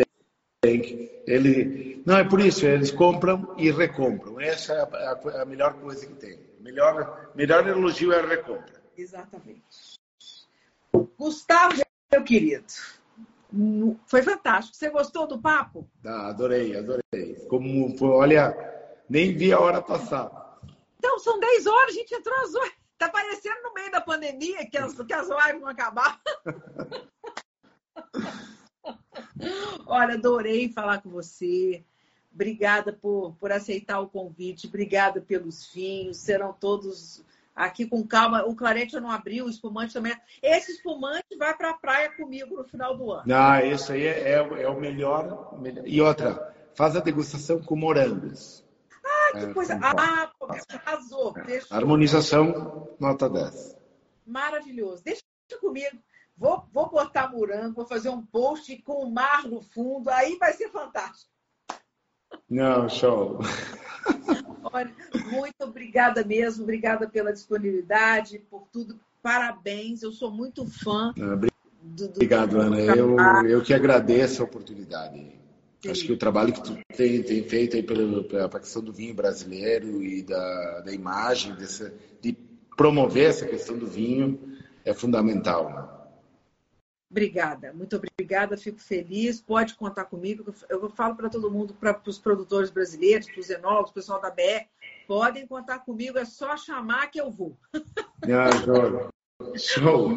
Ele, não, é por isso, eles compram e recompram. Essa é a, a, a melhor coisa que tem. Melhor, melhor elogio é a recompra. Exatamente. Gustavo, meu querido, foi fantástico. Você gostou do papo? Ah, adorei, adorei. Como, olha, nem vi a hora passar. Então, são 10 horas, a gente entrou às 8. Tá parecendo no meio da pandemia que as, que as lives vão acabar. (laughs) Olha, adorei falar com você. Obrigada por, por aceitar o convite. Obrigada pelos vinhos. Serão todos aqui com calma. O clarete eu não abriu, o espumante também. Esse espumante vai para a praia comigo no final do ano. Não, esse aí é, é, é o melhor, melhor. E outra, faz a degustação com morangos. Ah, que é, coisa. Ah, arrasou. Fechou. Harmonização, nota 10. Maravilhoso. Deixa comigo. Vou, vou botar morango, vou fazer um post com o mar no fundo, aí vai ser fantástico. Não, show. (laughs) Olha, muito obrigada mesmo, obrigada pela disponibilidade, por tudo. Parabéns, eu sou muito fã. Do, do, Obrigado, Ana. Eu, eu que agradeço a oportunidade. Acho que o trabalho que tu tem, tem feito aí pela, pela questão do vinho brasileiro e da, da imagem, dessa, de promover essa questão do vinho, é fundamental. Né? Obrigada, muito obrigada, fico feliz. Pode contar comigo. Eu falo para todo mundo, para os produtores brasileiros, para os enólogos, pessoal da BR, podem contar comigo, é só chamar que eu vou. Ah, show.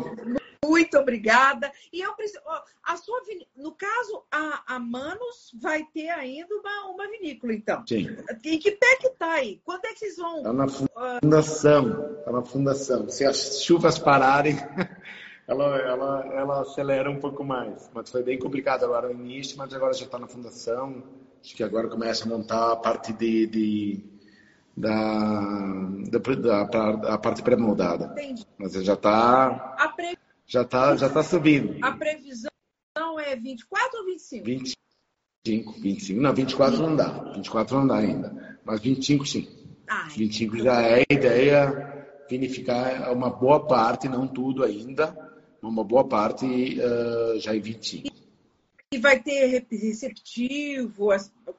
Muito obrigada. E eu preciso. A sua No caso, a, a Manos vai ter ainda uma, uma vinícola, então. Sim. Em que pé que está aí? Quando é que vocês vão. Está na fundação. Está na fundação. Se as chuvas pararem. (laughs) ela, ela, ela acelera um pouco mais. Mas foi bem complicado agora no início, mas agora já está na fundação. Acho que agora começa a montar a parte de, de da, da, da, parte pré-moldada. Mas já está pre... já tá, já tá subindo. A previsão é 24 ou 25? 25, 25. Não, 24 não dá. 24 não dá ainda. Mas 25 sim. Ah, 25 já é a ideia vinificar uma boa parte, não tudo ainda, uma boa parte uh, já em 25. E vai ter receptivo,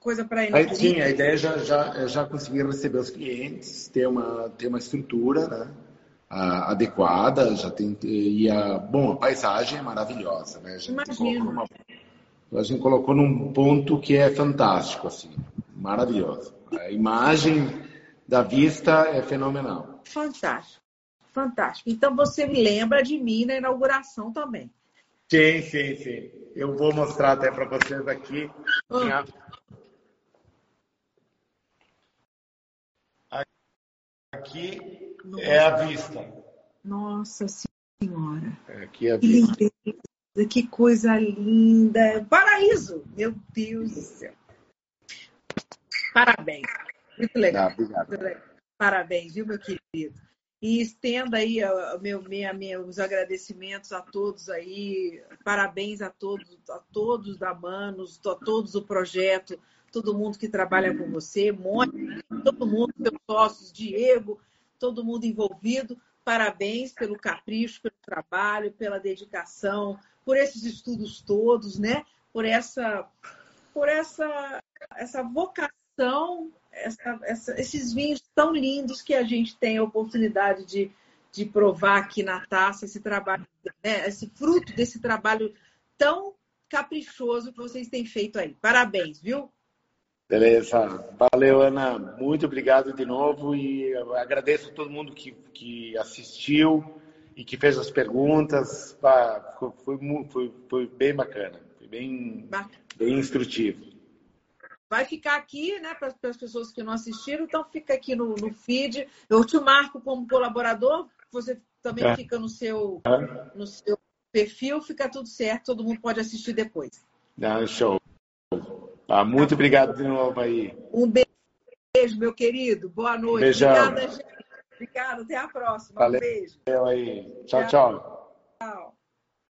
coisa para ir Sim, a ideia é já, já, é já conseguir receber os clientes, ter uma, ter uma estrutura né, adequada, já tem, e a, bom, a paisagem é maravilhosa, né? A gente, Imagino. Numa, a gente colocou num ponto que é fantástico, assim, maravilhoso. A imagem da vista é fenomenal. Fantástico. Fantástico. Então você me lembra de mim na inauguração também. Sim, sim, sim. Eu vou mostrar até para vocês aqui. Minha... Aqui é a vista. Nossa Senhora. Aqui é a vista. Que coisa linda. É paraíso. Meu Deus do céu. Parabéns. Muito legal. Muito legal. Parabéns, viu, meu querido? E estenda aí meu, minha, meus agradecimentos a todos aí, parabéns a todos, a todos da Manos, a todos do projeto, todo mundo que trabalha com você, Mônica, todo mundo, seus sócios, Diego, todo mundo envolvido. Parabéns pelo capricho, pelo trabalho, pela dedicação, por esses estudos todos, né? Por essa, por essa, essa vocação essa, essa, esses vinhos tão lindos que a gente tem a oportunidade de, de provar aqui na taça, esse trabalho, né, esse fruto desse trabalho tão caprichoso que vocês têm feito aí. Parabéns, viu? Beleza. Valeu, Ana. Muito obrigado de novo e agradeço a todo mundo que, que assistiu e que fez as perguntas. Foi, foi, foi bem bacana, foi bem, bem instrutivo vai ficar aqui, né, para as pessoas que não assistiram, então fica aqui no, no, feed. Eu te marco como colaborador, você também é. fica no seu, é. no seu perfil, fica tudo certo, todo mundo pode assistir depois. Ah, show. Ah, muito obrigado de novo aí. Um beijo, meu querido. Boa noite. Beijão. Obrigada, gente. Obrigada, até a próxima. Valeu. Um beijo. Aí. tchau. tchau. tchau.